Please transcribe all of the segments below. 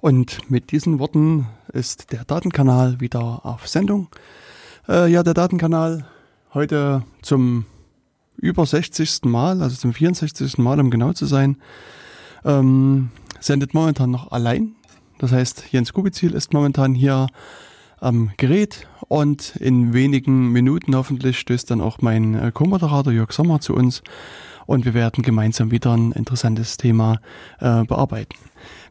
Und mit diesen Worten ist der Datenkanal wieder auf Sendung. Äh, ja, der Datenkanal heute zum über 60. Mal, also zum 64. Mal, um genau zu sein, ähm, sendet momentan noch allein. Das heißt, Jens Kubizil ist momentan hier am Gerät und in wenigen Minuten hoffentlich stößt dann auch mein äh, Co-Moderator Jörg Sommer zu uns und wir werden gemeinsam wieder ein interessantes Thema äh, bearbeiten.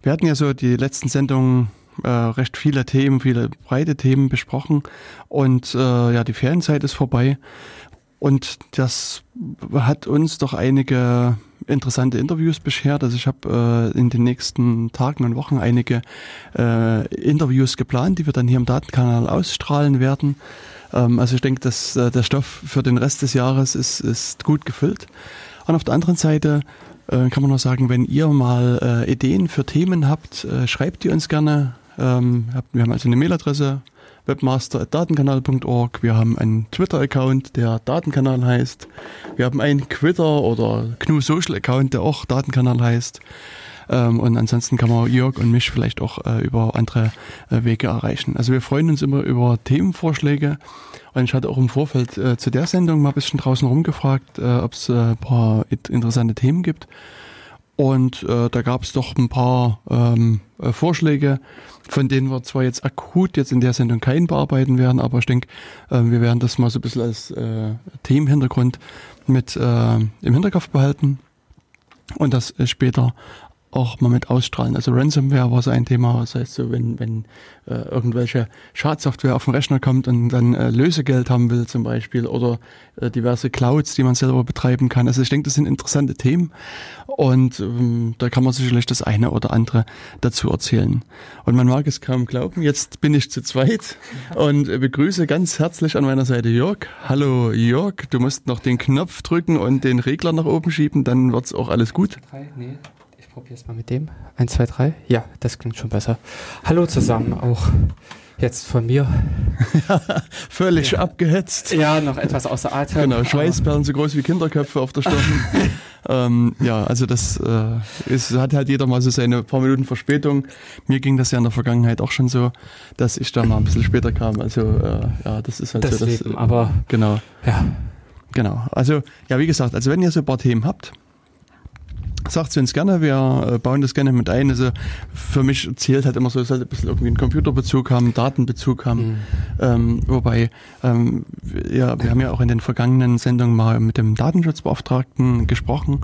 Wir hatten ja so die letzten Sendungen äh, recht viele Themen, viele breite Themen besprochen und äh, ja, die Ferienzeit ist vorbei und das hat uns doch einige interessante Interviews beschert. Also ich habe äh, in den nächsten Tagen und Wochen einige äh, Interviews geplant, die wir dann hier im Datenkanal ausstrahlen werden. Ähm, also ich denke, dass äh, der Stoff für den Rest des Jahres ist, ist gut gefüllt. Und auf der anderen Seite äh, kann man noch sagen, wenn ihr mal äh, Ideen für Themen habt, äh, schreibt die uns gerne. Ähm, wir haben also eine Mailadresse webmaster.datenkanal.org. Wir haben einen Twitter-Account, der Datenkanal heißt. Wir haben einen Twitter oder GNU Social Account, der auch Datenkanal heißt. Ähm, und ansonsten kann man Jörg und mich vielleicht auch äh, über andere äh, Wege erreichen. Also wir freuen uns immer über Themenvorschläge. Und ich hatte auch im Vorfeld äh, zu der Sendung mal ein bisschen draußen rumgefragt, äh, ob es äh, ein paar interessante Themen gibt. Und äh, da gab es doch ein paar ähm, äh, Vorschläge, von denen wir zwar jetzt akut jetzt in der Sendung keinen bearbeiten werden, aber ich denke, äh, wir werden das mal so ein bisschen als äh, Themenhintergrund mit äh, im Hinterkopf behalten und das äh, später auch mal mit ausstrahlen. Also Ransomware war so ein Thema, das heißt so, wenn, wenn äh, irgendwelche Schadsoftware auf den Rechner kommt und dann äh, Lösegeld haben will zum Beispiel oder äh, diverse Clouds, die man selber betreiben kann. Also ich denke, das sind interessante Themen und ähm, da kann man sicherlich das eine oder andere dazu erzählen. Und man mag es kaum glauben, jetzt bin ich zu zweit und begrüße ganz herzlich an meiner Seite Jörg. Hallo Jörg, du musst noch den Knopf drücken und den Regler nach oben schieben, dann wird's auch alles gut. Drei, nee probiere es mal mit dem. Eins, zwei, drei. Ja, das klingt schon besser. Hallo zusammen, auch jetzt von mir. Völlig ja. abgehetzt. Ja, noch etwas außer Atem. Genau, Schweißperlen so groß wie Kinderköpfe auf der Stirn. ähm, ja, also das äh, ist, hat halt jeder mal so seine paar Minuten Verspätung. Mir ging das ja in der Vergangenheit auch schon so, dass ich da mal ein bisschen später kam. Also äh, ja, das ist halt das so. Das Leben, aber genau. Ja. Genau. Also ja, wie gesagt, also wenn ihr so ein paar Themen habt, sagt es uns gerne, wir äh, bauen das gerne mit ein. Also für mich zählt halt immer so, es sollte ein bisschen irgendwie einen Computerbezug haben, Datenbezug haben. Mhm. Ähm, wobei, ähm, ja, wir haben ja auch in den vergangenen Sendungen mal mit dem Datenschutzbeauftragten gesprochen.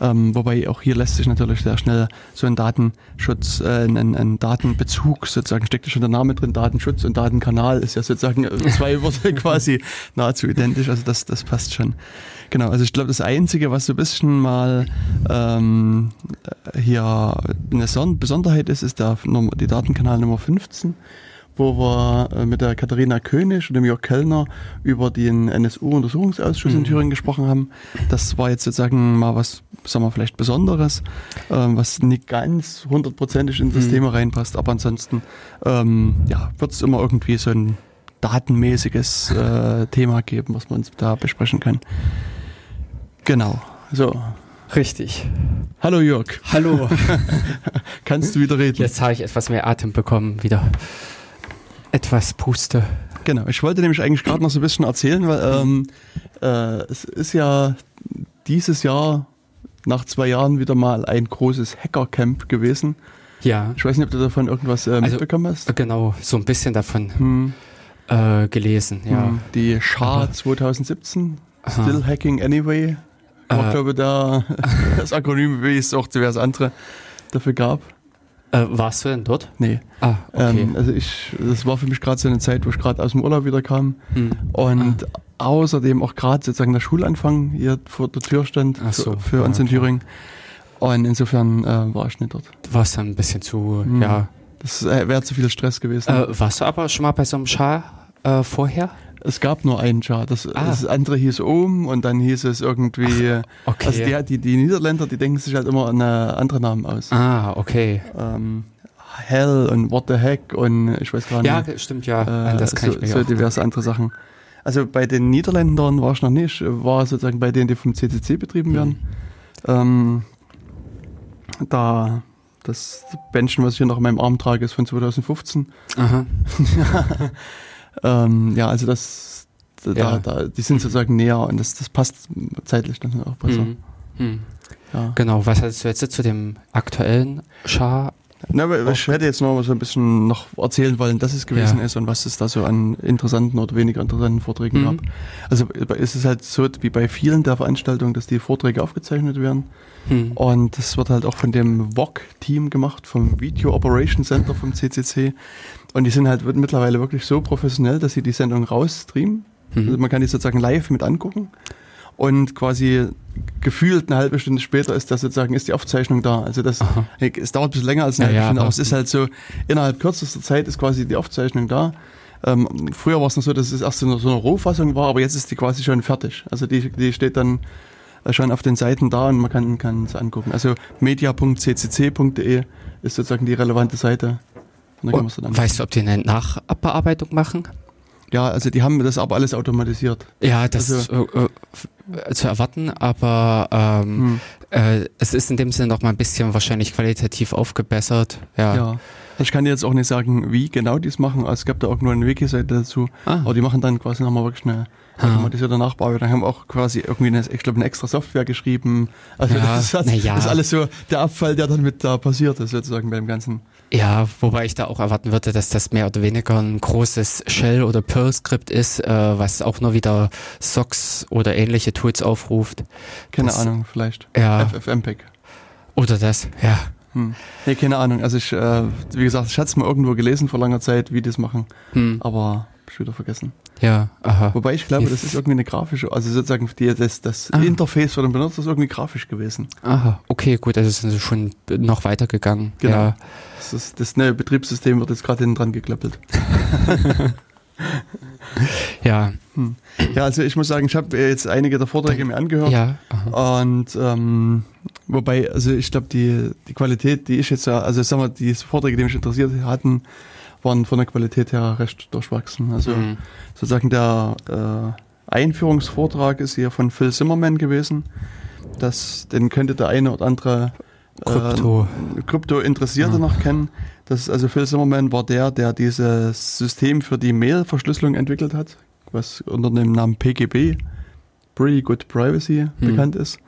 Ähm, wobei auch hier lässt sich natürlich sehr schnell so ein Datenschutz, äh, ein, ein Datenbezug sozusagen, steckt schon der Name drin, Datenschutz und Datenkanal ist ja sozusagen äh, zwei Worte quasi nahezu identisch, also das, das passt schon. Genau, also ich glaube, das Einzige, was so ein bisschen mal ähm, hier eine Besonderheit ist, ist der, die Datenkanal Nummer 15 wo wir äh, mit der Katharina König und dem Jörg Kellner über den NSU-Untersuchungsausschuss mhm. in Thüringen gesprochen haben. Das war jetzt sozusagen mal was, sagen wir vielleicht Besonderes, ähm, was nicht ganz hundertprozentig in das mhm. Thema reinpasst, aber ansonsten ähm, ja, wird es immer irgendwie so ein datenmäßiges äh, Thema geben, was man uns da besprechen kann. Genau. So. Richtig. Hallo Jörg. Hallo. Kannst du wieder reden? Jetzt habe ich etwas mehr Atem bekommen, wieder etwas Puste. Genau, ich wollte nämlich eigentlich gerade noch so ein bisschen erzählen, weil ähm, äh, es ist ja dieses Jahr nach zwei Jahren wieder mal ein großes Hackercamp gewesen. Ja. Ich weiß nicht, ob du davon irgendwas äh, also, mitbekommen hast. Genau, so ein bisschen davon hm. äh, gelesen, ja. Hm. Die SHA 2017, Aha. Still Hacking Anyway, ich glaube, da das Akronym, wie es auch diverse andere dafür gab. Äh, warst du denn dort? Nee. Ah, okay. Ähm, also ich, das war für mich gerade so eine Zeit, wo ich gerade aus dem Urlaub wieder kam hm. und ah. außerdem auch gerade sozusagen der Schulanfang hier vor der Tür stand so. für, für uns okay. in Thüringen. Und insofern äh, war ich nicht dort. Du warst dann ein bisschen zu, hm. ja. Das äh, wäre zu viel Stress gewesen. Äh, warst du aber schon mal bei so einem Schar äh, vorher? Es gab nur einen Chart. Das, ah. das andere hieß Ohm und dann hieß es irgendwie. Ach, okay. Also die, die, die Niederländer, die denken sich halt immer an andere Namen aus. Ah, okay. Ähm, Hell und What the Heck und ich weiß gar nicht. Ja, stimmt, ja. Äh, das kann so, ich mir so diverse andere Sachen. Also bei den Niederländern war ich noch nicht, war sozusagen bei denen, die vom CCC betrieben werden. Mhm. Ähm, da Das Bändchen, was ich hier noch in meinem Arm trage, ist von 2015. Aha. ähm, ja, also das, da, Ja. da, die sind sozusagen näher und das, das passt zeitlich dann auch besser. Mhm. Mhm. Ja. Genau, was hast du jetzt zu dem aktuellen Schar? Na, aber ich hätte jetzt noch mal so ein bisschen noch erzählen wollen, dass es gewesen Ja. ist und was es da so an interessanten oder weniger interessanten Vorträgen Mhm. gab. Also ist es halt so wie bei vielen der Veranstaltungen, dass die Vorträge aufgezeichnet werden Hm. und das wird halt auch von dem VOG-Team gemacht, vom Video Operation Center vom CCC und die sind halt mittlerweile wirklich so professionell, dass sie die Sendung rausstreamen. Mhm. Also man kann die sozusagen live mit angucken und quasi gefühlt eine halbe Stunde später ist das sozusagen ist die Aufzeichnung da. Also das Aha. es dauert ein bisschen länger als eine Ja, halbe ja, Stunde, aber es ist halt so innerhalb kürzester Zeit ist quasi die Aufzeichnung da. Ähm, früher war es noch so, dass es erst so eine, so eine Rohfassung war, aber jetzt ist die quasi schon fertig. Also die, die steht dann äh, schon auf den Seiten da und man kann kann es angucken. Also media.ccc.de ist sozusagen die relevante Seite. Und dann es dann. Weißt du, ob die eine Nachbearbeitung machen? Ja, also die haben das aber alles automatisiert. Ja, das Also- ist äh, äh, zu erwarten, aber ähm, Hm. äh, es ist in dem Sinne noch mal ein bisschen wahrscheinlich qualitativ aufgebessert. Ja. Ja. Ich kann dir jetzt auch nicht sagen, wie genau die es machen. Also es gab da auch nur eine Wiki-Seite dazu. Ah. Aber die machen dann quasi nochmal wirklich eine Ah. automatisierte Nachbearbeitung. Haben auch quasi irgendwie eine, ich glaube, eine extra Software geschrieben. Also Ja, das, ist, das, ja. das ist alles so der Abfall, der dann mit da passiert ist, sozusagen bei dem Ganzen. Ja, wobei ich da auch erwarten würde, dass das mehr oder weniger ein großes Shell- oder Perl-Skript ist, äh, was auch nur wieder Socks oder ähnliche Tools aufruft. Keine Das- Ahnung, vielleicht. Ja, FFmpeg. oder das, ja. Hm. Nee, keine Ahnung. Also ich, äh, wie gesagt, ich hatte es mal irgendwo gelesen vor langer Zeit, wie die das machen. Hm, Aber ich wieder vergessen. ja, aha. Wobei ich glaube, das ist irgendwie eine grafische, also sozusagen die, das, das Ah. Interface für den Benutzer ist irgendwie grafisch gewesen. Aha, okay, gut, also sind sie schon noch weitergegangen. Genau. Ja. Das, ist, das neue Betriebssystem wird jetzt gerade hinten dran geklöppelt. Ja, Hm. Ja, also ich muss sagen, ich habe jetzt einige der Vorträge mir angehört. ja, aha. Und ähm, wobei, also ich glaube, die, die Qualität, die ich jetzt, also sag mal, die Vorträge, die mich interessiert hatten, waren von der Qualität her recht durchwachsen. Also Hm. sozusagen der äh, Einführungsvortrag ist hier von Phil Zimmerman gewesen. Das, den könnte der eine oder andere äh, Krypto. Krypto-Interessierte Ja. noch kennen. Das ist also Phil Zimmerman war der, der dieses System für die Mail-Verschlüsselung entwickelt hat, was unter dem Namen PGP, Pretty Good Privacy, Hm. bekannt ist.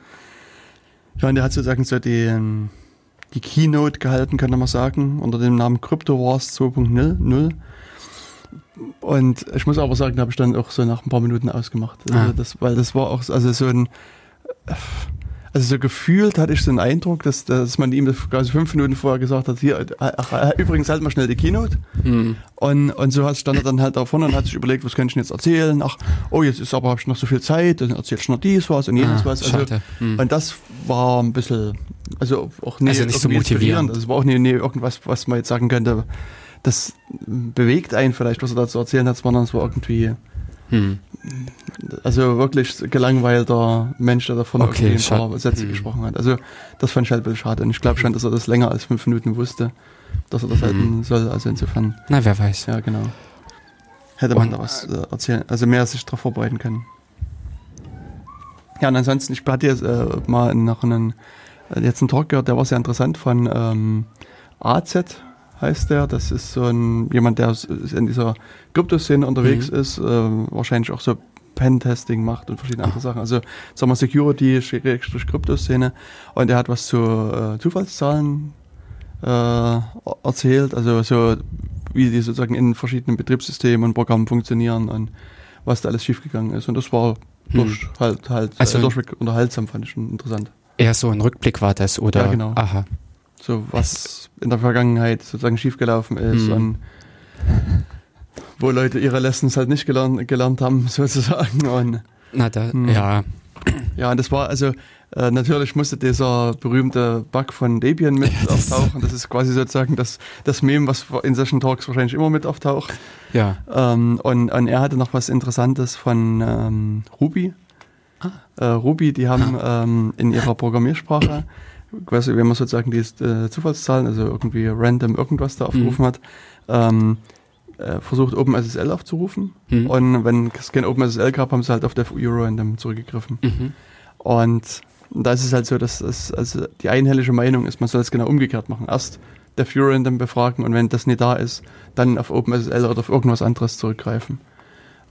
Ja, und der hat sozusagen so die, die Keynote gehalten, kann man sagen, unter dem Namen Crypto Wars 2.0. Und ich muss aber sagen, da habe ich dann auch so nach ein paar Minuten ausgemacht. Also Ah. das, weil das war auch also so ein also so gefühlt hatte ich so einen Eindruck, dass, dass man ihm das quasi fünf Minuten vorher gesagt hat, hier, ach, übrigens halt mal schnell die Keynote. Hm. Und, und so stand er dann halt da vorne und hat sich überlegt, was kann ich denn jetzt erzählen? Ach, oh, jetzt ist aber, habe ich noch so viel Zeit, dann erzähl ich noch dies was und jenes Ah, was. Also. Hm. und das war ein bisschen, also auch nie, Also nicht so motivierend. inspirierend. Also war auch nie, nie irgendwas, was man jetzt sagen könnte, das bewegt einen vielleicht, was er da zu erzählen hat, sondern es war irgendwie, Hm. also wirklich gelangweilter Mensch, der da vorne Okay, irgendwie ein paar. Sätze Hm. gesprochen hat. Also das fand ich halt ein bisschen schade. Und ich glaube schon, dass er das länger als fünf Minuten wusste, dass er das Hm. halten soll. Also insofern, Na, wer weiß. ja genau. Hätte man Und- da was äh, erzählen, also mehr sich darauf vorbereiten können. Ja, und ansonsten, ich hatte jetzt äh, mal noch einen, jetzt einen Talk gehört, der war sehr interessant von ähm, AZ heißt der. Das ist so ein jemand, der s- in dieser Kryptoszene unterwegs Mhm. ist, ähm, wahrscheinlich auch so Pen-Testing macht und verschiedene andere Sachen. Also sagen wir Security, Kryptoszene. Und er hat was zu äh, Zufallszahlen äh, erzählt, also so wie die sozusagen in verschiedenen Betriebssystemen und Programmen funktionieren und was da alles schiefgegangen ist. Und das war Hm. durch, halt, halt Also- äh, durchweg unterhaltsam, fand ich schon interessant. Eher so ein Rückblick war das, oder? Ja, genau. Aha. So was in der Vergangenheit sozusagen schiefgelaufen ist Hm. und wo Leute ihre Lessons halt nicht gelernt, gelernt haben, sozusagen. Und Na, da, Hm. ja. ja, und das war also, äh, natürlich musste dieser berühmte Bug von Debian mit auftauchen. Das ist quasi sozusagen das, das Meme, was in solchen Talks wahrscheinlich immer mit auftaucht. Ja. Ähm, und, und er hatte noch was Interessantes von ähm, Ruby. Ah. Ruby, die haben ähm, in ihrer Programmiersprache, quasi, wenn man sozusagen die äh, Zufallszahlen, also irgendwie random irgendwas da aufgerufen hat, ähm, äh, versucht OpenSSL aufzurufen. Hm. Und wenn es kein OpenSSL gab, haben sie halt auf Def Euro random zurückgegriffen. Mhm. Und da ist es halt so, dass es, also die einhellige Meinung ist, man soll es genau umgekehrt machen. Erst der View Random befragen und wenn das nicht da ist, dann auf OpenSSL oder auf irgendwas anderes zurückgreifen.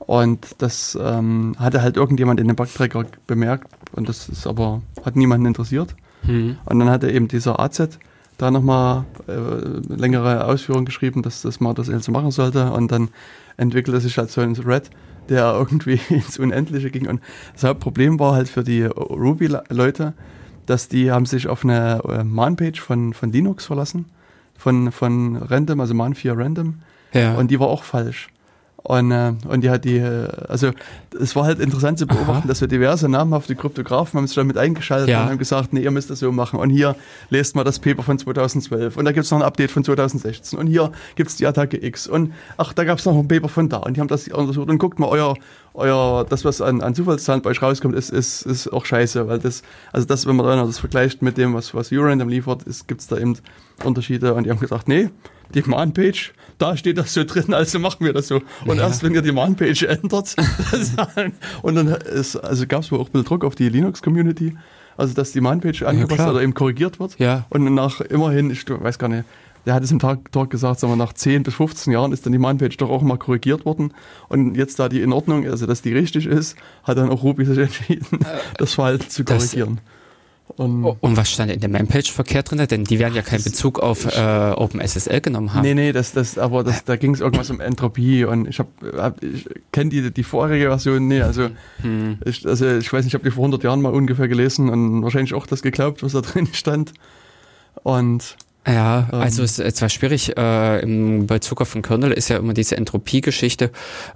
Und das ähm, hatte halt irgendjemand in dem Bugtracker bemerkt und das ist aber, hat niemanden interessiert. Mhm. Und dann hatte eben dieser AZ da nochmal äh, längere Ausführungen geschrieben, dass, man das so machen sollte. Und dann entwickelte sich halt so ein Thread, der irgendwie ins Unendliche ging. Und das Hauptproblem war halt für die Ruby-Leute, dass die haben sich auf eine äh, Man-Page von, von Linux verlassen, von, von Random, also Man4 Random. Ja. Und die war auch falsch. Und, äh, und die hat die, äh, also es war halt interessant zu beobachten, Aha. dass wir diverse namhafte Kryptografen haben sich damit eingeschaltet ja. und haben gesagt, nee, ihr müsst das so machen. Und hier lest mal das Paper von 2012 und da gibt es noch ein Update von 2016 und hier gibt es die Attacke X. Und ach, da gab es noch ein Paper von da. Und die haben das untersucht. Und guckt mal, euer, euer, das, was an, an Zufallszahlen bei euch rauskommt, ist, ist, ist auch scheiße, weil das, also das, wenn man das vergleicht mit dem, was, was Urandom liefert, gibt es da eben Unterschiede. Und die haben gesagt, nee, die Man-Page da steht das so drin, also machen wir das so. Und ja. erst wenn ihr die Man-Page ändert, und dann ist, also gab es wohl auch ein bisschen Druck auf die Linux-Community, also dass die Man-Page angepasst ja, oder eben korrigiert wird. Ja. Und nach immerhin, ich weiß gar nicht, der hat es im Tag, Talk gesagt, sagen wir, nach 10 bis 15 Jahren ist dann die Man-Page doch auch mal korrigiert worden. Und jetzt, da die in Ordnung, also dass die richtig ist, hat dann auch Ruby sich entschieden, äh, das Verhalten zu korrigieren. Das und, und, was stand in der Manpage verkehrt drin? Denn die werden ja keinen Bezug auf äh, OpenSSL genommen haben. Nee, nee, das, das, aber das, da ging es irgendwas um Entropie und ich, hab, hab ich kenne die, die vorherige Version, nee, also, hm. ich, also ich weiß nicht, ich habe die vor 100 Jahren mal ungefähr gelesen und wahrscheinlich auch das geglaubt, was da drin stand. Und ja, ähm. also es, es war schwierig. Äh, Im Bezug auf den Kernel ist ja immer diese Entropie-Geschichte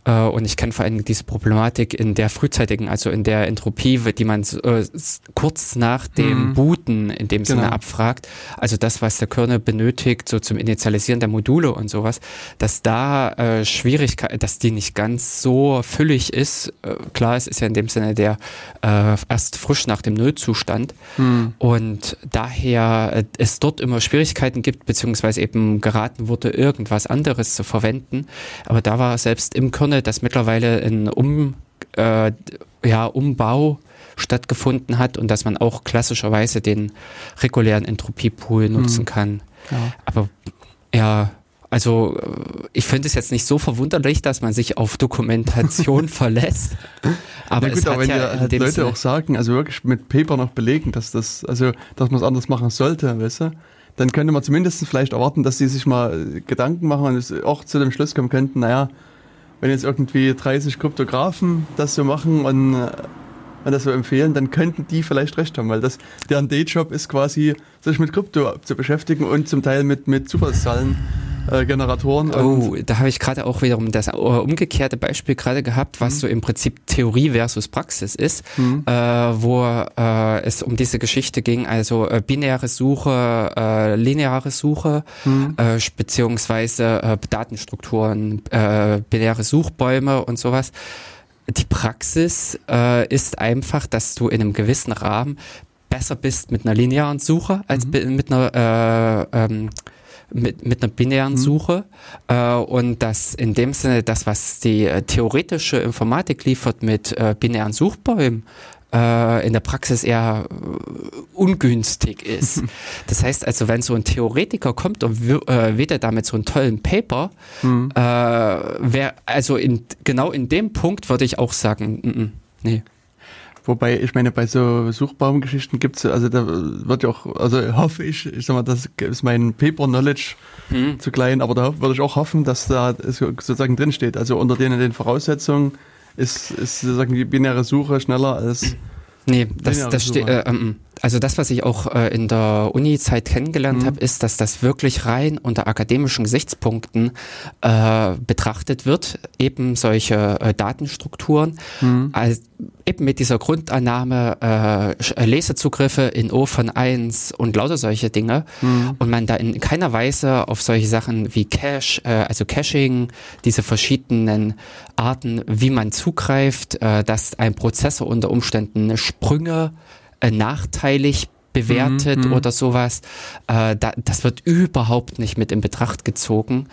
äh, und ich kenne vor allem diese Problematik in der frühzeitigen, also in der Entropie, die man äh, kurz nach dem mhm. Booten in dem Sinne genau. abfragt. Also das, was der Kernel benötigt, so zum Initialisieren der Module und sowas, dass da äh, Schwierigkeit, dass die nicht ganz so füllig ist. Äh, klar, es ist ja in dem Sinne der äh, erst frisch nach dem Nullzustand mhm. und daher äh, ist dort immer Schwierigkeiten Möglichkeiten gibt, beziehungsweise eben geraten wurde, irgendwas anderes zu verwenden. Aber da war selbst im Kernel, dass mittlerweile ein um, äh, ja, Umbau stattgefunden hat und dass man auch klassischerweise den regulären Entropiepool nutzen hm. kann. Ja. Aber ja, also ich finde es jetzt nicht so verwunderlich, dass man sich auf Dokumentation verlässt. Aber ja gut, es aber wenn ja halt Leute Sinne auch sagen, also wirklich mit Paper noch belegen, dass das, also dass man es anders machen sollte, weißt du? Dann könnte man zumindest vielleicht erwarten, dass sie sich mal Gedanken machen und auch zu dem Schluss kommen könnten, naja, wenn jetzt irgendwie 30 Kryptografen das so machen und, und das so empfehlen, dann könnten die vielleicht recht haben, weil das deren Dayjob ist quasi, sich mit Krypto zu beschäftigen und zum Teil mit, mit Zufallszahlen äh, Generatoren. Oh, da habe ich gerade auch wiederum das umgekehrte Beispiel gerade gehabt, was mhm. so im Prinzip Theorie versus Praxis ist, mhm. äh, wo äh, es um diese Geschichte ging, also äh, binäre Suche, äh, lineare Suche, mhm. äh, beziehungsweise äh, Datenstrukturen, äh, binäre Suchbäume und sowas. Die Praxis äh, ist einfach, dass du in einem gewissen Rahmen besser bist mit einer linearen Suche als mhm. mit einer äh, ähm, mit, mit einer binären mhm. Suche äh, und das in dem Sinne, das, was die äh, theoretische Informatik liefert mit äh, binären Suchbäumen, äh, in der Praxis eher äh, ungünstig ist. Das heißt also, wenn so ein Theoretiker kommt und äh, wieder damit so einen tollen Paper, mhm. äh, wär, also in, genau in dem Punkt würde ich auch sagen, n -n, nee. Wobei, ich meine, bei so Suchbaumgeschichten gibt's also da wird ja auch, also hoffe ich, ich sag mal, das ist mein Paper-Knowledge hm. zu klein, aber da würde ich auch hoffen, dass da sozusagen drinsteht. Also unter denen den Voraussetzungen ist, ist sozusagen die binäre Suche schneller als Nee, das, das steht, äh, ähm, also das, was ich auch äh, in der Uni-Zeit kennengelernt mhm. habe, ist, dass das wirklich rein unter akademischen Gesichtspunkten äh, betrachtet wird, eben solche äh, Datenstrukturen, mhm. als, eben mit dieser Grundannahme äh, Lesezugriffe in O von 1 und lauter solche Dinge mhm. und man da in keiner Weise auf solche Sachen wie Cache, äh, also Caching, diese verschiedenen Arten, wie man zugreift, äh, dass ein Prozessor unter Umständen Sprünge äh, nachteilig bewertet mhm. oder sowas. Äh, da, das wird überhaupt nicht mit in Betracht gezogen.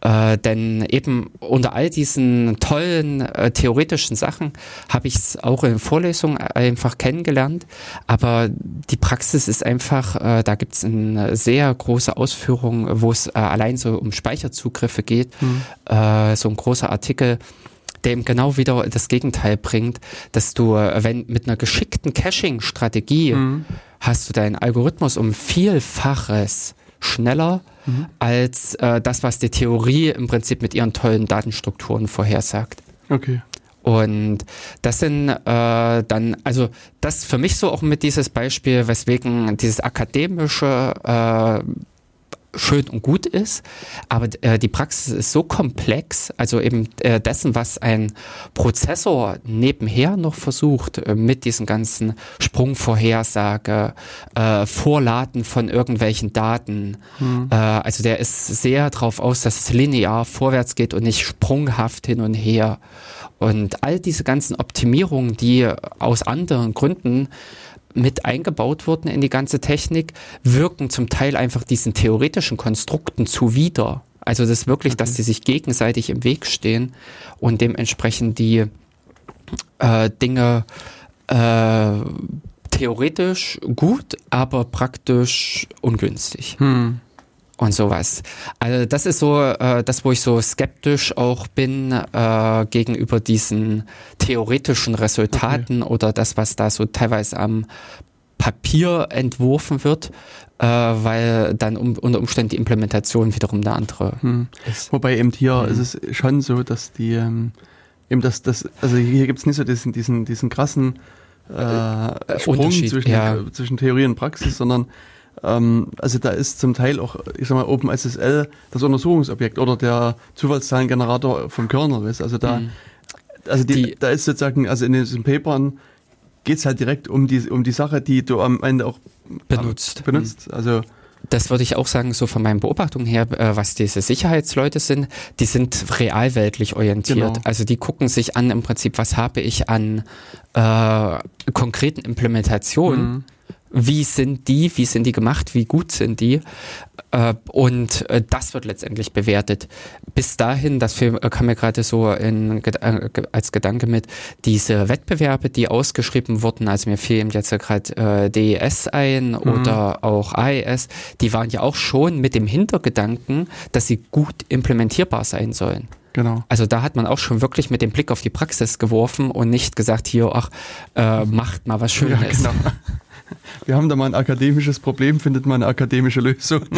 Äh, denn eben unter all diesen tollen äh, theoretischen Sachen habe ich es auch in Vorlesungen einfach kennengelernt. Aber die Praxis ist einfach, äh, da gibt es eine sehr große Ausführung, wo es äh, allein so um Speicherzugriffe geht. Mhm. So ein großer Artikel der eben genau wieder das Gegenteil bringt, dass du, äh, wenn mit einer geschickten Caching-Strategie mhm. hast du deinen Algorithmus um Vielfaches schneller mhm. als äh, das, was die Theorie im Prinzip mit ihren tollen Datenstrukturen vorhersagt. Okay. Und das sind äh, dann, also das für mich so auch mit dieses Beispiel, weswegen dieses akademische äh, schön und gut ist, aber äh, die Praxis ist so komplex, also eben äh, dessen, was ein Prozessor nebenher noch versucht, äh, mit diesen ganzen Sprungvorhersage, äh, Vorladen von irgendwelchen Daten. Mhm. also der ist sehr darauf aus, dass es linear vorwärts geht und nicht sprunghaft hin und her. Und all diese ganzen Optimierungen, die aus anderen Gründen mit eingebaut wurden in die ganze Technik, wirken zum Teil einfach diesen theoretischen Konstrukten zuwider. Also das ist wirklich, dass die sich gegenseitig im Weg stehen und dementsprechend die äh, Dinge äh, theoretisch gut, aber praktisch ungünstig. Hm und sowas. Also das ist so äh, das, wo ich so skeptisch auch bin äh, gegenüber diesen theoretischen Resultaten okay. oder das, was da so teilweise am Papier entworfen wird, äh, weil dann um, unter Umständen die Implementation wiederum eine andere hm. ist. Wobei eben hier hm. ist es schon so, dass die ähm, eben das, das, also hier gibt es nicht so diesen, diesen, diesen krassen äh, Sprung zwischen, ja. zwischen Theorie und Praxis, sondern also da ist zum Teil auch, ich sag mal, OpenSSL das Untersuchungsobjekt oder der Zufallszahlengenerator vom Kernel ist. Also da, mhm. also die, die, da ist sozusagen, also in diesen Papern geht es halt direkt um die, um die Sache, die du am Ende auch benutzt. benutzt. Mhm. Also das würde ich auch sagen, so von meinen Beobachtungen her, äh, was diese Sicherheitsleute sind, die sind realweltlich orientiert. Genau. Also die gucken sich an im Prinzip, was habe ich an äh, konkreten Implementationen. Mhm wie sind die, wie sind die gemacht, wie gut sind die. Äh, und äh, das wird letztendlich bewertet. Bis dahin, das äh, kam mir gerade so in, als Gedanke mit, diese Wettbewerbe, die ausgeschrieben wurden, also mir fiel eben jetzt gerade DES ein mhm. oder auch AES, die waren ja auch schon mit dem Hintergedanken, dass sie gut implementierbar sein sollen. Genau. Also da hat man auch schon wirklich mit dem Blick auf die Praxis geworfen und nicht gesagt, hier, ach, äh, macht mal was Schönes. Ja, genau. Wir haben da mal ein akademisches Problem, findet man eine akademische Lösung.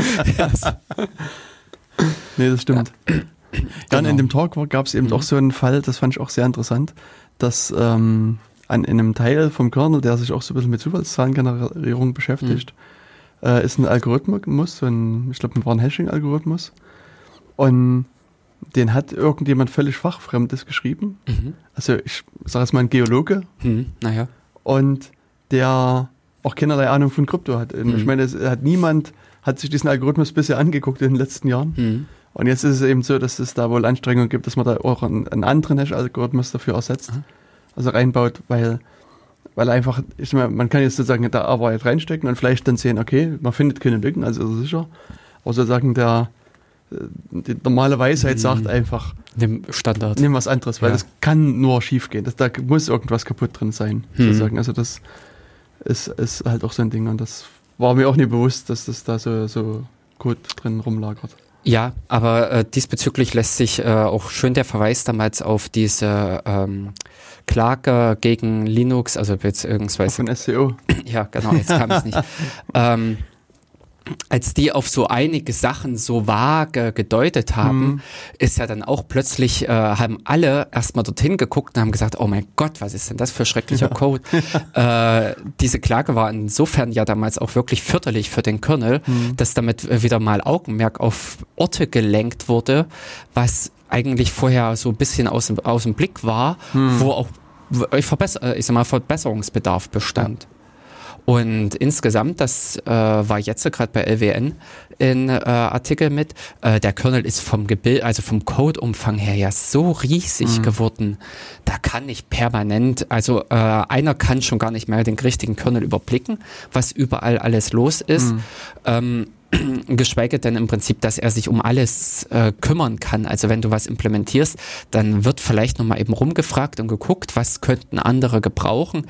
nee, das stimmt. Ja. Dann genau. in dem Talk gab es eben mhm. auch so einen Fall, das fand ich auch sehr interessant, dass ähm, an in einem Teil vom Kernel, der sich auch so ein bisschen mit Zufallszahlengenerierung beschäftigt, mhm. äh, ist ein Algorithmus, so ein, ich glaube, ein Warn-Hashing-Algorithmus. Und den hat irgendjemand völlig fachfremdes geschrieben. Mhm. Also ich sage jetzt mal ein Geologe. Mhm. Naja. Und der auch keinerlei Ahnung von Krypto hat. Mhm. Ich meine, es hat niemand hat sich diesen Algorithmus bisher angeguckt in den letzten Jahren. Mhm. Und jetzt ist es eben so, dass es da wohl Anstrengungen gibt, dass man da auch einen, einen anderen Hash-Algorithmus dafür ersetzt, mhm. also reinbaut, weil, weil einfach, ich meine, man kann jetzt sozusagen da Arbeit reinstecken und vielleicht dann sehen, okay, man findet keine Lücken, also ist es sicher. Aber sozusagen der, die normale Weisheit mhm. sagt einfach, nimm Standard. Nimm was anderes, weil ja. das kann nur schief gehen. Das, da muss irgendwas kaputt drin sein, mhm. sozusagen. Also das, ist, ist halt auch so ein Ding. Und das war mir auch nie bewusst, dass das da so, so gut drin rumlagert. Ja, aber äh, diesbezüglich lässt sich äh, auch schön der Verweis damals auf diese ähm, Klage gegen Linux, also beziehungsweise von SEO. Ja, genau, jetzt kam es nicht. ähm, als die auf so einige Sachen so vage gedeutet haben, mhm. ist ja dann auch plötzlich, äh, haben alle erstmal dorthin geguckt und haben gesagt, oh mein Gott, was ist denn das für schrecklicher ja. Code? äh, diese Klage war insofern ja damals auch wirklich förderlich für den Kernel, mhm. dass damit wieder mal Augenmerk auf Orte gelenkt wurde, was eigentlich vorher so ein bisschen aus, aus dem Blick war, mhm. wo auch ich, verbesser, ich sag mal, Verbesserungsbedarf bestand. Ja. Und insgesamt, das äh, war jetzt gerade bei LWN in äh, Artikel mit, äh, der Kernel ist vom Gebild, also vom Codeumfang her ja so riesig mhm. geworden. Da kann ich permanent, also äh, einer kann schon gar nicht mehr den richtigen Kernel überblicken, was überall alles los ist. Mhm. Ähm, geschweige denn im Prinzip, dass er sich um alles äh, kümmern kann. Also wenn du was implementierst, dann wird vielleicht nochmal eben rumgefragt und geguckt, was könnten andere gebrauchen.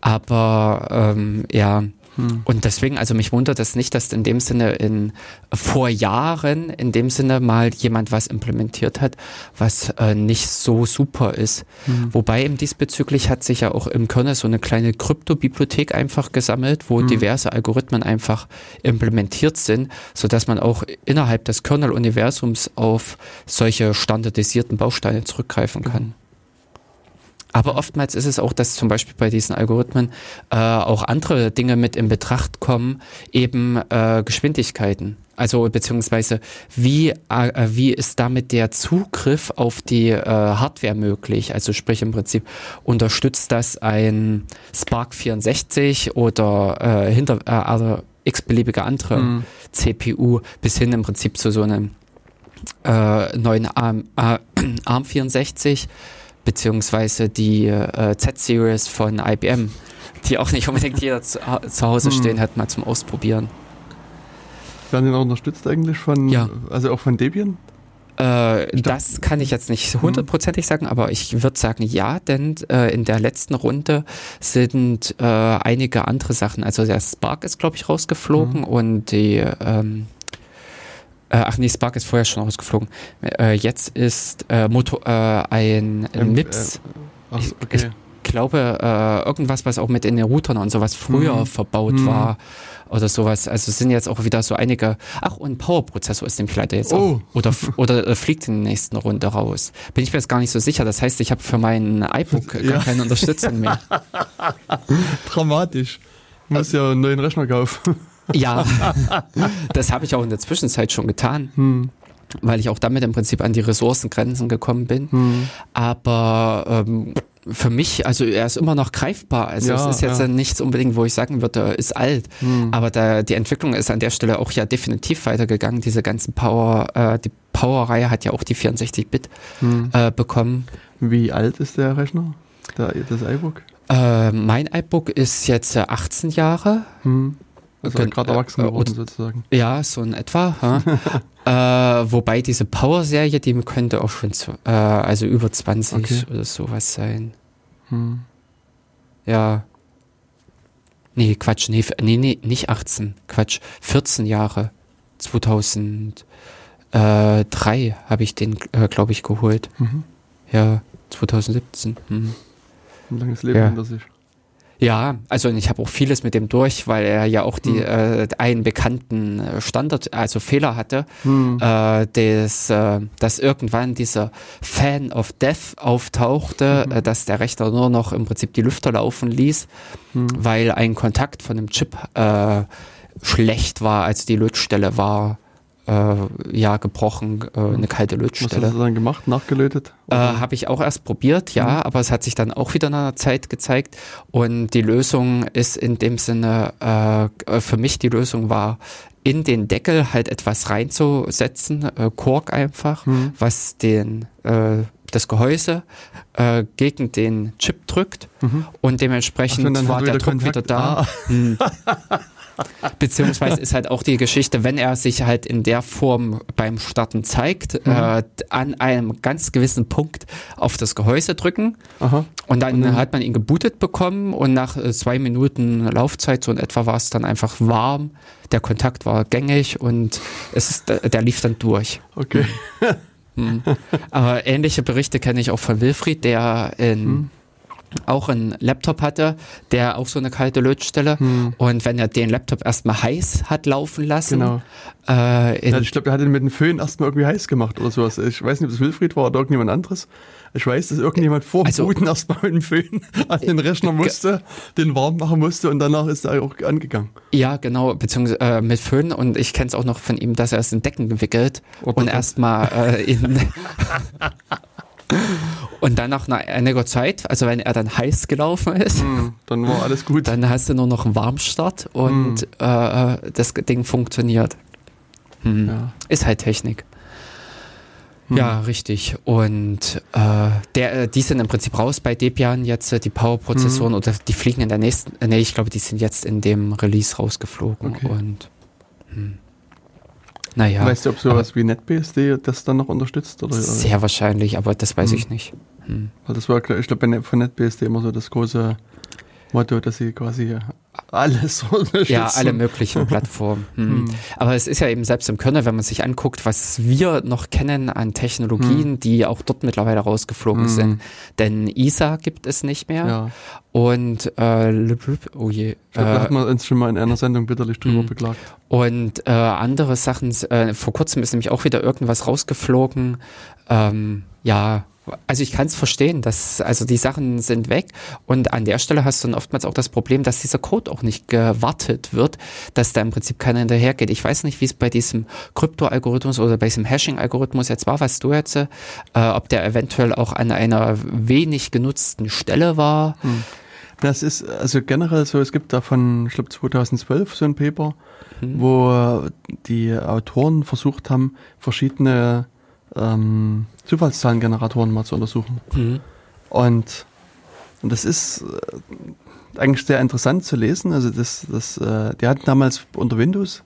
Aber ähm, ja, hm. Und deswegen, also mich wundert es nicht, dass in dem Sinne in vor Jahren in dem Sinne mal jemand was implementiert hat, was äh, nicht so super ist. Hm. Wobei eben diesbezüglich hat sich ja auch im Kernel so eine kleine Kryptobibliothek einfach gesammelt, wo hm. diverse Algorithmen einfach implementiert sind, so dass man auch innerhalb des Kernel-Universums auf solche standardisierten Bausteine zurückgreifen kann. Aber oftmals ist es auch, dass zum Beispiel bei diesen Algorithmen äh, auch andere Dinge mit in Betracht kommen, eben äh, Geschwindigkeiten. Also beziehungsweise wie, äh, wie ist damit der Zugriff auf die äh, Hardware möglich? Also sprich im Prinzip unterstützt das ein Spark 64 oder äh, hinter äh, also x-beliebige andere mhm. CPU bis hin im Prinzip zu so einem äh, neuen ARM, äh, ARM 64 beziehungsweise die äh, Z-Series von IBM, die auch nicht unbedingt jeder zu, zu Hause hm. stehen hat, mal zum Ausprobieren. Werden die noch unterstützt eigentlich von, ja. also auch von Debian? Äh, das kann ich jetzt nicht hm. hundertprozentig sagen, aber ich würde sagen ja, denn äh, in der letzten Runde sind äh, einige andere Sachen, also der Spark ist glaube ich rausgeflogen mhm. und die ähm, äh, ach nee, Spark ist vorher schon rausgeflogen. Äh, jetzt ist äh, Moto, äh, ein ähm, MIPS. Äh, ach, okay. Ich, glaube, äh, irgendwas, was auch mit in den Routern und sowas früher mhm. verbaut mhm. war oder sowas. Also es sind jetzt auch wieder so einige. Ach, und Power-Prozessor ist nämlich leider jetzt oh. auch. Oder, oder äh, fliegt in der nächsten Runde raus. Bin ich mir jetzt gar nicht so sicher. Das heißt, ich habe für mein iBook ja. gar keine Unterstützung mehr. Dramatisch. Muss ja einen neuen Rechner kaufen. Ja, das habe ich auch in der Zwischenzeit schon getan. Hm weil ich auch damit im Prinzip an die Ressourcengrenzen gekommen bin. Hm. Aber ähm, für mich, also er ist immer noch greifbar. Also ja, es ist jetzt ja. nichts unbedingt, wo ich sagen würde, er ist alt. Hm. Aber da, die Entwicklung ist an der Stelle auch ja definitiv weitergegangen. Diese ganzen Power, äh, die Power-Reihe hat ja auch die 64-Bit hm. äh, bekommen. Wie alt ist der Rechner? Der, das iBook? Äh, mein iBook ist jetzt 18 Jahre. Hm. Also gerade erwachsen äh, geworden sozusagen. Ja, so in etwa. äh, wobei diese Power-Serie, die könnte auch schon zu, äh, also über 20 okay. oder sowas sein. Hm. Ja. Nee, Quatsch, nee, nee, nee, nicht 18, Quatsch, 14 Jahre. 2003 habe ich den, äh, glaube ich, geholt. Mhm. Ja, 2017. Mhm. Ein langes Leben ja. hinter sich. Ja, also ich habe auch vieles mit dem durch, weil er ja auch die hm. äh, einen bekannten äh, Standard, also Fehler hatte, hm. äh, des, äh, dass irgendwann dieser Fan of Death auftauchte, hm. äh, dass der Rechner nur noch im Prinzip die Lüfter laufen ließ, hm. weil ein Kontakt von dem Chip äh, schlecht war, als die Lötstelle war äh, ja gebrochen, äh, eine kalte Lötstelle. Was hast du dann gemacht, nachgelötet? Äh, Habe ich auch erst probiert, ja, mhm. aber es hat sich dann auch wieder nach einer Zeit gezeigt und die Lösung ist in dem Sinne, äh, für mich die Lösung war, in den Deckel halt etwas reinzusetzen, äh, Kork einfach, mhm. was den äh, das Gehäuse gegen den Chip drückt mhm. und dementsprechend Ach, war der Druck Kontakt. wieder da. Ah. Beziehungsweise ist halt auch die Geschichte, wenn er sich halt in der Form beim Starten zeigt, mhm. äh, an einem ganz gewissen Punkt auf das Gehäuse drücken Aha. und dann mhm. hat man ihn gebootet bekommen und nach äh, zwei Minuten Laufzeit, so in etwa war es dann einfach warm, der Kontakt war gängig und es, der lief dann durch. Okay. Mhm. Aber ähnliche Berichte kenne ich auch von Wilfried, der in mhm auch einen Laptop hatte, der auch so eine kalte Lötstelle. Hm. Und wenn er den Laptop erstmal heiß hat laufen lassen. Genau. Äh, ja, ich glaube, er hat ihn mit dem Föhn erstmal irgendwie heiß gemacht oder sowas. Ich weiß nicht, ob es Wilfried war oder irgendjemand anderes. Ich weiß, dass irgendjemand vor also, Booten erstmal mit dem Föhn an den Rechner musste, den warm machen musste und danach ist er auch angegangen. Ja, genau, beziehungsweise äh, mit Föhn und ich kenne es auch noch von ihm, dass er es in Decken gewickelt oh, und erstmal äh, in Und dann nach einer, einiger Zeit, also wenn er dann heiß gelaufen ist, Hm, dann war alles gut. dann hast du nur noch einen Warmstart und äh, das Ding funktioniert. Hm. Ja. Ist halt Technik. Hm. Ja, richtig. Und äh, der, äh, die sind im Prinzip raus bei Debian jetzt, äh, die Power-Prozessoren, oder die fliegen in der nächsten, äh, nee, ich glaube, die sind jetzt in dem Release rausgeflogen. Okay. Und hm. Naja, weißt du, ob sowas wie NetBSD das dann noch unterstützt? Oder, sehr wahrscheinlich, aber das weiß Hm. ich nicht. Hm. Weil das war, ich glaube, von NetBSD immer so das große Motto, dass sie quasi alles unterstützen. Ja, alle möglichen Plattformen. Hm. Hm. Aber es ist ja eben selbst im Kernel, wenn man sich anguckt, was wir noch kennen an Technologien, die auch dort mittlerweile rausgeflogen Hm. sind. Denn ISA gibt es nicht mehr. Ja, Und äh, oh je. ich glaube, da Äh, hat man uns schon mal in einer Sendung bitterlich drüber Hm. beklagt. und äh, andere Sachen, äh, vor kurzem ist nämlich auch wieder irgendwas rausgeflogen. Ähm, ja, also ich kann es verstehen, dass also die Sachen sind weg und an der Stelle hast du dann oftmals auch das Problem, dass dieser Code auch nicht gewartet wird, dass da im Prinzip keiner hinterhergeht. Ich weiß nicht, wie es bei diesem Krypto-Algorithmus oder bei diesem Hashing-Algorithmus jetzt war, was du jetzt, äh, ob der eventuell auch an einer wenig genutzten Stelle war. Das ist also generell so, es gibt da von, ich glaube 2012 so ein Paper, Hm. wo die Autoren versucht haben, verschiedene ähm, Zufallszahlengeneratoren mal zu untersuchen. Mhm. Und, und das ist äh, eigentlich sehr interessant zu lesen. Also das, das, äh, die hatten damals unter Windows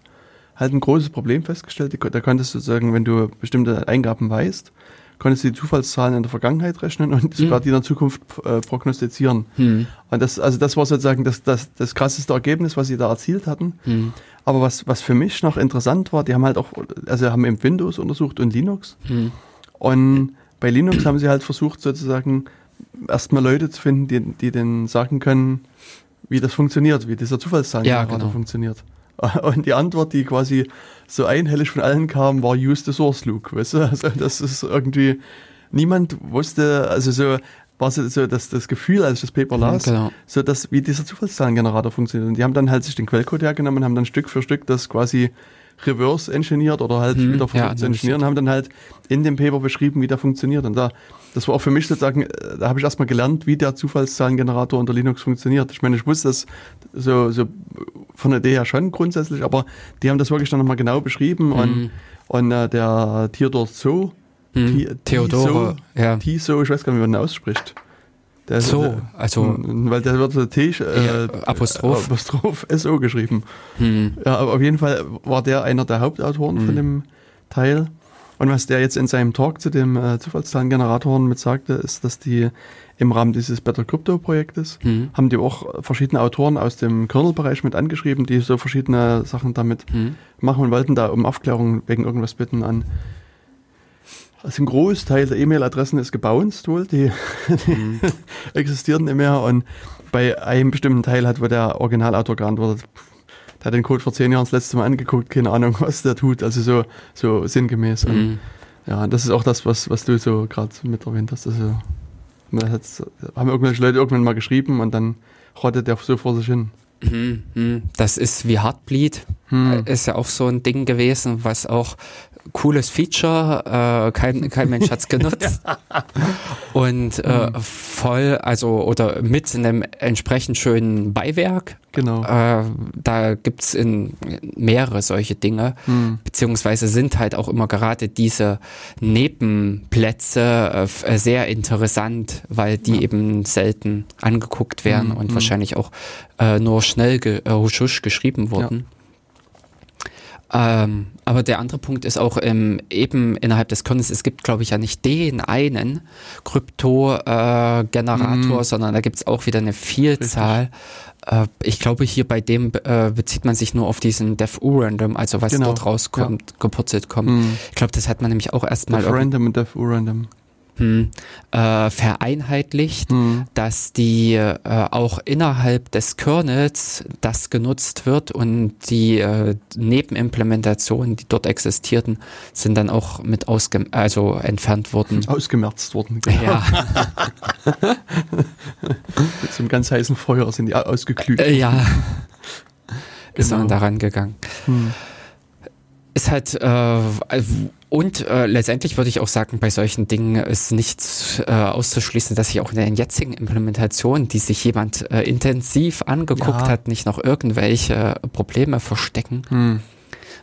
halt ein großes Problem festgestellt. Da konntest du sagen, wenn du bestimmte Eingaben weißt, konntest du die Zufallszahlen in der Vergangenheit rechnen und sogar die in der Zukunft äh, prognostizieren. Hm. Und das, also das war sozusagen das, das, das krasseste Ergebnis, was sie da erzielt hatten. Hm. Aber was, was für mich noch interessant war, die haben halt auch, also haben eben Windows untersucht und Linux. Hm. Und bei Linux haben sie halt versucht, sozusagen erstmal Leute zu finden, die, die denen sagen können, wie das funktioniert, wie dieser Zufallszahlengenerator Ja, genau. funktioniert. Und die Antwort, die quasi so einhellig von allen kam, war use the source Luke. Weißt du? Also das ist irgendwie, niemand wusste, also so war so, so das, das Gefühl, als ich das Paper las, Genau. so dass wie dieser Zufallszahlengenerator funktioniert. Und die haben dann halt sich den Quellcode hergenommen und haben dann Stück für Stück das quasi reverse engineert oder halt Hm, wieder versucht ja, zu engineeren, haben dann halt in dem Paper beschrieben, wie der funktioniert. Und da, das war auch für mich sozusagen, äh, da habe ich erstmal gelernt, wie der Zufallszahlengenerator unter Linux funktioniert. Ich meine, ich wusste das so, so von der Idee her schon grundsätzlich, aber die haben das wirklich dann nochmal genau beschrieben und, Mhm. und äh, der Theodor Zoo, Hm. Theodore, ja. Tiso, ich weiß gar nicht, wie man den ausspricht. Der, So, der, also- Mm, weil der wird so T, äh, Apostroph. Apostroph SO geschrieben. Hm. Ja, aber auf jeden Fall war der einer der Hauptautoren von Mhm. dem Teil. Und was der jetzt in seinem Talk zu dem äh, Zufallszahlengeneratoren mit sagte, ist, dass die im Rahmen dieses Better Crypto Projektes Hm. haben die auch verschiedene Autoren aus dem Kernel-Bereich mit angeschrieben, die so verschiedene Sachen damit Hm. machen und wollten da um Aufklärung wegen irgendwas bitten an. Also ein Großteil der E-Mail-Adressen ist gebounced wohl, die, die Hm. existieren nicht mehr und bei einem bestimmten Teil hat wohl der Originalautor geantwortet, der hat den Code vor zehn Jahren das letzte Mal angegucgt, keine Ahnung, was der tut, also so, so sinngemäß. Und, Hm. ja, das ist auch das, was, was du so gerade mit erwähnt hast. Also, hat's- haben irgendwelche Leute irgendwann mal geschrieben und dann rottet der so vor sich hin. Hm, hm. Das ist wie Heartbleed. Hm. Äh, Ist ja auch so ein Ding gewesen, was auch cooles Feature, äh, kein, kein Mensch hat's genutzt. Und äh, voll, also oder mit einem entsprechend schönen Beiwerk. Genau. Äh, da gibt's in mehrere solche Dinge, Hm. beziehungsweise sind halt auch immer gerade diese Nebenplätze äh, sehr interessant, weil die Ja. eben selten angeguckt werden Mhm, und mhm. wahrscheinlich auch äh, nur schnell ge äh, husch, husch geschrieben wurden. Ähm, aber der andere Punkt ist auch ähm, eben innerhalb des Kernels, es gibt glaube ich ja nicht den einen Krypto-Generator, Mhm. sondern da gibt es auch wieder eine Vielzahl. Äh, ich glaube hier bei dem äh, bezieht man sich nur auf diesen DevU-Random, also was Genau, dort rauskommt, gepurzelt kommt. Hm. Ich glaube, das hat man nämlich auch erstmal Def Random und Def Random. hm, äh, vereinheitlicht Hm. dass die äh, auch innerhalb des Kernels das genutzt wird und die äh, Nebenimplementationen, die dort existierten, sind dann auch mit ausge also entfernt worden. Ausgemerzt worden. Ja, Mit so einem ganz heißen Feuer sind die au- ausgeglüht. äh, ja. Ist Genau. man daran gegangen. Hm. Ist halt, äh, Und äh, letztendlich würde ich auch sagen, bei solchen Dingen ist nicht äh, auszuschließen, dass sich auch in der jetzigen Implementation, die sich jemand äh, intensiv angeguckt Ja. hat, nicht noch irgendwelche Probleme verstecken. Hm.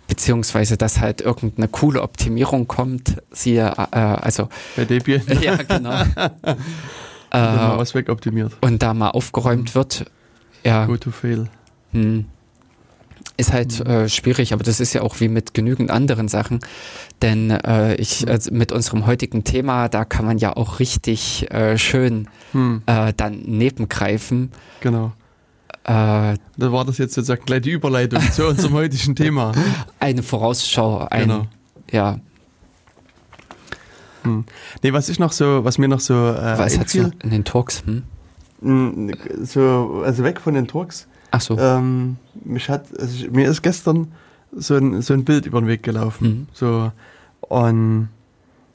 Beziehungsweise, dass halt irgendeine coole Optimierung kommt. Siehe, äh, also, Bei Debian ja, genau. mal äh, was wegoptimiert. und da mal aufgeräumt wird. Ja. Go to fail. Hm. Ist halt äh, schwierig, aber das ist ja auch wie mit genügend anderen Sachen. Denn äh, ich also mit unserem heutigen Thema, da kann man ja auch richtig äh, schön Hm. äh, dann nebengreifen. Genau. Äh, Da war das jetzt sozusagen gleich die Überleitung zu unserem heutigen Thema. eine Vorausschau, ein, Genau. ja, Hm. Nee, was ich noch so, was mir noch so äh, was hat in den Talks? Hm? mh, so, also weg von den Turks, Ach so. ähm, mich hat, also ich, mir ist gestern so ein, so ein Bild über den Weg gelaufen. Mhm. So, und,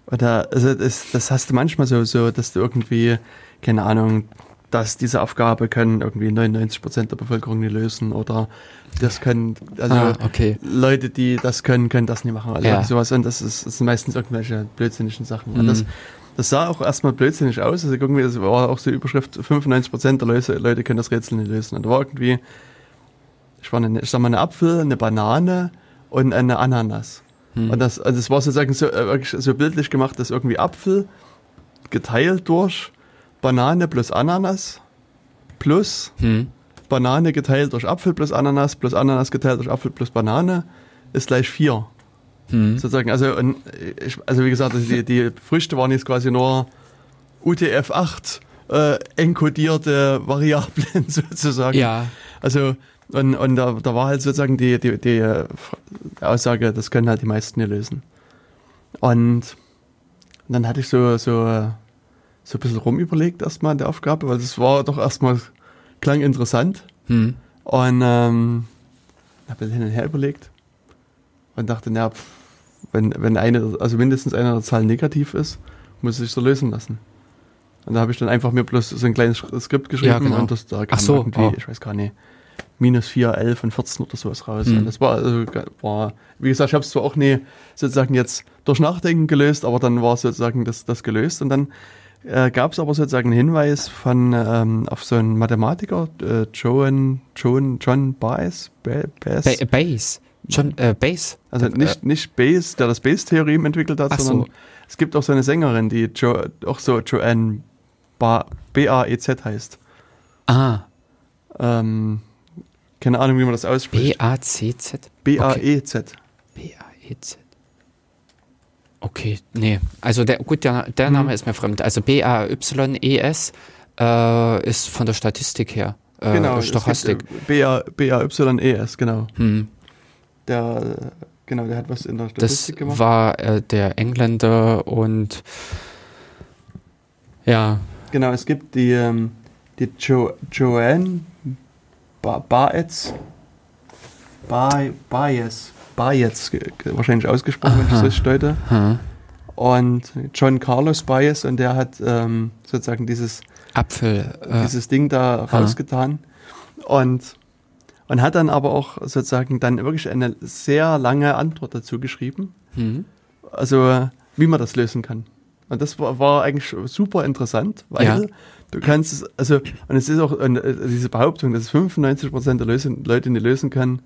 oder, also das, das hast du manchmal so, so, dass du irgendwie, keine Ahnung, dass diese Aufgabe können irgendwie 99 Prozent der Bevölkerung nicht lösen oder das können, also ah, okay. Leute, die das können, können das nicht machen. Also Ja. sowas. Und das, ist, das sind meistens irgendwelche blödsinnigen Sachen. Und Mhm. das, das sah auch erstmal blödsinnig aus. Also irgendwie, das war auch so die Überschrift, 95% der Leute, Leute können das Rätsel nicht lösen. Und da war irgendwie, ich, war eine, ich sag mal, eine Apfel, eine Banane und eine Ananas. Hm. Und das, also das war sozusagen so, äh, wirklich so bildlich gemacht, dass irgendwie Apfel geteilt durch Banane plus Ananas plus Hm. Banane geteilt durch Apfel plus Ananas plus Ananas geteilt durch Apfel plus Banane ist gleich 4. Hm. Sozusagen, also, und ich, also wie gesagt, also die, die Früchte waren jetzt quasi nur UTF-8 äh, enkodierte Variablen sozusagen. Ja, Also, und, und da, da war halt sozusagen die, die, die äh, Aussage, das können halt die meisten nicht lösen. Und dann hatte ich so, so, so ein bisschen rumüberlegt erstmal an der Aufgabe, weil das war doch erstmal, klang interessant. hm. Und ähm, habe hin und her überlegt und dachte, na, pff, wenn, wenn eine, also mindestens eine der Zahlen negativ ist, muss es sich so lösen lassen. Und da habe ich dann einfach mir bloß so ein kleines Skript geschrieben Ja, genau. und das da kam Ach so, irgendwie, oh. ich weiß gar nicht, minus 4, 11 und 14 oder sowas raus. Hm. Und das war, also, war, wie gesagt, ich habe es zwar auch nie sozusagen jetzt durch Nachdenken gelöst, aber dann war sozusagen das, das gelöst und dann äh, gab es aber sozusagen einen Hinweis von ähm, auf so einen Mathematiker, äh, Joan, John, John Baez, Ba- Baez Ba Base. Schon, äh, Base. also Äh, nicht, nicht Bayes, der das Bayes-Theorem entwickelt hat, Ach so. sondern es gibt auch so eine Sängerin, die jo, auch so Joanne ba, B-A-E-Z heißt. Ah, Ähm, keine Ahnung, wie man das ausspricht. B-A-C-Z. B-A-E-Z. B-A-E-Z. Okay, nee. Also der, gut, der, der Name ist mir fremd. Also B-A-Y-E-S äh, ist von der Statistik her. Äh, genau, Stochastik. gibt, äh, B-A-Y-E-S, genau. Hm. Der, genau, der hat was in der Das Statistik gemacht. war äh, der Engländer und ja, Genau, es gibt die, ähm, die jo Joanne ba Baez, ba Baez, Baez, wahrscheinlich ausgesprochen, wenn ich das deute. hm. Und John Carlos Baez und der hat ähm, sozusagen dieses, Apfel. Äh, dieses Ding da Aha. rausgetan. Und, und hat dann aber auch sozusagen dann wirklich eine sehr lange Antwort dazu geschrieben. hm. Also, wie man das lösen kann. Und das war, war eigentlich super interessant, weil Ja. du kannst es, also, und es ist auch und, äh, diese Behauptung, dass es 95% der Lösen, Leute nicht lösen können,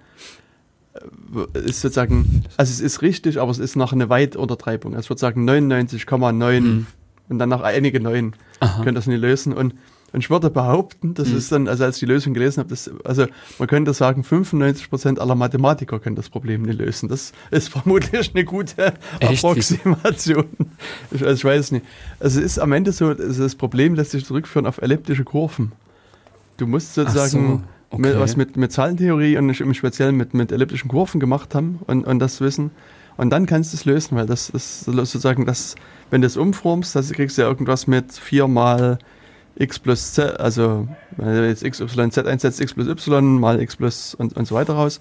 äh, ist sozusagen, also es ist richtig, aber es ist noch eine Weituntertreibung. Also ich würde sagen 99,9 Mhm. und dann noch einige Neun können das nicht lösen. Und, und ich würde behaupten, das Mhm. ist dann, also als ich die Lösung gelesen habe, das, also man könnte sagen, 95% aller Mathematiker können das Problem nicht lösen. Das ist vermutlich eine gute Echt? Approximation. Ich, also ich weiß nicht. Also es ist am Ende so, also das Problem lässt sich zurückführen auf elliptische Kurven. Du musst sozusagen so, mit, okay. was mit, mit Zahlentheorie und im Speziellen mit, mit elliptischen Kurven gemacht haben und, und das wissen. Und dann kannst du es lösen, weil das ist sozusagen das, wenn du es umformst, das kriegst du ja irgendwas mit 4 mal x plus z, also wenn du jetzt x, y, z einsetzt, x plus y mal x plus und, und so weiter raus.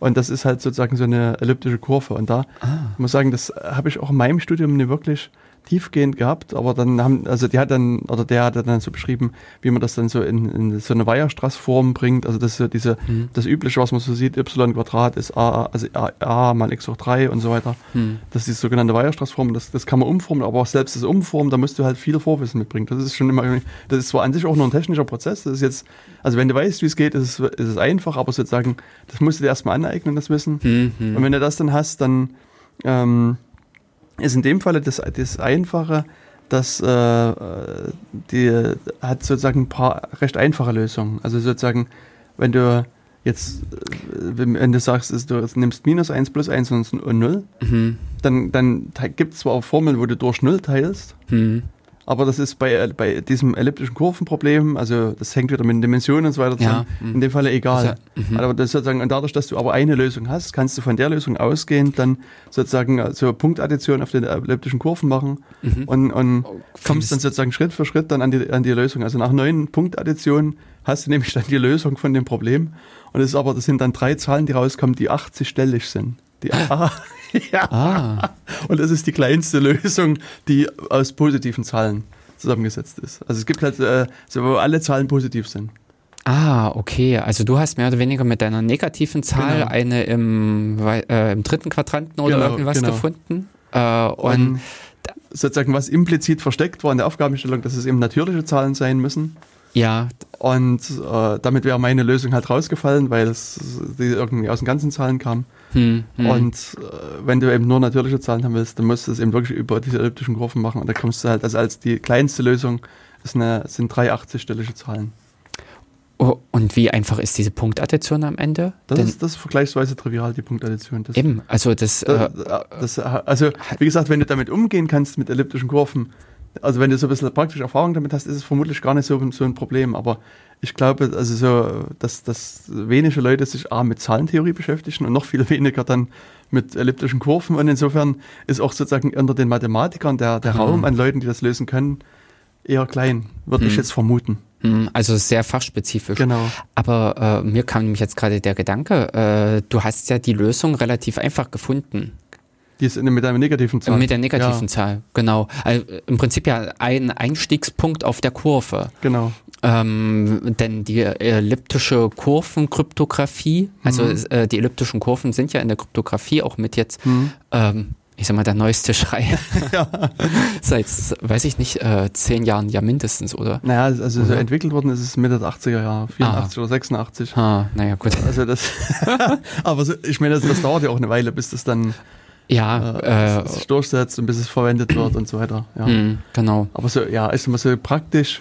Und das ist halt sozusagen so eine elliptische Kurve. Und da Ah. ich muss sagen, das habe ich auch in meinem Studium nicht wirklich tiefgehend gehabt, aber dann haben, also die hat dann, oder der hat dann so beschrieben, wie man das dann so in, in so eine Weierstraßform bringt. Also das ist so diese, mhm. das übliche, was man so sieht, y Quadrat ist a, also a, a mal x hoch 3 und so weiter. Mhm. Das ist die sogenannte Weierstraßform, das, das kann man umformen, aber auch selbst das Umformen, da musst du halt viel Vorwissen mitbringen. Das ist schon immer, das ist zwar an sich auch nur ein technischer Prozess, das ist jetzt, also wenn du weißt, wie es geht, ist es, ist es einfach, aber sozusagen, das musst du dir erstmal aneignen, das Wissen. Mhm. Und wenn du das dann hast, dann, ähm, ist in dem Falle das, das Einfache, dass äh, die hat sozusagen ein paar recht einfache Lösungen. Also sozusagen, wenn du jetzt, äh, wenn du sagst, du nimmst minus 1 plus 1 und 0, mhm. dann, dann gibt es zwar auch Formeln, wo du durch 0 teilst, mhm. Aber das ist bei, bei diesem elliptischen Kurvenproblem, also das hängt wieder mit den Dimensionen und so weiter zusammen, ja, in dem Falle egal. Ja, mhm. aber das sozusagen, und dadurch, dass du aber eine Lösung hast, kannst du von der Lösung ausgehend dann sozusagen so Punktaddition auf den elliptischen Kurven machen mhm. und, und oh, kommst dann sozusagen Schritt für Schritt dann an die, an die Lösung. Also nach neun Punktadditionen hast du nämlich dann die Lösung von dem Problem. Und das ist aber, das sind dann drei Zahlen, die rauskommen, die 80 stellig sind. Die. ja. Ah. Und das ist die kleinste Lösung, die aus positiven Zahlen zusammengesetzt ist. Also es gibt halt, äh, so, wo alle Zahlen positiv sind. Ah, okay. Also du hast mehr oder weniger mit deiner negativen Zahl genau. eine im, äh, im, dritten Quadranten oder genau, irgendwas genau. gefunden. Äh, und, und sozusagen was implizit versteckt war in der Aufgabenstellung, dass es eben natürliche Zahlen sein müssen. Ja. Und äh, damit wäre meine Lösung halt rausgefallen, weil es die irgendwie aus den ganzen Zahlen kam. Hm, hm. Und äh, wenn du eben nur natürliche Zahlen haben willst, dann musst du es eben wirklich über diese elliptischen Kurven machen. Und da kommst du halt, also als die kleinste Lösung ist eine, sind drei 80-stellige Zahlen. Oh, und wie einfach ist diese Punktaddition am Ende? Das, Denn ist, das ist vergleichsweise trivial, die Punktaddition. Das, eben, also das, äh, das, Also, wie gesagt, wenn du damit umgehen kannst mit elliptischen Kurven, also wenn du so ein bisschen praktische Erfahrung damit hast, ist es vermutlich gar nicht so, so ein Problem. Aber ich glaube, also so, dass, dass wenige Leute sich A mit Zahlentheorie beschäftigen und noch viel weniger dann mit elliptischen Kurven. Und insofern ist auch sozusagen unter den Mathematikern der, der Raum an Leuten, die das lösen können, eher klein, würde hm. ich jetzt vermuten. Hm, also sehr fachspezifisch. Genau. Aber äh, mir kam nämlich jetzt gerade der Gedanke, äh, du hast ja die Lösung relativ einfach gefunden. Die ist mit einer negativen Zahl. Mit der negativen ja. Zahl, genau. Also Im Prinzip ja ein Einstiegspunkt auf der Kurve. Genau. Ähm, denn die elliptische Kurvenkryptographie, also mhm. äh, die elliptischen Kurven sind ja in der Kryptographie auch mit jetzt, mhm. ähm, ich sag mal, der neueste Schrei. ja. Seit, weiß ich nicht, äh, zehn Jahren ja mindestens, oder? Naja, also so entwickelt worden ist es Mitte der 80er Jahre, 84 ah. oder 86. Ah, naja, gut. Also das, aber so, ich meine, das, das dauert ja auch eine Weile, bis das dann ja, äh, äh, sich durchsetzt und bis es verwendet wird und so weiter. Ja. Mh, genau. Aber so, ja, ist immer so praktisch,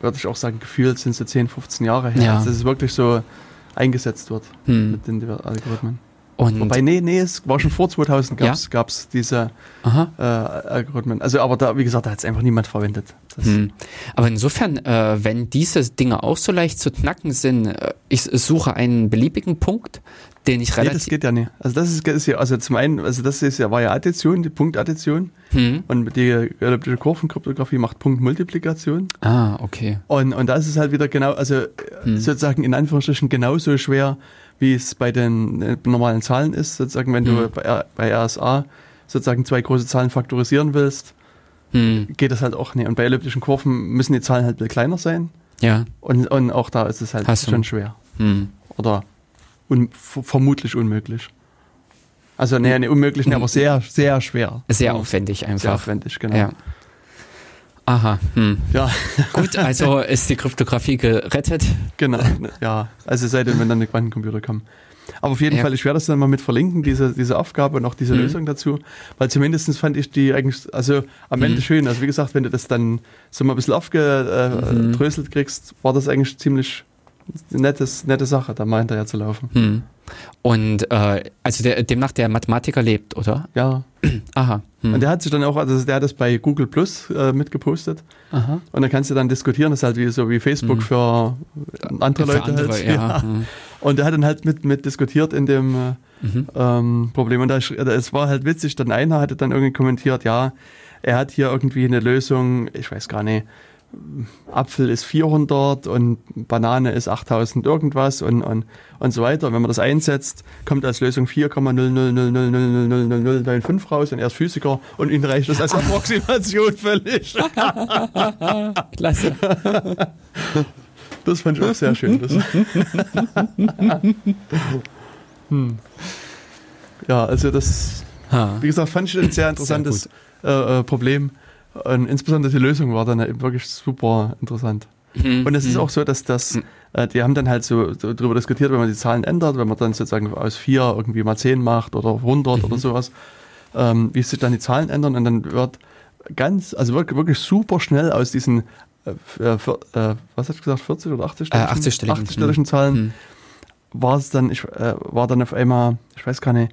würde ich auch sagen, gefühlt sind es so 10, 15 Jahre her, ja. dass es wirklich so eingesetzt wird hm. mit den Algorithmen. Und Wobei, nee, nee, es war schon vor 2000 gab es ja? diese äh, Algorithmen. Also, aber da, wie gesagt, da hat es einfach niemand verwendet. Hm. Aber insofern, äh, wenn diese Dinge auch so leicht zu knacken sind, äh, ich suche einen beliebigen Punkt, den ich relativ. Nee, das geht ja nicht. Also das ist, ist ja, also zum einen, also das ist ja, war ja Addition, die Punktaddition. Hm. Und die elliptische Kurvenkryptographie macht Punktmultiplikation. Ah, okay. Und, und das ist halt wieder genau, also hm. sozusagen in Anführungsstrichen genauso schwer, wie es bei den äh, normalen Zahlen ist. Sozusagen, wenn hm. du bei, bei RSA sozusagen zwei große Zahlen faktorisieren willst, hm. geht das halt auch nicht. Und bei elliptischen Kurven müssen die Zahlen halt ein bisschen kleiner sein. Ja. Und, und auch da ist es halt Hast schon du. schwer. Hm. Oder un vermutlich unmöglich. Also, nee, nicht unmöglich, nee, aber sehr, sehr schwer. Sehr aufwendig einfach. Sehr aufwendig, genau. Ja. Aha. Hm. Ja. Gut, also ist die Kryptographie gerettet. Genau, ja. Also seitdem, wenn dann die Quantencomputer kommen. Aber auf jeden ja. Fall, ich werde das dann mal mit verlinken, diese, diese Aufgabe und auch diese mhm. Lösung dazu. Weil zumindest fand ich die eigentlich, also am Ende mhm. schön. Also wie gesagt, wenn du das dann so mal ein bisschen aufgedröselt mhm. kriegst, war das eigentlich ziemlich nettes, nette Sache, da mal hinterher zu laufen. Hm. Und äh, also der, demnach der Mathematiker lebt, oder? Ja. Aha. Hm. Und der hat sich dann auch, also der hat das bei Google Plus äh, mitgepostet. Aha. Und dann kannst du dann diskutieren, das ist halt wie so wie Facebook hm. für andere für Leute. Andere, halt. ja. ja. Hm. Und der hat dann halt mit, mit diskutiert in dem äh, mhm. ähm, Problem. Und da, es war halt witzig, dann einer hatte dann irgendwie kommentiert, ja, er hat hier irgendwie eine Lösung, ich weiß gar nicht, Apfel ist 400 und Banane ist 8000 irgendwas und, und, und so weiter. Und wenn man das einsetzt, kommt als Lösung 4,000000095 raus und er ist Physiker und ihn reicht das als Approximation völlig. Klasse. Das fand ich auch sehr schön. Das hm. Ja, also das, wie gesagt, fand ich ein sehr interessantes sehr äh, Problem. Und insbesondere die Lösung war dann eben wirklich super interessant. Mhm. Und es ist mhm. auch so, dass das, mhm. äh, die haben dann halt so, so darüber diskutiert, wenn man die Zahlen ändert, wenn man dann sozusagen aus vier irgendwie mal zehn macht oder 100 mhm. oder sowas, ähm, wie sich dann die Zahlen ändern und dann wird ganz, also wirklich, wirklich super schnell aus diesen, äh, äh, äh was hast du gesagt, 40 oder 80 stelligen, äh, 80 stelligen, 80 stelligen Zahlen, mhm. war es dann, ich, äh, war dann auf einmal, ich weiß gar nicht,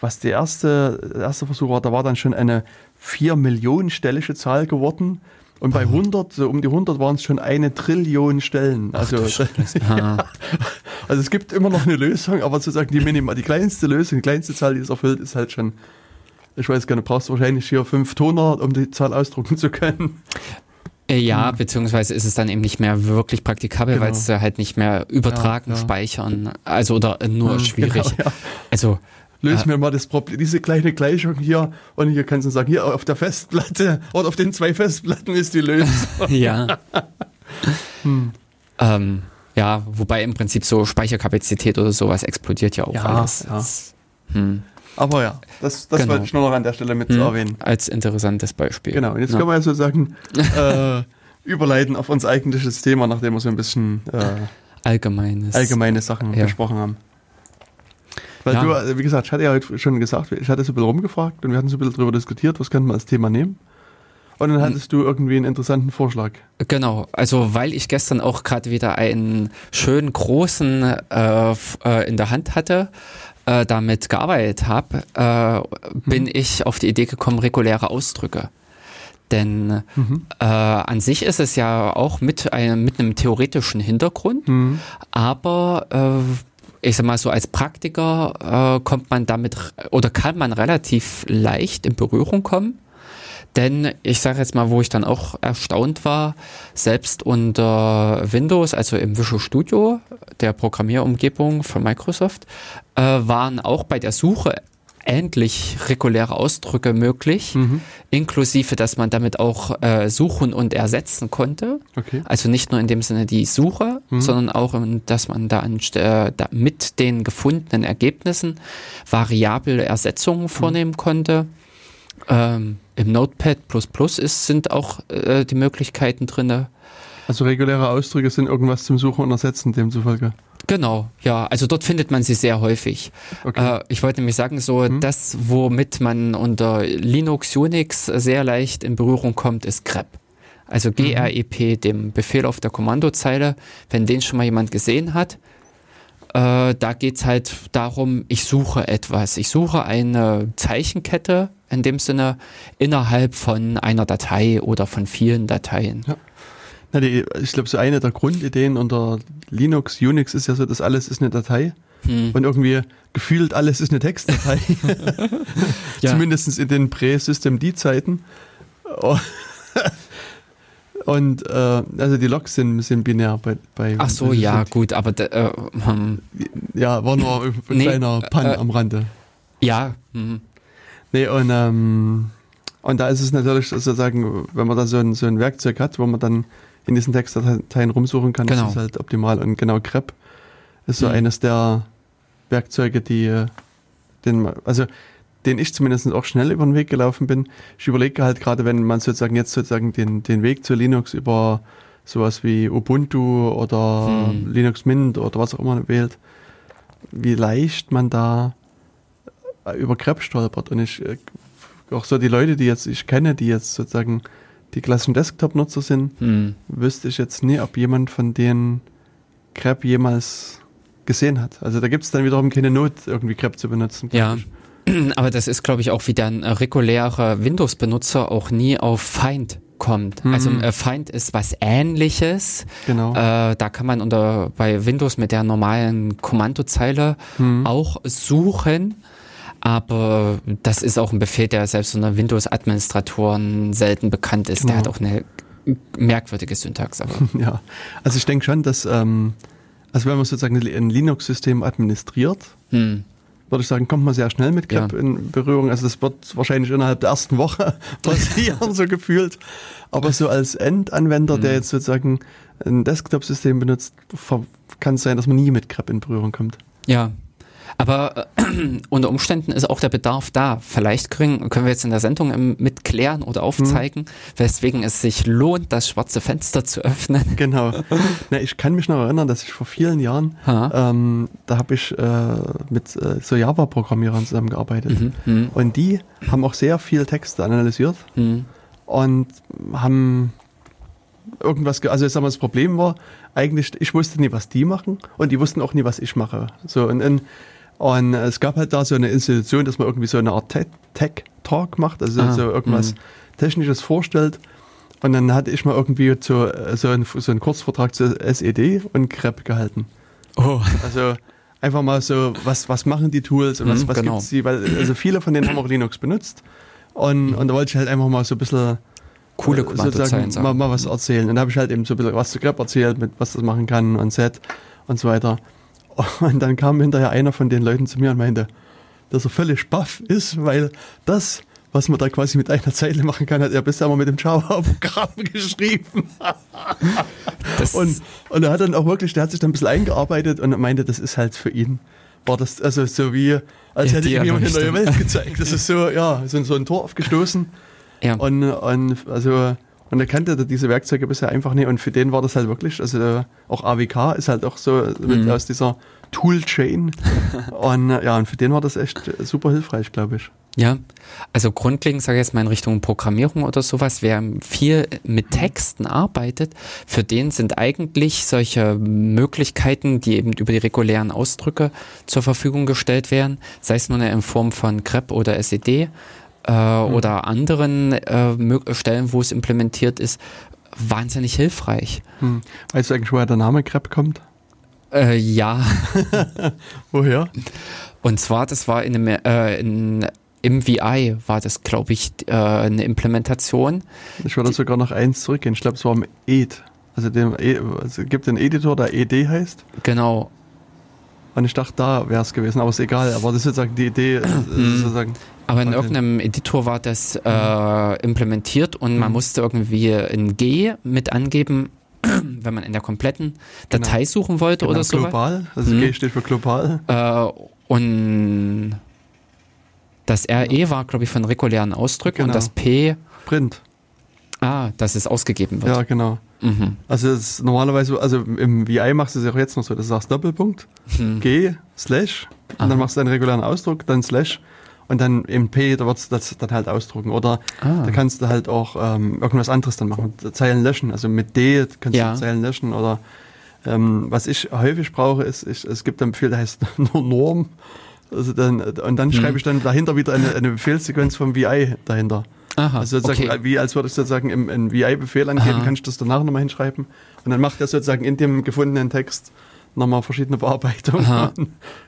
was der erste, der erste Versuch war, da war dann schon eine 4 Millionen stellige Zahl geworden. Und bei 100, so um die 100 waren es schon eine Trillion Stellen. Also, ja. also es gibt immer noch eine Lösung, aber sozusagen die minimal, die kleinste Lösung, die kleinste Zahl, die es erfüllt, ist halt schon, ich weiß gar nicht, brauchst du wahrscheinlich hier fünf Toner, um die Zahl ausdrucken zu können. Äh, ja, beziehungsweise ist es dann eben nicht mehr wirklich praktikabel, genau. weil es halt nicht mehr übertragen, ja, ja. speichern, also oder nur hm, schwierig. Genau, ja. Also löse mir mal das Problem, diese kleine Gleichung hier und hier kannst du sagen, hier auf der Festplatte oder auf den zwei Festplatten ist die Lösung. ja. hm. ähm, ja, wobei im Prinzip so Speicherkapazität oder sowas explodiert ja auch ja, alles. Ja. hm. Aber ja, das, das genau. wollte ich nur noch an der Stelle mit hm, erwähnen. Als interessantes Beispiel. Genau, und jetzt ja. können wir ja sozusagen äh, überleiten auf unser eigentliches Thema, nachdem wir so ein bisschen äh, Allgemeines. allgemeine Sachen ja. besprochen haben. Weil ja. du, äh, wie gesagt, ich hatte ja heute schon gesagt, ich hatte so ein bisschen rumgefragt und wir hatten so ein bisschen darüber diskutiert, was könnte man als Thema nehmen. Und dann hattest du irgendwie einen interessanten Vorschlag. Genau, also weil ich gestern auch gerade wieder einen schönen großen äh, äh, in der Hand hatte, äh, damit gearbeitet habe, äh, bin hm. ich auf die Idee gekommen, reguläre Ausdrücke. Denn mhm. äh, an sich ist es ja auch mit, einem, mit einem theoretischen Hintergrund, mhm. aber äh, ich sag mal so, als Praktiker äh, kommt man damit oder kann man relativ leicht in Berührung kommen. Denn ich sage jetzt mal, wo ich dann auch erstaunt war, selbst unter Windows, also im Visual Studio, der Programmierumgebung von Microsoft, äh, waren auch bei der Suche endlich reguläre Ausdrücke möglich, mhm. inklusive, dass man damit auch äh, suchen und ersetzen konnte. Okay. Also nicht nur in dem Sinne die Suche, mhm. sondern auch, dass man da, äh, da, mit den gefundenen Ergebnissen variable Ersetzungen mhm. vornehmen konnte. Ähm, Im Notepad ist, sind auch äh, die Möglichkeiten drin. Also reguläre Ausdrücke sind irgendwas zum Suchen und Ersetzen demzufolge. Genau, ja. Also dort findet man sie sehr häufig. Okay. Äh, ich wollte nämlich sagen, so hm. das, womit man unter Linux, Unix sehr leicht in Berührung kommt, ist grep. Also mhm. grep, dem Befehl auf der Kommandozeile. Wenn den schon mal jemand gesehen hat, äh, da geht's halt darum, ich suche etwas. Ich suche eine Zeichenkette, in dem Sinne, innerhalb von einer Datei oder von vielen Dateien. Ja. Na, die, ich glaube, so eine der Grundideen unter Linux, Unix ist ja so, dass alles ist eine Datei. Hm. Und irgendwie gefühlt alles ist eine Textdatei. ja. Zumindest in den Prä-System-D-Zeiten. Und äh, also die Logs sind, sind binär bei, bei Ach so, ja, gut, aber äh, hm. ja, war nur ein nee, kleiner Pan äh, am Rande. Ja. Mhm. Nee, und, ähm, und da ist es natürlich sozusagen, wenn man da so ein, so ein Werkzeug hat, wo man dann in diesen Textdateien rumsuchen kann, genau. ist halt optimal. Und genau Crep ist so mhm. eines der Werkzeuge, die äh, den, also den ich zumindest auch schnell über den Weg gelaufen bin. Ich überlege halt gerade, wenn man sozusagen jetzt sozusagen den, den Weg zu Linux über sowas wie Ubuntu oder hm. Linux Mint oder was auch immer wählt, wie leicht man da über Crep stolpert. Und ich, äh, auch so die Leute, die jetzt ich kenne, die jetzt sozusagen die klassischen Desktop-Nutzer sind, hm. wüsste ich jetzt nie, ob jemand von denen Crap jemals gesehen hat. Also da gibt es dann wiederum keine Not, irgendwie Crap zu benutzen. Ja. Aber das ist, glaube ich, auch wie ein regulärer Windows-Benutzer auch nie auf Find kommt. Mhm. Also äh, Find ist was ähnliches. Genau. Äh, da kann man unter bei Windows mit der normalen Kommandozeile mhm. auch suchen. Aber das ist auch ein Befehl, der selbst unter Windows-Administratoren selten bekannt ist. Genau. Der hat auch eine merkwürdige Syntax. Aber. Ja, also ich denke schon, dass, ähm, also wenn man sozusagen ein Linux-System administriert, Hm. würde ich sagen, kommt man sehr schnell mit CREP Ja. in Berührung. Also das wird wahrscheinlich innerhalb der ersten Woche passieren, so gefühlt. Aber so als Endanwender, der jetzt sozusagen ein Desktop-System benutzt, kann es sein, dass man nie mit CREP in Berührung kommt. Ja. Aber äh, unter Umständen ist auch der Bedarf da. Vielleicht kriegen, können wir jetzt in der Sendung ähm, mitklären oder aufzeigen, weswegen es sich lohnt, das schwarze Fenster zu öffnen. Genau. Na, ich kann mich noch erinnern, dass ich vor vielen Jahren, ähm, da habe ich äh, mit äh, so Java-Programmierern zusammengearbeitet. Mhm. Mhm. Und die haben auch sehr viel Texte analysiert Mhm. und haben irgendwas, ge also ich sag mal, das Problem war, eigentlich, ich wusste nie, was die machen und die wussten auch nie, was ich mache. So, und, und, und es gab halt da so eine Institution, dass man irgendwie so eine Art Te- Tech-Talk macht, also Ah, so irgendwas mhm. Technisches vorstellt. Und dann hatte ich mal irgendwie äh, so, einen, so einen Kurzvortrag zu SED und CREP gehalten. Oh. Also einfach mal so, was, was machen die Tools und was, Mhm, was genau. gibt's die, weil also viele von denen haben auch Linux benutzt. Und, und da wollte ich halt einfach mal so ein bisschen Coole äh, sozusagen mal, mal was erzählen. Und da habe ich halt eben so ein bisschen was zu Grep erzählt, mit was das machen kann und Set und so weiter. Und dann kam hinterher einer von den Leuten zu mir und meinte, dass er völlig baff ist, weil das, was man da quasi mit einer Zeile machen kann, hat er bisher mal mit dem Java-Programm geschrieben. Und, und er hat dann auch wirklich, der hat sich dann ein bisschen eingearbeitet und meinte, das ist halt für ihn. War das also so wie, als Ja, hätte ihm jemand eine neue. Welt gezeigt. Das ist so, ja, so, so ein Tor aufgestoßen. ja. Und, und also und er kannte diese Werkzeuge bisher einfach nicht und für den war das halt wirklich, also auch AWK ist halt auch so Mhm. aus dieser Toolchain und äh, ja, und für den war das echt super hilfreich, glaube ich. Ja, also grundlegend sage ich jetzt mal in Richtung Programmierung oder sowas, wer viel mit Texten arbeitet, für den sind eigentlich solche Möglichkeiten, die eben über die regulären Ausdrücke zur Verfügung gestellt werden, sei es nun in Form von grep oder SED äh, oder anderen äh, Stellen, wo es implementiert ist, wahnsinnig hilfreich. Hm. Weißt du eigentlich, woher der Name Crep kommt? Äh, ja, Woher? Und zwar, das war in einem, äh, in, im VI war das, glaube ich, äh, eine Implementation. Ich würde sogar noch eins zurückgehen. Ich glaube, es war im ED. Also, dem, E- also es gibt einen Editor, der ED heißt. Genau. Und ich dachte, da wäre es gewesen, aber ist egal. Aber das ist sozusagen die Idee, Mhm. sozusagen. Aber in irgendeinem Editor war das äh, implementiert und man Mhm. musste irgendwie in G mit angeben, wenn man in der kompletten Genau. Datei suchen wollte Genau, oder so. global. Also Mhm. G steht für global. Äh, und das RE war, glaube ich, von regulären Ausdrücken und Genau. das P, Print. ah, dass es ausgegeben wird. Ja, genau. Mhm. Also normalerweise, also im VI machst du es ja auch jetzt noch so, dass du sagst Doppelpunkt, Hm. G, Slash, und dann machst du einen regulären Ausdruck, dann Slash und dann im P, da wird das dann halt ausdrucken. Oder Ah. da kannst du halt auch ähm, irgendwas anderes dann machen, Zeilen löschen. Also mit D kannst Ja. du Zeilen löschen oder ähm, was ich häufig brauche, ist, ich, es gibt einen Befehl, der heißt nur Norm. Also dann, und dann Hm. schreibe ich dann dahinter wieder eine, eine Befehlssequenz vom VI dahinter. Aha, Also sozusagen, okay. wie als würde ich sozusagen im, im VI-Befehl angeben, Aha. kann ich das danach nochmal hinschreiben. Und dann macht er sozusagen in dem gefundenen Text nochmal verschiedene Bearbeitungen.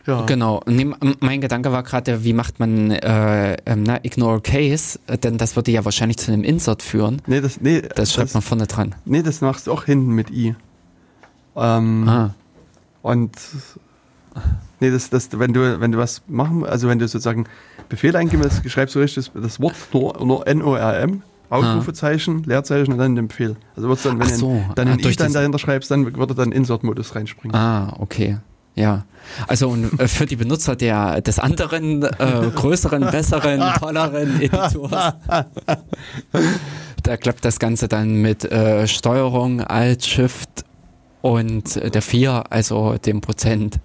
Ja. Genau. Nee, mein Gedanke war gerade, wie macht man äh, ähm, na, Ignore Case? Denn das würde ja wahrscheinlich zu einem Insert führen. Nee, das, nee, Das schreibt man vorne dran. nee, das machst du auch hinten mit I. Ähm, Ah. Und nee, das, das, wenn du, wenn du was machen, also wenn du sozusagen Befehl eingeben willst, schreibst du richtig das, das Wort nur, nur N-O-R-M, Ausrufezeichen, Leerzeichen und dann den Befehl. Also wird's dann, wenn Ach so, du dann ah, ein I durch dann dahinter schreibst, dann würde dann Insert-Modus reinspringen. Ah, okay. Ja. Also und äh, für die Benutzer der des anderen äh, größeren, besseren, tolleren Editors, da klappt das Ganze dann mit äh, Steuerung, Alt, Shift und äh, der 4, also dem Prozent.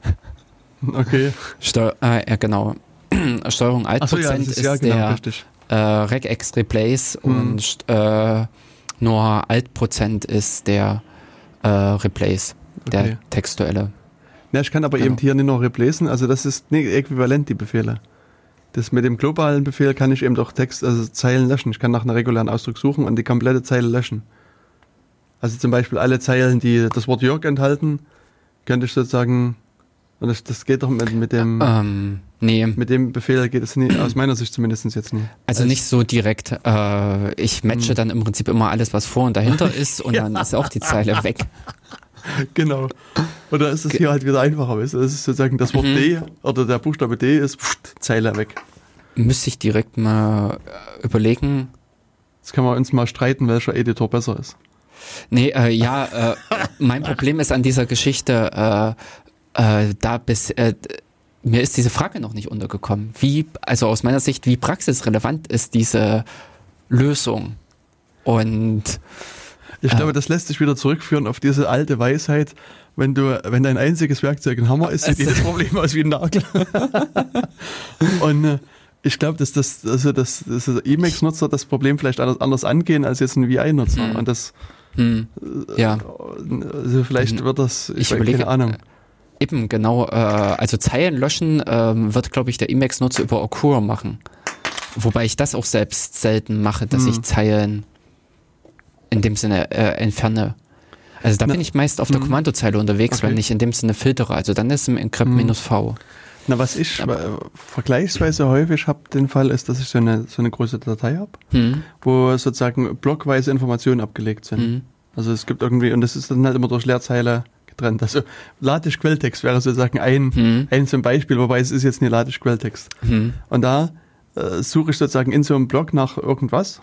Okay. Steu äh, ja, genau. Steuerung Alt ja, Prozent das ist ist, ja genau der richtig. Äh, Regex Replace Mhm. und äh, nur Alt-Prozent ist der äh, Replace, der Okay. textuelle. Ja, ich kann aber Genau. eben hier nicht noch replacen, also das ist nicht äquivalent, die Befehle. Das mit dem globalen Befehl kann ich eben doch Text, also Zeilen löschen. Ich kann nach einem regulären Ausdruck suchen und die komplette Zeile löschen. Also zum Beispiel alle Zeilen, die das Wort Jörg enthalten, könnte ich sozusagen Und das, das geht doch mit, mit dem Ähm, nee. mit dem Befehl geht es nie, aus meiner Sicht zumindest jetzt nie. Also nicht so direkt. Äh, ich Hm. matche dann im Prinzip immer alles, was vor und dahinter ist und dann ist auch die Zeile weg. Genau. Oder ist es hier halt wieder einfacher, weißt? Das ist sozusagen das Wort Mhm. D oder der Buchstabe D ist pft, Zeile weg. Müsste ich direkt mal äh, überlegen. Jetzt können wir uns mal streiten, welcher Editor besser ist. Nee, äh, ja, äh, mein Problem ist an dieser Geschichte, äh, äh, da bis, äh, mir ist diese Frage noch nicht untergekommen. Wie, also aus meiner Sicht, wie praxisrelevant ist diese Lösung? Und Ich glaube, das lässt sich wieder zurückführen auf diese alte Weisheit, wenn du, wenn dein einziges Werkzeug ein Hammer ist, sieht Es- jedes Problem aus wie ein Nagel. Und äh, ich glaube, dass das, also das, das Emacs-Nutzer das Problem vielleicht anders, anders angehen als jetzt ein VI-Nutzer. Hm. Und das, hm, ja. also vielleicht wird das, Ich weiß- überlege- keine Ahnung. Eben, genau. Äh, also Zeilen löschen ähm, wird, glaube ich, der Emacs-Nutzer über Occur machen. Wobei ich das auch selbst selten mache, dass Hm. ich Zeilen in dem Sinne äh, entferne. Also da Na, bin ich meist auf der hm. Kommandozeile unterwegs, Okay. wenn ich in dem Sinne filtere. Also dann ist im Encrypt Hm. minus V. Na, was ich äh, vergleichsweise häufig habe, den Fall ist, dass ich so eine, so eine große Datei habe, Hm. wo sozusagen blockweise Informationen abgelegt sind. Hm. Also es gibt irgendwie, und das ist dann halt immer durch Leerzeile getrennt. Also Latisch Quelltext wäre sozusagen ein, Hm. ein zum Beispiel, wobei es ist jetzt nicht Latisch Quelltext. Hm. Und da äh, suche ich sozusagen in so einem Block nach irgendwas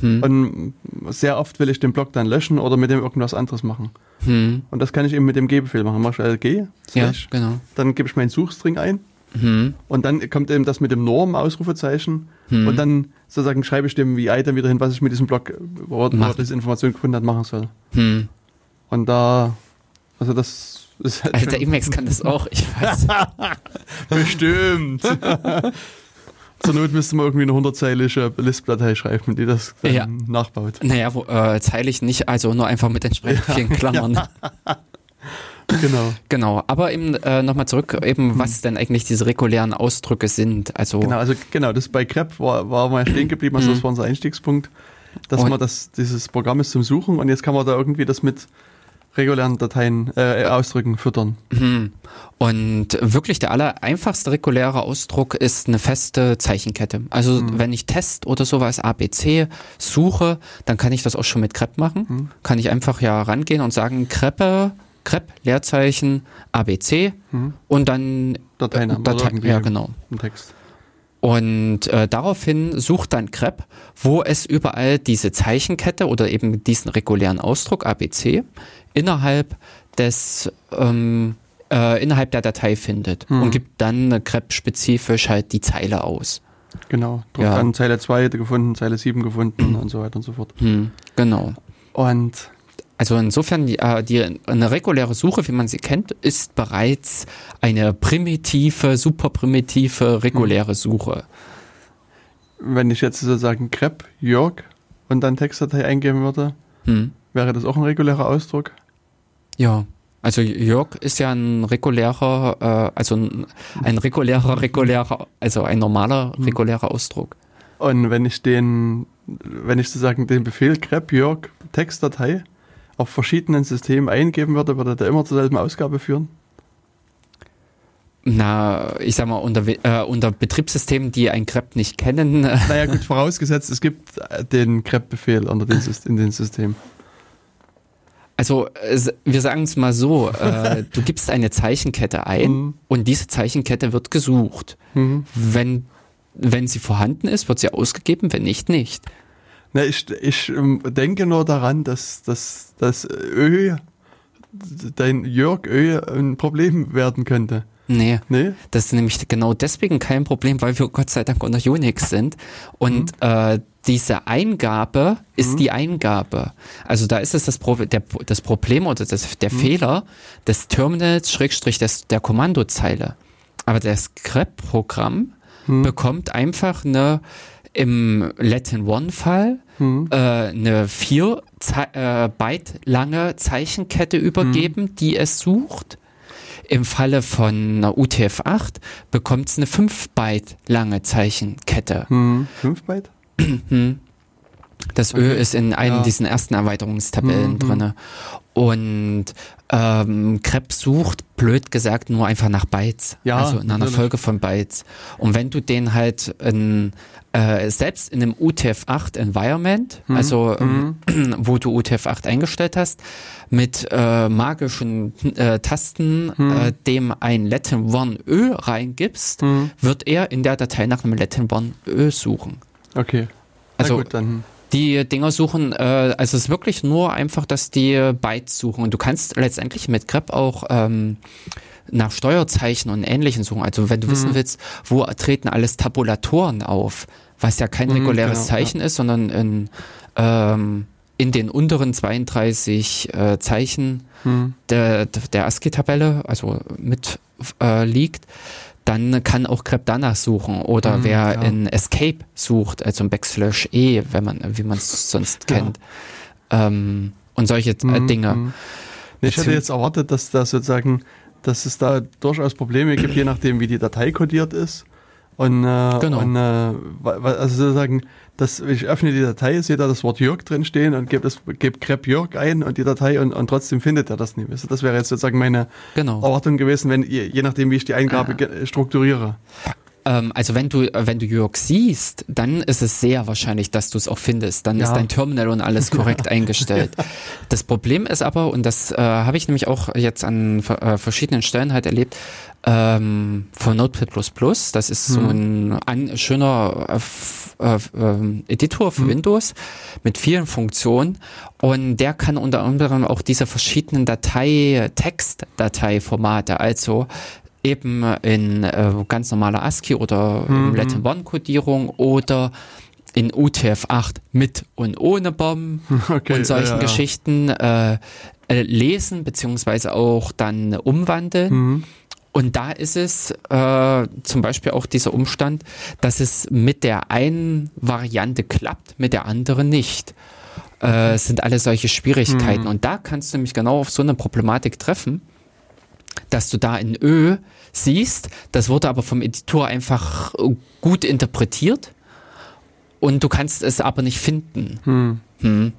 Hm. und sehr oft will ich den Block dann löschen oder mit dem irgendwas anderes machen. Hm. Und das kann ich eben mit dem G-Befehl machen. Mach ich LG, Ja, genau. dann gebe ich meinen Suchstring ein Hm. und dann kommt eben das mit dem Norm, Ausrufezeichen. Hm. Und dann sozusagen schreibe ich dem VI dann wieder hin, was ich mit diesem Block, wo wo diese Information gefunden hat, machen soll. Hm. Und da, also das ist halt Also der schon- Emacs kann das auch, ich weiß. bestimmt. Zur Not müsste man irgendwie eine hundertzeilige Listdatei schreiben, die das Ja. nachbaut. naja, wo, äh, zeilig nicht, also nur einfach mit entsprechend vielen Klammern. Genau. Genau, aber eben äh, nochmal zurück, eben was denn eigentlich diese regulären Ausdrücke sind. Also Genau, also genau, das bei CREP war, war mal stehen geblieben, also Mhm. das war unser Einstiegspunkt, dass Und- man das, dieses Programm ist zum Suchen und jetzt kann man da irgendwie das mit regulären Dateien, äh, Ausdrücken füttern. Mhm. Und wirklich der aller einfachste reguläre Ausdruck ist eine feste Zeichenkette. Also Mhm. wenn ich Test oder sowas ABC suche, dann kann ich das auch schon mit Crep machen. Mhm. Kann ich einfach ja rangehen und sagen Crepe, Crep, Leerzeichen, ABC Mhm. und dann Dateinamen oder Datei, ja genau. im Text. Und äh, daraufhin sucht dann Crep, wo es überall diese Zeichenkette oder eben diesen regulären Ausdruck ABC innerhalb des ähm, äh, innerhalb der Datei findet Mhm. und gibt dann Crep-spezifisch halt die Zeile aus. Genau. Druck Ja. an Zeile 2 gefunden, Zeile 7 gefunden und so weiter und so fort. Hm, genau. Und Also insofern, die, äh, die, eine reguläre Suche, wie man sie kennt, ist bereits eine primitive, super primitive, reguläre Suche. wenn ich jetzt sozusagen CREP, Jörg und dann Textdatei eingeben würde, Hm. wäre das auch ein regulärer Ausdruck? Ja, also Jörg ist ja ein regulärer, äh, also ein, ein regulärer, regulärer, also ein normaler, Hm. regulärer Ausdruck. Und wenn ich den, wenn ich sozusagen den Befehl grep Jörg Textdatei auf verschiedenen Systemen eingeben würde, würde der immer zur selben Ausgabe führen? Na, ich sag mal, unter, äh, unter Betriebssystemen, die ein Grep nicht kennen, äh, Naja gut, vorausgesetzt, es gibt äh, den unter den, Syst- in den Systemen. also wir sagen es mal so, äh, du gibst eine Zeichenkette ein Mhm. und diese Zeichenkette wird gesucht. Mhm. Wenn, wenn sie vorhanden ist, wird sie ausgegeben, wenn nicht, nicht. Na, ich ich ähm, denke nur daran, dass, dass, dass Ö, dein Jörg Ö ein Problem werden könnte. Nee. Nee? Das ist nämlich genau deswegen kein Problem, weil wir Gott sei Dank unter Unix sind. Und äh, diese Eingabe ist Mhm. die Eingabe. Also da ist es das, Pro der, das Problem oder das, der Fehler des Terminals Schrägstrich des, der Kommandozeile. Aber das Scrap-Programm bekommt einfach eine im Latin One-Fall Mhm. äh, eine vier Ze äh, Byte lange Zeichenkette übergeben, die es sucht. Im Falle von einer UTF-8 bekommt es eine 5 Byte lange Zeichenkette. Hm. 5 Byte? Das Ö ist in einem Ja. diesen ersten Erweiterungstabellen Mhm. drinne. Und ähm, Krebs sucht, blöd gesagt, nur einfach nach Bytes. Ja, also in einer. Folge von Bytes. Und wenn du den halt in, äh, selbst in einem UTF-8 Environment, Mhm. also ähm, wo du UTF-8 eingestellt hast, mit äh, magischen äh, Tasten Mhm. dem ein Latin One Ö reingibst, Mhm. wird er in der Datei nach einem Latin One Ö suchen. Okay. Also gut, dann. Die Dinger suchen, äh, also es ist wirklich nur einfach, dass die Bytes suchen. Und du kannst letztendlich mit grep auch ähm, nach Steuerzeichen und Ähnlichen suchen. Also wenn du wissen willst, wo treten alles Tabulatoren auf, was ja kein Mhm, reguläres genau, Zeichen ist, sondern in, ähm, in den unteren 32 äh, Zeichen Hm. der, der ASCII-Tabelle, also mit äh, liegt, dann kann auch grep danach suchen. Oder Mhm, wer ja. in Escape sucht, also ein Backslash E, wenn man, wie man es sonst Ja. kennt. Ähm, und solche äh, Mhm, Dinge. mhm. Ich hätte jetzt erwartet, dass da sozusagen, dass es da durchaus Probleme gibt, je nachdem, wie die Datei kodiert ist. Und, äh, Genau. und äh, also sozusagen, dass ich öffne die Datei, sehe da das Wort Jörg drin stehen und gebe das gebe grep Jörg ein und die Datei und, und trotzdem findet er das nicht. Also das wäre jetzt sozusagen meine Genau. Erwartung gewesen, wenn je, je nachdem, wie ich die Eingabe ge- strukturiere. Ähm, also wenn du, wenn du Jörg siehst, dann ist es sehr wahrscheinlich, dass du es auch findest. Dann Ja. ist dein Terminal und alles korrekt eingestellt. Das Problem ist aber, und das äh, habe ich nämlich auch jetzt an äh, verschiedenen Stellen halt erlebt, ähm, von Notepad++, das ist so ein an, schöner äh, äh, ähm, Editor für Windows mit vielen Funktionen und der kann unter anderem auch diese verschiedenen Datei, Textdateiformate, also eben in äh, ganz normaler ASCII oder in Latin One Codierung oder in UTF-8 mit und ohne BOM Okay, und solchen ja, ja. Geschichten äh, äh, lesen beziehungsweise auch dann umwandeln. Mhm. Und da ist es äh, zum Beispiel auch dieser Umstand, dass es mit der einen Variante klappt, mit der anderen nicht. Äh, es sind alle solche Schwierigkeiten. Und da kannst du nämlich genau auf so eine Problematik treffen, dass du da in Ö siehst, das wurde aber vom Editor einfach gut interpretiert und du kannst es aber nicht finden. Hm. Hm.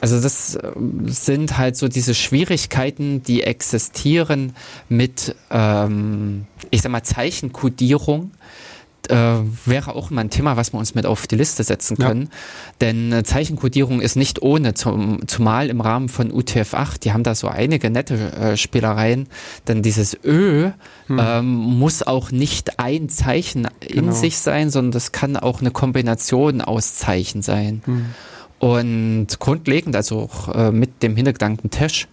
Also das äh, sind halt so diese Schwierigkeiten, die existieren mit, ähm, ich sag mal, Zeichenkodierung. Äh, wäre auch mal ein Thema, was wir uns mit auf die Liste setzen Ja. können. Denn äh, Zeichenkodierung ist nicht ohne, zum, zumal im Rahmen von UTF-8, die haben da so einige nette äh, Spielereien, denn dieses Ö ähm, muss auch nicht ein Zeichen in Genau. sich sein, sondern das kann auch eine Kombination aus Zeichen sein. Hm. Und grundlegend, also auch äh, mit dem Hintergedanken Tesch,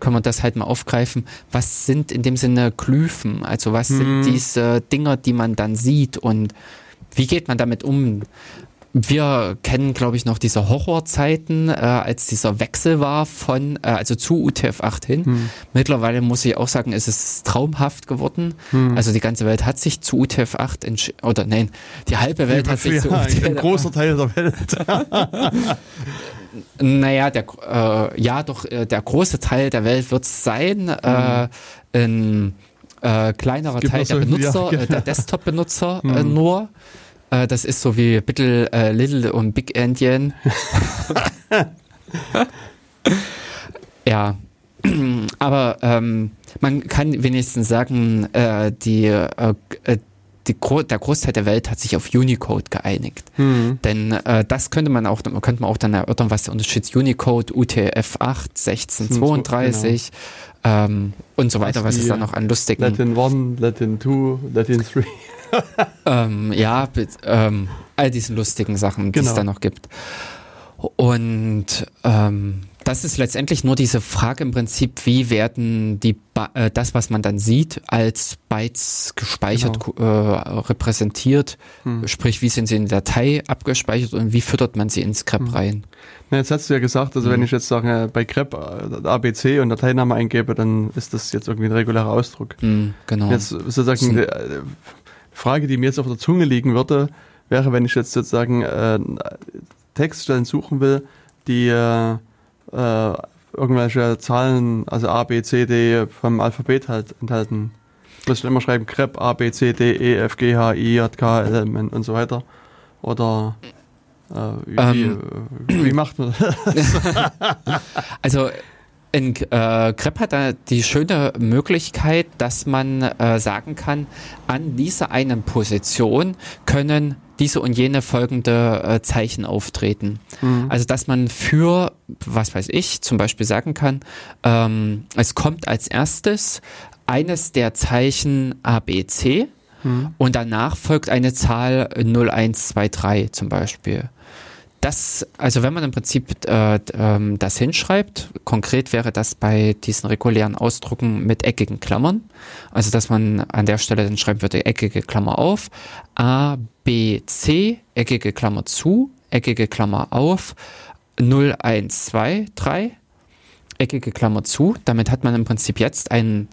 können wir das halt mal aufgreifen. Was sind in dem Sinne Glyphen? Also was Hm. sind diese Dinger, die man dann sieht und wie geht man damit um? Wir kennen, glaube ich, noch diese Horrorzeiten, äh, als dieser Wechsel war von, äh, also zu UTF-8 hin. Hm. Mittlerweile muss ich auch sagen, ist es traumhaft geworden. Hm. Also die ganze Welt hat sich zu UTF-8 entschieden, oder nein, die halbe Welt hat sich zu ja, ein, ein UTF-8 großer Teil der Welt. Naja, der, äh, ja, doch, äh, der große Teil der Welt wird es sein. Äh, ein äh, kleinerer Mhm. Teil der Benutzer, ja, äh, der Desktop-Benutzer äh, Mhm. nur. Das ist so wie Little, äh, Little und Big Endian. ja. Aber ähm, man kann wenigstens sagen, die, die der Großteil der Welt hat sich auf Unicode geeinigt. Hm. Denn äh, das könnte man auch, könnte man auch dann erörtern, was der Unterschied ist. Unicode, UTF-8, 1632 ähm, und so weiter, was es da noch an lustigen, Latin 1, Latin 2, Latin 3. ähm, ja, ähm, all diesen lustigen Sachen, die es Genau. da noch gibt. Und ähm, das ist letztendlich nur diese Frage im Prinzip, wie werden die Ba- äh, das, was man dann sieht, als Bytes gespeichert, Genau. äh, repräsentiert, Hm. sprich, wie sind sie in der Datei abgespeichert und wie füttert man sie ins Grep Hm. rein. Na, jetzt hast du ja gesagt, also wenn Mhm. ich jetzt sage, äh, bei grep äh, ABC und Dateiname eingebe, dann ist das jetzt irgendwie ein regulärer Ausdruck. Hm, genau. Jetzt sozusagen Sind- die äh, Frage, die mir jetzt auf der Zunge liegen würde, wäre, wenn ich jetzt sozusagen äh, Textstellen suchen will, die äh, äh, irgendwelche Zahlen, also A, B, C, D vom Alphabet halt enthalten. Muss ich dann immer schreiben, grep A, B, C, D, E, F, G, H, I, J, K, L, M, N und so weiter. Oder äh, wie, Ähm. wie, äh, wie macht man das? Also in äh, Grep hat da die schöne Möglichkeit, dass man äh, sagen kann, an dieser einen Position können diese und jene folgende äh, Zeichen auftreten. Mhm. Also dass man für, was weiß ich, zum Beispiel sagen kann, ähm, es kommt als erstes eines der Zeichen ABC mhm. und danach folgt eine Zahl 0123 zum Beispiel das, also wenn man im Prinzip äh, ähm, das hinschreibt, konkret wäre das bei diesen regulären Ausdrucken mit eckigen Klammern, also dass man an der Stelle dann schreiben würde, eckige Klammer auf, A, B, C, eckige Klammer zu, eckige Klammer auf, 0, 1, 2, 3, eckige Klammer zu. Damit hat man im Prinzip jetzt einen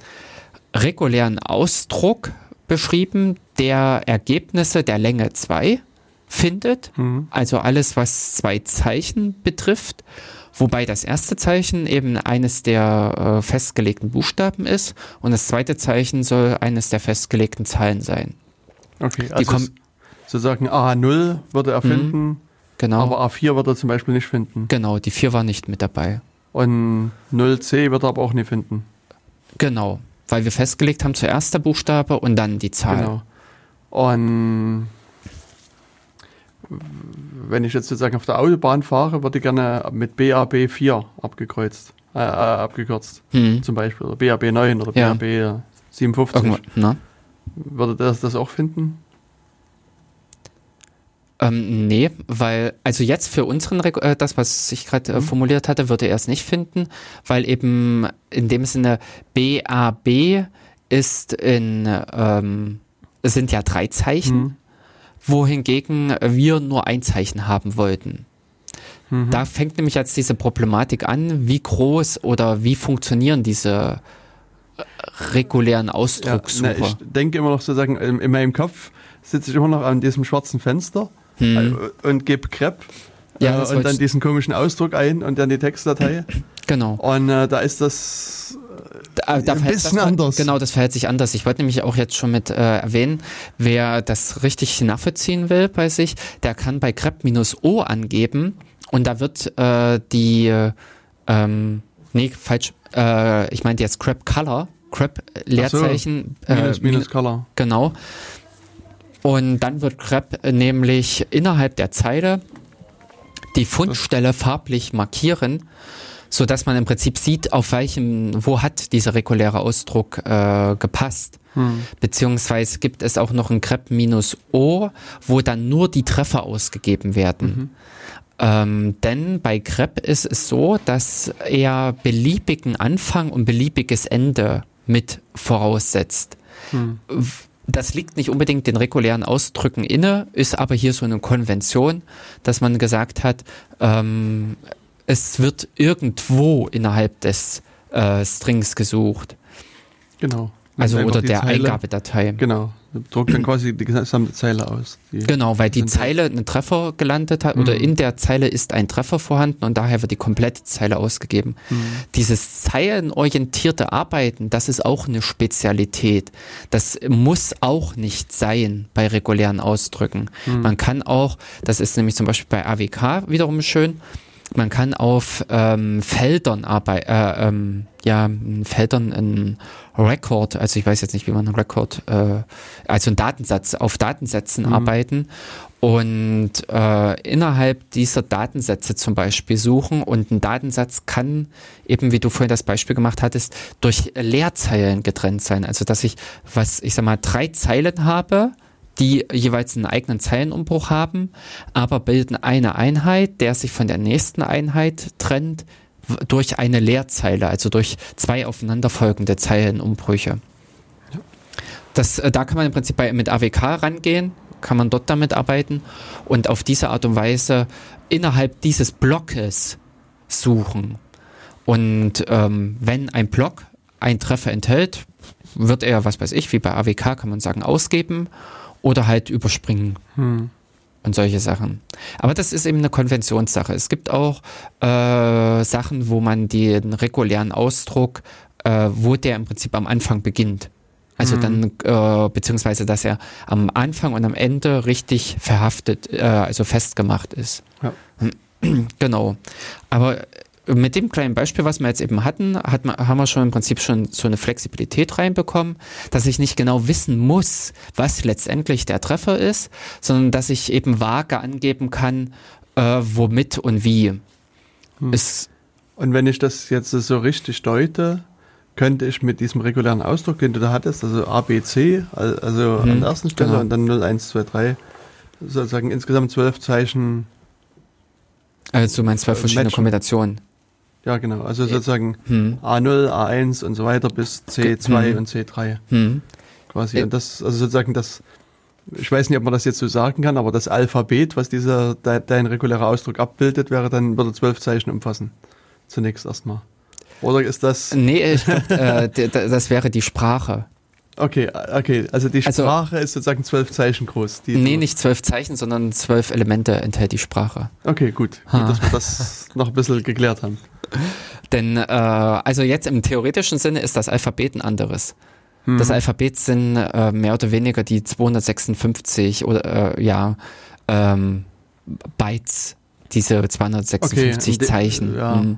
regulären Ausdruck beschrieben, der Ergebnisse der Länge 2 findet. Mhm. Also alles, was zwei Zeichen betrifft. Wobei das erste Zeichen eben eines der äh, festgelegten Buchstaben ist und das zweite Zeichen soll eines der festgelegten Zahlen sein. Okay, also sozusagen A0 würde er finden, mhm, genau. aber A4 würde er zum Beispiel nicht finden. Genau, die 4 war nicht mit dabei. Und 0C wird er aber auch nicht finden. Genau, weil wir festgelegt haben zuerst der Buchstabe und dann die Zahl. Genau. Und wenn ich jetzt sozusagen auf der Autobahn fahre, würde ich gerne mit BAB 4 abgekreuzt, äh, äh, abgekürzt. Hm. Zum Beispiel. Oder BAB 9 oder ja. BAB 57. Irgendwo, Würde das das auch finden? Ähm, nee, weil, also jetzt für unseren, äh, das, was ich gerade äh, mhm. formuliert hatte, würde er es nicht finden, weil eben in dem Sinne BAB ist in, ähm, sind ja drei Zeichen. Mhm wohingegen wir nur ein Zeichen haben wollten. Mhm. Da fängt nämlich jetzt diese Problematik an, wie groß oder wie funktionieren diese äh, regulären Ausdruckssuche. Ja, ich denke immer noch sozusagen, in, in meinem Kopf sitze ich immer noch an diesem schwarzen Fenster hm. Äh, und gebe Crepe ja, äh, und dann diesen komischen Ausdruck ein und dann die Textdatei. Genau. Und äh, da ist das da, da ein bisschen das, anders. Genau, das verhält sich anders. Ich wollte nämlich auch jetzt schon mit äh, erwähnen, wer das richtig nachvollziehen will bei sich, der kann bei grep-o angeben und da wird äh, die, ähm, nee, falsch, äh, ich meinte jetzt grep color, grep Leerzeichen. So, minus, äh, minus color. Genau. Und dann wird grep nämlich innerhalb der Zeile die Fundstelle farblich markieren so dass man im Prinzip sieht, auf welchem, wo hat dieser reguläre Ausdruck äh, gepasst. Hm. Beziehungsweise gibt es auch noch ein Grep minus O, wo dann nur die Treffer ausgegeben werden. Mhm. Ähm, denn bei Grep ist es so, dass er beliebigen Anfang und beliebiges Ende mit voraussetzt. Hm. Das liegt nicht unbedingt den regulären Ausdrücken inne, ist aber hier so eine Konvention, dass man gesagt hat, ähm, es wird irgendwo innerhalb des äh, Strings gesucht. Genau. Also oder der Zeile, Eingabedatei. Genau. Druckt dann quasi die gesamte Zeile aus. genau, weil die Zeile einen Treffer gelandet hat mhm. oder in der Zeile ist ein Treffer vorhanden und daher wird die komplette Zeile ausgegeben. Mhm. Dieses zeilenorientierte Arbeiten, das ist auch eine Spezialität. Das muss auch nicht sein bei regulären Ausdrücken. Mhm. Man kann auch, das ist nämlich zum Beispiel bei AWK wiederum schön, man kann auf ähm, Feldern arbeiten, äh, ähm, ja, Feldern ein Record, also ich weiß jetzt nicht, wie man ein Record, äh, also ein Datensatz, auf Datensätzen mhm. arbeiten und äh, innerhalb dieser Datensätze zum Beispiel suchen und ein Datensatz kann eben, wie du vorhin das Beispiel gemacht hattest, durch Leerzeilen getrennt sein. Also dass ich, was ich sag mal, drei Zeilen habe, die jeweils einen eigenen Zeilenumbruch haben, aber bilden eine Einheit, der sich von der nächsten Einheit trennt durch eine Leerzeile, also durch zwei aufeinanderfolgende Zeilenumbrüche. Das, äh, da kann man im Prinzip bei, mit AWK rangehen, kann man dort damit arbeiten und auf diese Art und Weise innerhalb dieses Blockes suchen. Und ähm, wenn ein Block einen Treffer enthält, wird er, was weiß ich, wie bei AWK kann man sagen, ausgeben oder halt überspringen. Hm. Und solche Sachen. Aber das ist eben eine Konventionssache. Es gibt auch äh, Sachen, wo man den regulären Ausdruck, äh, wo der im Prinzip am Anfang beginnt. Also mhm. dann, äh, beziehungsweise, dass er am Anfang und am Ende richtig verhaftet, äh, also festgemacht ist. Ja. Genau. Aber mit dem kleinen Beispiel, was wir jetzt eben hatten, hat man, haben wir schon im Prinzip schon so eine Flexibilität reinbekommen, dass ich nicht genau wissen muss, was letztendlich der Treffer ist, sondern dass ich eben vage angeben kann, äh, womit und wie. Hm. und wenn ich das jetzt so richtig deute, könnte ich mit diesem regulären Ausdruck, den du da hattest, also ABC, also hm, an der ersten Stelle genau. und dann 0, 1, 2, 3, sozusagen insgesamt zwölf Zeichen. Also du meinst zwölf verschiedene matchen. Kombinationen. Ja, genau. Also sozusagen hm. A0, A1 und so weiter bis C2 hm. und C3. Hm. Quasi. Und das, also sozusagen das, ich weiß nicht, ob man das jetzt so sagen kann, aber das Alphabet, was dieser de, dein regulärer Ausdruck abbildet, wäre dann, würde zwölf Zeichen umfassen. Zunächst erstmal. Oder ist das. Nee, ich glaub, äh, das wäre die Sprache. Okay, okay, also die also Sprache also, ist sozusagen zwölf Zeichen groß. nee, nicht zwölf Zeichen, sondern zwölf Elemente enthält die Sprache. Okay, gut, gut dass wir das noch ein bisschen geklärt haben. Denn, äh, also jetzt im theoretischen Sinne ist das Alphabet ein anderes. Hm. Das Alphabet sind äh, mehr oder weniger die 256 oder äh, ja ähm, Bytes, diese 256 okay, Zeichen, ja. Hm,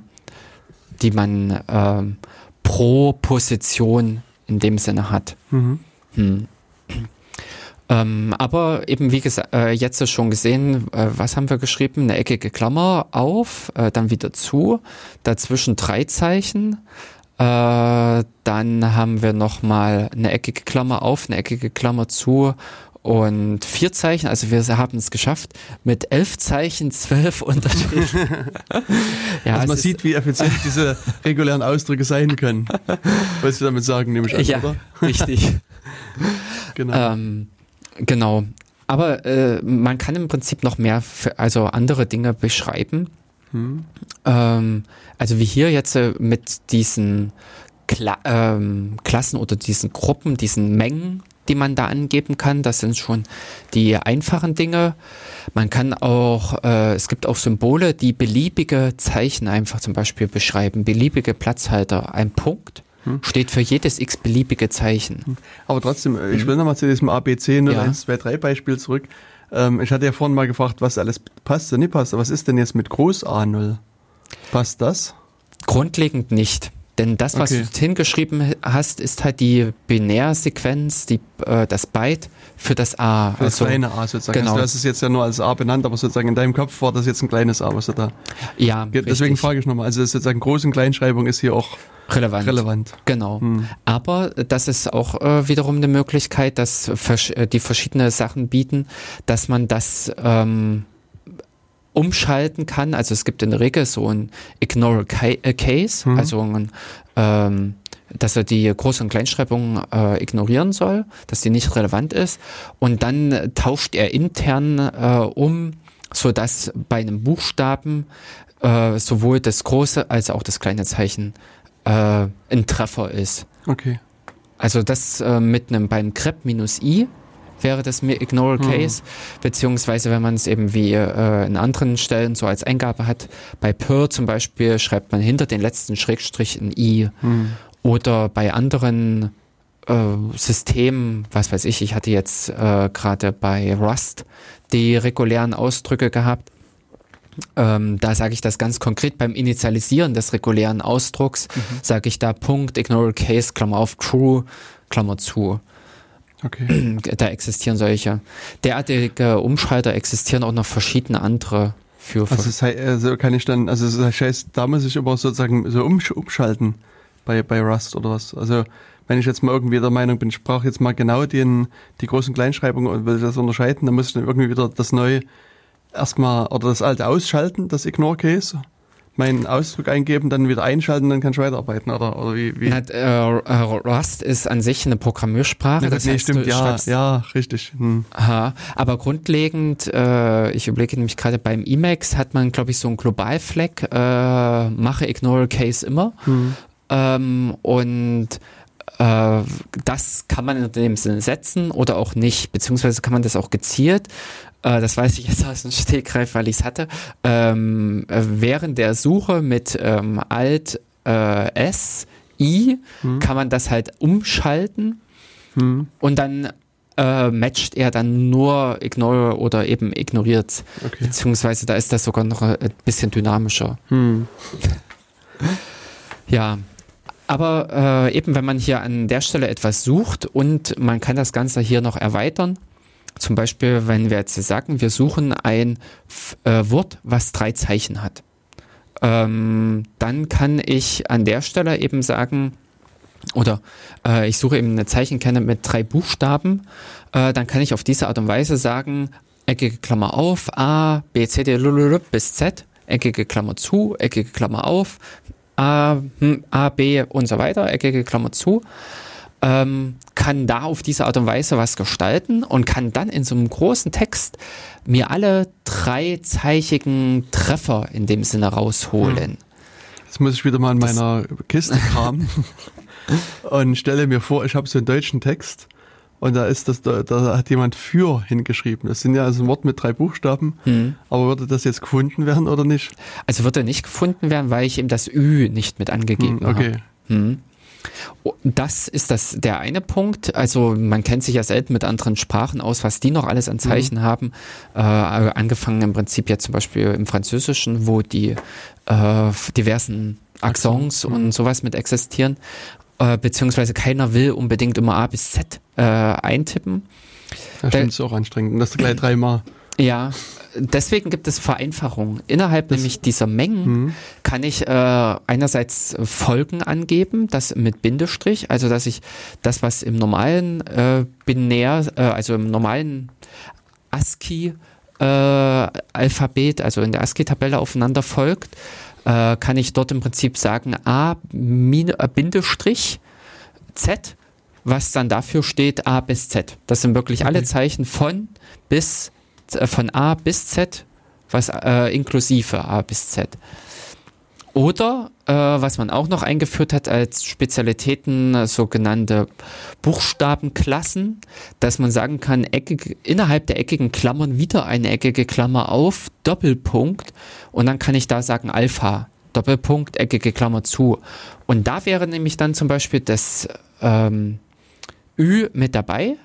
die man ähm, pro Position in dem Sinne hat. Mhm. Hm. Ähm, aber eben wie gesagt, äh, jetzt schon gesehen, äh, was haben wir geschrieben? Eine eckige Klammer auf, äh, dann wieder zu, dazwischen drei Zeichen. Äh, dann haben wir nochmal eine eckige Klammer auf, eine eckige Klammer zu und vier Zeichen, also wir haben es geschafft, mit elf Zeichen zwölf Unterschiede. ja, also man sieht, wie effizient diese regulären Ausdrücke sein können. Was Sie damit sagen, nehme ich an, ja, oder? richtig. genau. Ähm, genau. Aber äh, man kann im Prinzip noch mehr, für, also andere Dinge beschreiben. Hm. Ähm, also wie hier jetzt äh, mit diesen Kla ähm, Klassen oder diesen Gruppen, diesen Mengen, die man da angeben kann. Das sind schon die einfachen Dinge. Man kann auch, äh, es gibt auch Symbole, die beliebige Zeichen einfach zum Beispiel beschreiben. Beliebige Platzhalter. Ein Punkt hm. steht für jedes x-beliebige Zeichen. Hm. Aber trotzdem, äh, ich hm. will nochmal zu diesem ABC 01, ja. 1, 2, 3 Beispiel zurück. Ähm, ich hatte ja vorhin mal gefragt, was alles passt oder nicht passt. Was ist denn jetzt mit Groß A0? Passt das? Grundlegend nicht. Denn das, was okay. du hingeschrieben hast, ist halt die Binärsequenz, die, äh, das Byte für das A. Für das also, kleine A sozusagen. Genau. Also das ist jetzt ja nur als A benannt, aber sozusagen in deinem Kopf war das jetzt ein kleines A, was du da. Ja. Deswegen richtig. frage ich nochmal. Also sozusagen Groß- und Kleinschreibung ist hier auch relevant. relevant. Genau. Hm. Aber das ist auch äh, wiederum eine Möglichkeit, dass äh, die verschiedene Sachen bieten, dass man das ähm, umschalten kann. Also es gibt in der Regel so ein Ignore äh, Case, mhm. also ein, ähm, dass er die Groß- und Kleinschreibung äh, ignorieren soll, dass die nicht relevant ist. Und dann tauscht er intern äh, um, sodass bei einem Buchstaben äh, sowohl das große als auch das kleine Zeichen äh, ein Treffer ist. Okay. Also das äh, mit einem beim Crep minus i wäre das Ignore hm. Case, mhm. beziehungsweise wenn man es eben wie äh, in anderen Stellen so als Eingabe hat, bei Pir zum Beispiel schreibt man hinter den letzten Schrägstrich ein i mhm. oder bei anderen äh, Systemen, was weiß ich, ich hatte jetzt äh, gerade bei Rust die regulären Ausdrücke gehabt, ähm, da sage ich das ganz konkret beim Initialisieren des regulären Ausdrucks, mhm. sage ich da Punkt, Ignore Case, Klammer auf True, Klammer zu. Okay. Da existieren solche. Derartige Umschalter existieren auch noch verschiedene andere für. Also, das heißt, also kann ich dann, also das heißt, da muss ich aber sozusagen so umsch umschalten bei, bei Rust oder was. Also wenn ich jetzt mal irgendwie der Meinung bin, ich brauche jetzt mal genau den, die großen Kleinschreibungen und will das unterscheiden, dann muss ich dann irgendwie wieder das neue erstmal oder das alte ausschalten, das Ignore Case meinen Ausdruck eingeben, dann wieder einschalten, dann kann ich weiterarbeiten oder, oder wie? wie? Na, äh, äh, Rust ist an sich eine Programmiersprache. Ja, das, nee, stimmt, ja, ja, richtig. Hm. Aha. Aber grundlegend, äh, ich überlege nämlich gerade beim Emacs hat man, glaube ich, so einen Global-Flag, äh, mache Ignore Case immer. Hm. Ähm, und äh, das kann man in dem Sinne setzen oder auch nicht, beziehungsweise kann man das auch gezielt äh, das weiß ich jetzt aus dem Stegreif, weil ich es hatte, ähm, während der Suche mit ähm, Alt äh, S, I, hm. kann man das halt umschalten hm. und dann äh, matcht er dann nur Ignore oder eben ignoriert. Okay. Beziehungsweise da ist das sogar noch ein bisschen dynamischer. Hm. Ja, aber äh, eben wenn man hier an der Stelle etwas sucht und man kann das Ganze hier noch erweitern, zum Beispiel, wenn wir jetzt sagen, wir suchen ein äh, Wort, was drei Zeichen hat, ähm, dann kann ich an der Stelle eben sagen, oder äh, ich suche eben eine Zeichenkette mit drei Buchstaben, äh, dann kann ich auf diese Art und Weise sagen, eckige Klammer auf, A, B, C, D, bis Z, eckige Klammer zu, eckige Klammer auf, A, hm, A, B und so weiter, eckige Klammer zu, ähm, kann da auf diese Art und Weise was gestalten und kann dann in so einem großen Text mir alle dreizeichigen Treffer in dem Sinne rausholen. Hm. Jetzt muss ich wieder mal in meiner Kiste kramen und stelle mir vor, ich habe so einen deutschen Text und da ist das, da, da, hat jemand für hingeschrieben. Das sind ja also ein Wort mit drei Buchstaben. Mhm. Aber würde das jetzt gefunden werden oder nicht? Also würde nicht gefunden werden, weil ich eben das Ü nicht mit angegeben mhm, okay. habe. Mhm. Oh, das ist das der eine Punkt. Also man kennt sich ja selten mit anderen Sprachen aus, was die noch alles an Zeichen mhm. haben. Äh, angefangen im Prinzip ja zum Beispiel im Französischen, wo die äh, diversen Accents mhm. und sowas mit existieren äh, beziehungsweise keiner will unbedingt immer A bis Z äh, eintippen. Ja, stimmt, ist auch anstrengend. Und das gleich dreimal. Ja, deswegen gibt es Vereinfachungen. Innerhalb das, nämlich dieser Mengen mhm. kann ich äh, einerseits Folgen angeben, das mit Bindestrich, also dass ich das, was im normalen äh, Binär, äh, also im normalen ASCII äh, Alphabet, also in der ASCII-Tabelle aufeinander folgt, äh, kann ich dort im Prinzip sagen A äh, Bindestrich Z, was dann dafür steht A bis Z. Das sind wirklich okay. alle Zeichen von bis von A bis Z, was äh, inklusive A bis Z. Oder äh, was man auch noch eingeführt hat als Spezialitäten, äh, sogenannte Buchstabenklassen, dass man sagen kann, eckig, innerhalb der eckigen Klammern wieder eine eckige Klammer auf, Doppelpunkt, und dann kann ich da sagen Alpha, Doppelpunkt, eckige Klammer zu. Und da wäre nämlich dann zum Beispiel das ähm, Ü mit dabei,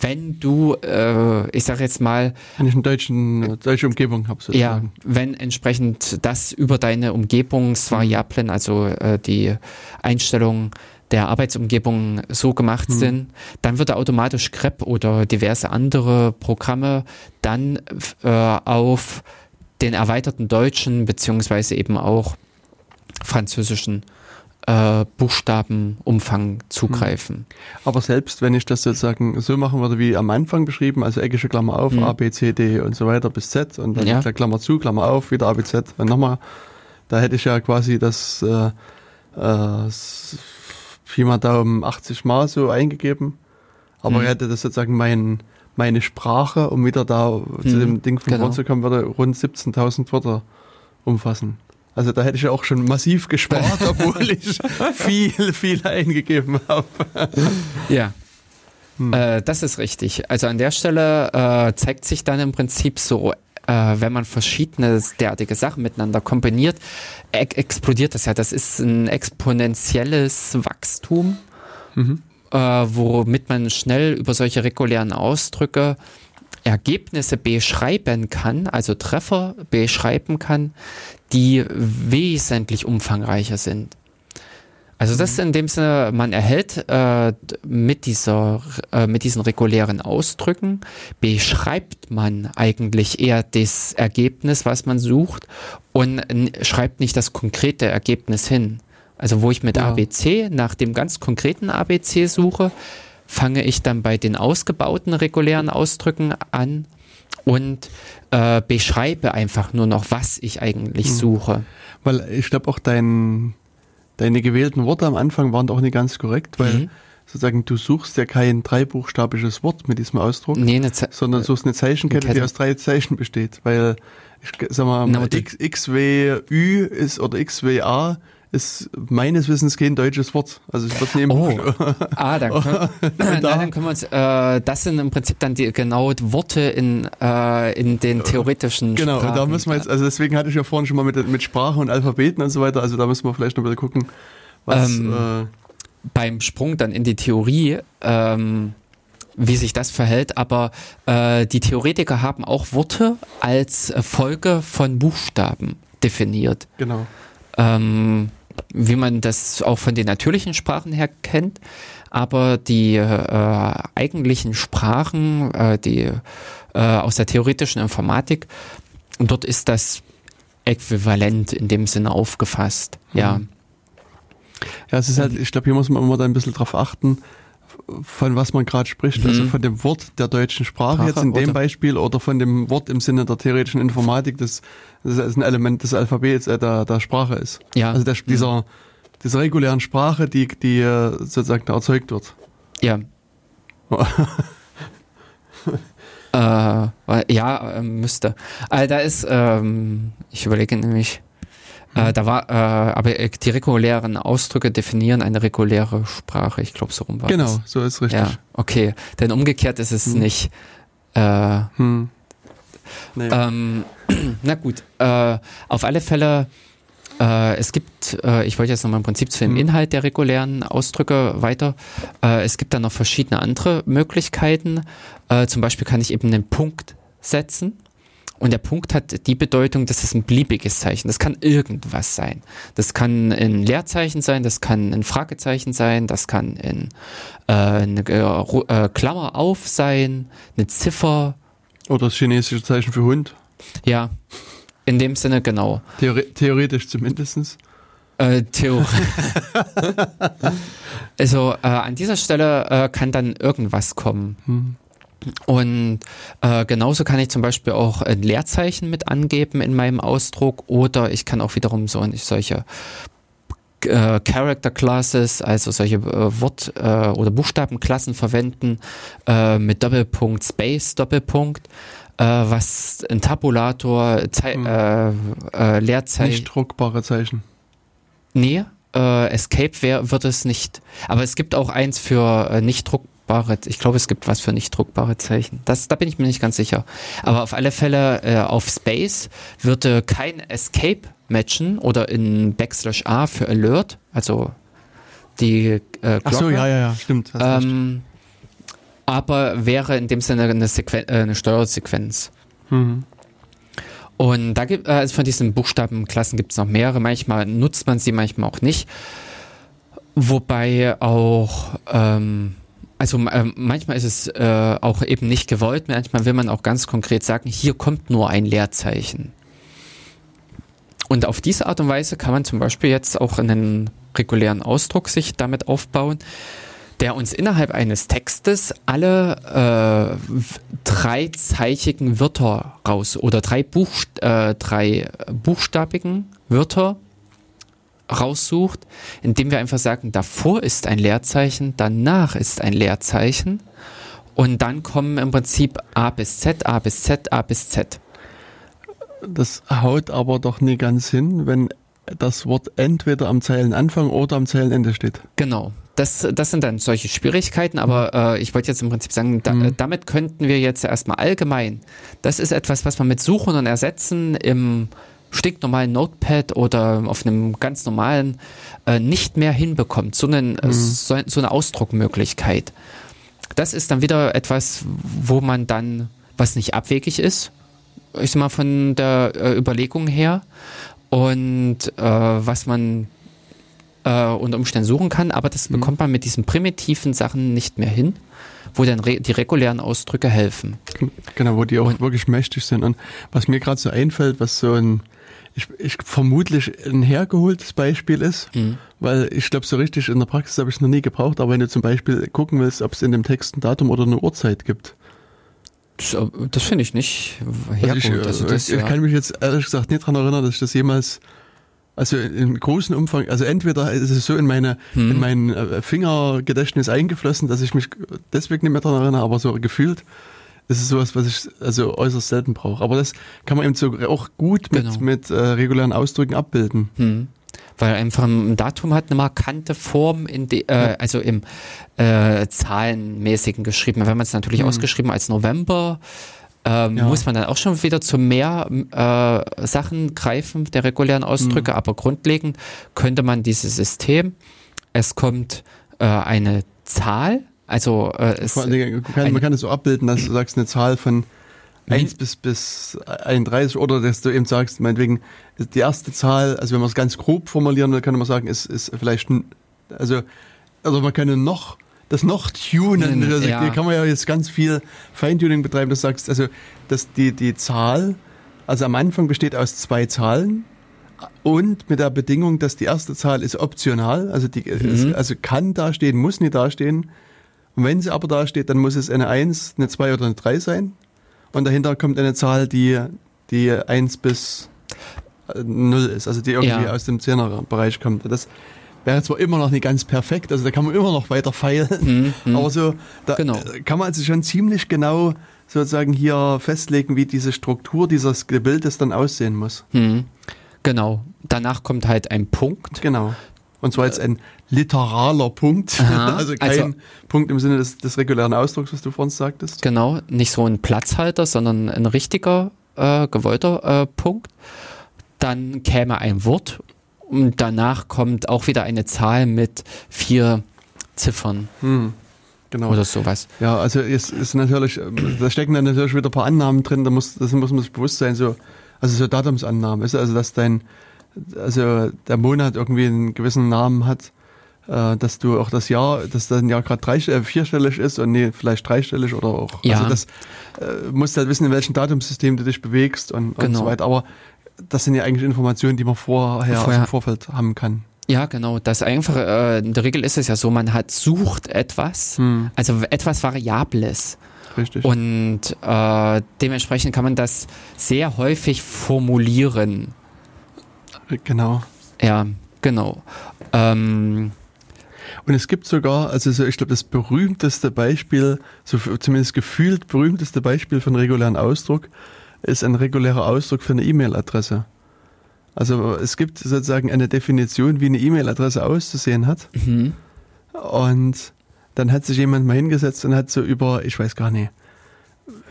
wenn du, äh, ich sag jetzt mal. Wenn ich eine deutschen, deutsche Umgebung habe, sozusagen. Ja, wenn entsprechend das über deine Umgebungsvariablen, also äh, die Einstellungen der Arbeitsumgebung so gemacht hm. sind, dann wird automatisch CREP oder diverse andere Programme dann äh, auf den erweiterten deutschen beziehungsweise eben auch französischen äh, Buchstabenumfang zugreifen. Hm. Aber selbst wenn ich das sozusagen so machen würde wie am Anfang beschrieben, also eckige Klammer auf, mhm. A, B, C, D und so weiter bis Z und dann ja. Klammer zu, Klammer auf, wieder A, B, Z und nochmal, da hätte ich ja quasi das äh, äh, Pi mal Daumen 80 Mal so eingegeben, aber mhm. ich hätte das sozusagen mein, meine Sprache, um wieder da mhm. zu dem Ding von genau. zu kommen, würde rund 17.000 Wörter umfassen. Also da hätte ich ja auch schon massiv gespart, obwohl ich viel, viel eingegeben habe. Ja. Hm. Äh, das ist richtig. Also an der Stelle äh, zeigt sich dann im Prinzip so, äh, wenn man verschiedene derartige Sachen miteinander kombiniert, e explodiert das ja. Das ist ein exponentielles Wachstum, mhm. Äh, womit man schnell über solche regulären Ausdrücke Ergebnisse beschreiben kann, also Treffer beschreiben kann, die wesentlich umfangreicher sind. Also das in dem Sinne, man erhält äh, mit, dieser, äh, mit diesen regulären Ausdrücken, beschreibt man eigentlich eher das Ergebnis, was man sucht und schreibt nicht das konkrete Ergebnis hin. Also wo ich mit ja. ABC nach dem ganz konkreten ABC suche, fange ich dann bei den ausgebauten regulären Ausdrücken an und äh, beschreibe einfach nur noch, was ich eigentlich hm. suche. Weil ich glaube auch dein, deine gewählten Worte am Anfang waren auch nicht ganz korrekt, weil mhm. sozusagen du suchst ja kein dreibuchstabiges Wort mit diesem Ausdruck, nee, sondern suchst eine Zeichenkette, eine die aus drei Zeichen besteht, weil ich sag mal, no, X, XWÜ ist oder XWA ist meines Wissens kein deutsches Wort. Also ich würde nehmen. Oh. ah, dann können, da. dann können wir uns, äh, das sind im Prinzip dann die genau die Worte in, äh, in den theoretischen Genau, Sprachen. da müssen wir jetzt, also deswegen hatte ich ja vorhin schon mal mit, mit Sprache und Alphabeten und so weiter, also da müssen wir vielleicht noch wieder gucken, was. Ähm, äh, beim Sprung dann in die Theorie, ähm, wie sich das verhält, aber äh, die Theoretiker haben auch Worte als Folge von Buchstaben definiert. Genau. Ähm, wie man das auch von den natürlichen Sprachen her kennt. Aber die äh, eigentlichen Sprachen, äh, die äh, aus der theoretischen Informatik, dort ist das äquivalent in dem Sinne aufgefasst. Mhm. Ja. Ja, es ist halt, ich glaube, hier muss man immer da ein bisschen drauf achten, von was man gerade spricht, also mhm. also von dem Wort der deutschen Sprache, Sprache jetzt in dem Beispiel oder von dem Wort im Sinne der theoretischen Informatik, das, das ein Element des Alphabets äh, der, der Sprache ist. Ja. Also der, dieser, mhm. dieser regulären Sprache, die, die äh, sozusagen da erzeugt wird. Ja. äh, ja, äh, müsste. Also da ist, ähm, ich überlege nämlich, äh, da war, äh, aber die regulären Ausdrücke definieren eine reguläre Sprache. Ich glaube, so rum war Genau, das. so ist richtig. Ja, okay. Denn umgekehrt ist es hm. nicht. Äh, hm. Nee. Ähm, na gut. Äh, auf alle Fälle. Äh, es gibt, äh, ich wollte jetzt nochmal im Prinzip zu dem hm. Inhalt der regulären Ausdrücke weiter. Äh, es gibt dann noch verschiedene andere Möglichkeiten. Äh, zum Beispiel kann ich eben einen Punkt setzen und der Punkt hat die Bedeutung, dass es ein beliebiges Zeichen. Das kann irgendwas sein. Das kann ein Leerzeichen sein, das kann ein Fragezeichen sein, das kann ein, äh, eine äh, Klammer auf sein, eine Ziffer. Oder das chinesische Zeichen für Hund. Ja, in dem Sinne genau. Theore theoretisch zumindest. Äh, Theorie. also äh, an dieser Stelle äh, kann dann irgendwas kommen. Hm. Und äh, genauso kann ich zum Beispiel auch ein Leerzeichen mit angeben in meinem Ausdruck oder ich kann auch wiederum so solche äh, Character Classes, also solche äh, Wort- äh, oder Buchstabenklassen verwenden äh, mit Doppelpunkt, Space, Doppelpunkt, äh, was ein Tabulator, Zei hm. äh, äh, Leerzeichen. Nicht druckbare Zeichen. Nee, äh, Escape wär, wird es nicht. Aber es gibt auch eins für äh, nicht druckbare druckbare, ich glaube, es gibt was für nicht druckbare Zeichen. Das, da bin ich mir nicht ganz sicher. Aber auf alle Fälle äh, auf Space würde kein Escape matchen oder in Backslash A für Alert, also die äh, Glocke. Ach so, ja, ja, ja, stimmt. Ähm, aber wäre in dem Sinne eine, Sequen äh, eine Steuersequenz. Mhm. Und da gibt äh, also von diesen Buchstabenklassen gibt es noch mehrere. Manchmal nutzt man sie, manchmal auch nicht. Wobei auch ähm, also äh, manchmal ist es äh, auch eben nicht gewollt, manchmal will man auch ganz konkret sagen, hier kommt nur ein Leerzeichen. Und auf diese Art und Weise kann man zum Beispiel jetzt auch einen regulären Ausdruck sich damit aufbauen, der uns innerhalb eines Textes alle äh, dreizeichigen Wörter raus oder drei, Buchst äh, drei buchstabigen Wörter raussucht, indem wir einfach sagen, davor ist ein Leerzeichen, danach ist ein Leerzeichen und dann kommen im Prinzip A bis Z, A bis Z, A bis Z. Das haut aber doch nie ganz hin, wenn das Wort entweder am Zeilenanfang oder am Zeilenende steht. Genau. Das, das sind dann solche Schwierigkeiten, aber äh, ich wollte jetzt im Prinzip sagen, da, mhm. damit könnten wir jetzt erstmal allgemein, das ist etwas, was man mit Suchen und Ersetzen im stinknormalen Notepad oder auf einem ganz normalen äh, nicht mehr hinbekommt. So, einen, mhm. so, so eine Ausdruckmöglichkeit. Das ist dann wieder etwas, wo man dann, was nicht abwegig ist, ich sag mal von der äh, Überlegung her, und äh, was man äh, unter Umständen suchen kann, aber das mhm. bekommt man mit diesen primitiven Sachen nicht mehr hin, wo dann re die regulären Ausdrücke helfen. Genau, wo die auch und, wirklich mächtig sind. Und was mir gerade so einfällt, was so ein ich, ich vermutlich ein hergeholtes Beispiel ist, mhm. weil ich glaube, so richtig in der Praxis habe ich es noch nie gebraucht, aber wenn du zum Beispiel gucken willst, ob es in dem Text ein Datum oder eine Uhrzeit gibt. Das, das finde ich nicht hergeholt. Also ich, also das, ich, ja. kann mich jetzt ehrlich gesagt nicht daran erinnern, dass ich das jemals also im großen Umfang, also entweder ist es so in meine hm. in mein äh, Fingergedächtnis eingeflossen, dass ich mich deswegen nicht mehr daran erinnere, aber so gefühlt das ist sowas, was ich also äußerst selten brauche. Aber das kann man eben so auch gut mit, genau. mit äh, regulären Ausdrücken abbilden. Hm. Weil einfach ein Datum hat eine markante Form, in de, äh, ja. also im äh, zahlenmäßigen geschrieben. Wenn man es natürlich hm. ausgeschrieben als November, ähm, ja. muss man dann auch schon wieder zu mehr äh, Sachen greifen, der regulären Ausdrücke. Mhm. Aber grundlegend könnte man dieses System, es kommt äh, eine Zahl, also äh, es, man, kann, man kann es so abbilden, dass du sagst, eine Zahl von 1 bis, bis 31 oder dass du eben sagst, meinetwegen, die erste Zahl, also wenn man es ganz grob formulieren will, kann man sagen, ist, ist vielleicht, also, also man kann noch, das noch tunen, also ja. kann man ja jetzt ganz viel Feintuning betreiben, das sagst, also, dass die, die Zahl, also am Anfang besteht aus zwei Zahlen, und mit der Bedingung, dass die erste Zahl ist optional, also die mhm. also kann dastehen, muss nicht dastehen. Und wenn sie aber dasteht, dann muss es eine 1, eine 2 oder eine 3 sein. Und dahinter kommt eine Zahl, die, die 1 bis 0 ist, also die irgendwie ja. aus dem Zehnerbereich kommt. Das wäre zwar immer noch nicht ganz perfekt, also da kann man immer noch weiter feilen, mhm. aber so, da genau. kann man also schon ziemlich genau sozusagen hier festlegen, wie diese Struktur dieses Gebildes dann aussehen muss. Mhm. Genau. Danach kommt halt ein Punkt. Genau. Und zwar jetzt ein literaler Punkt, Aha, also kein also, Punkt im Sinne des, des regulären Ausdrucks, was du vorhin sagtest. Genau, nicht so ein Platzhalter, sondern ein richtiger, äh, gewollter äh, Punkt. Dann käme ein Wort und danach kommt auch wieder eine Zahl mit vier Ziffern. Hm. Genau. Oder sowas. Ja, also es ist natürlich, da stecken dann natürlich wieder ein paar Annahmen drin, da muss, das muss man sich bewusst sein, so, also so Datumsannahmen, also dass dein, also der Monat irgendwie einen gewissen Namen hat äh, dass du auch das Jahr, dass dein Jahr gerade äh, vierstellig ist und nee, vielleicht dreistellig oder auch. Ja. Also das äh, musst halt wissen, in welchem Datumsystem du dich bewegst und, genau. und so weiter. Aber das sind ja eigentlich Informationen, die man vorher, vorher. im Vorfeld haben kann. Ja, genau. Das einfach, äh, in der Regel ist es ja so, man hat sucht etwas, hm. also etwas Variables. Richtig. Und äh, dementsprechend kann man das sehr häufig formulieren. Genau. Ja, genau. Ähm, und es gibt sogar, also so, ich glaube, das berühmteste Beispiel, so zumindest gefühlt berühmteste Beispiel von regulären Ausdruck, ist ein regulärer Ausdruck für eine E-Mail-Adresse. Also es gibt sozusagen eine Definition, wie eine E-Mail-Adresse auszusehen hat. Mhm. Und dann hat sich jemand mal hingesetzt und hat so über, ich weiß gar nicht,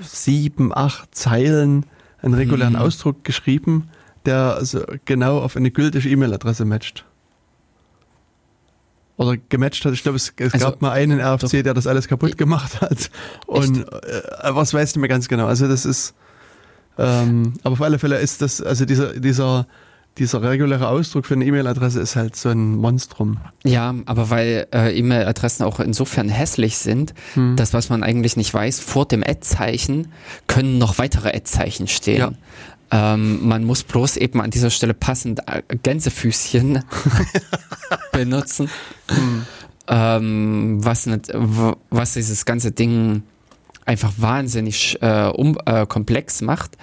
sieben, acht Zeilen einen regulären mhm. Ausdruck geschrieben, der also genau auf eine gültige E-Mail-Adresse matcht oder gematcht hat. Ich glaube, es, es also, gab mal einen RFC, doch. der das alles kaputt gemacht hat. Und äh, was weiß ich nicht mehr ganz genau. Also das ist, ähm, aber auf alle Fälle ist das, also dieser, dieser, dieser reguläre Ausdruck für eine E-Mail-Adresse ist halt so ein Monstrum. Ja, aber weil äh, E-Mail-Adressen auch insofern hässlich sind, hm. dass was man eigentlich nicht weiß, vor dem Ad-Zeichen können noch weitere Ad-Zeichen stehen. Ja. Ähm, man muss bloß eben an dieser Stelle passend äh, Gänsefüßchen benutzen, mhm. ähm, was, nicht, was dieses ganze Ding einfach wahnsinnig äh, um, äh, komplex macht.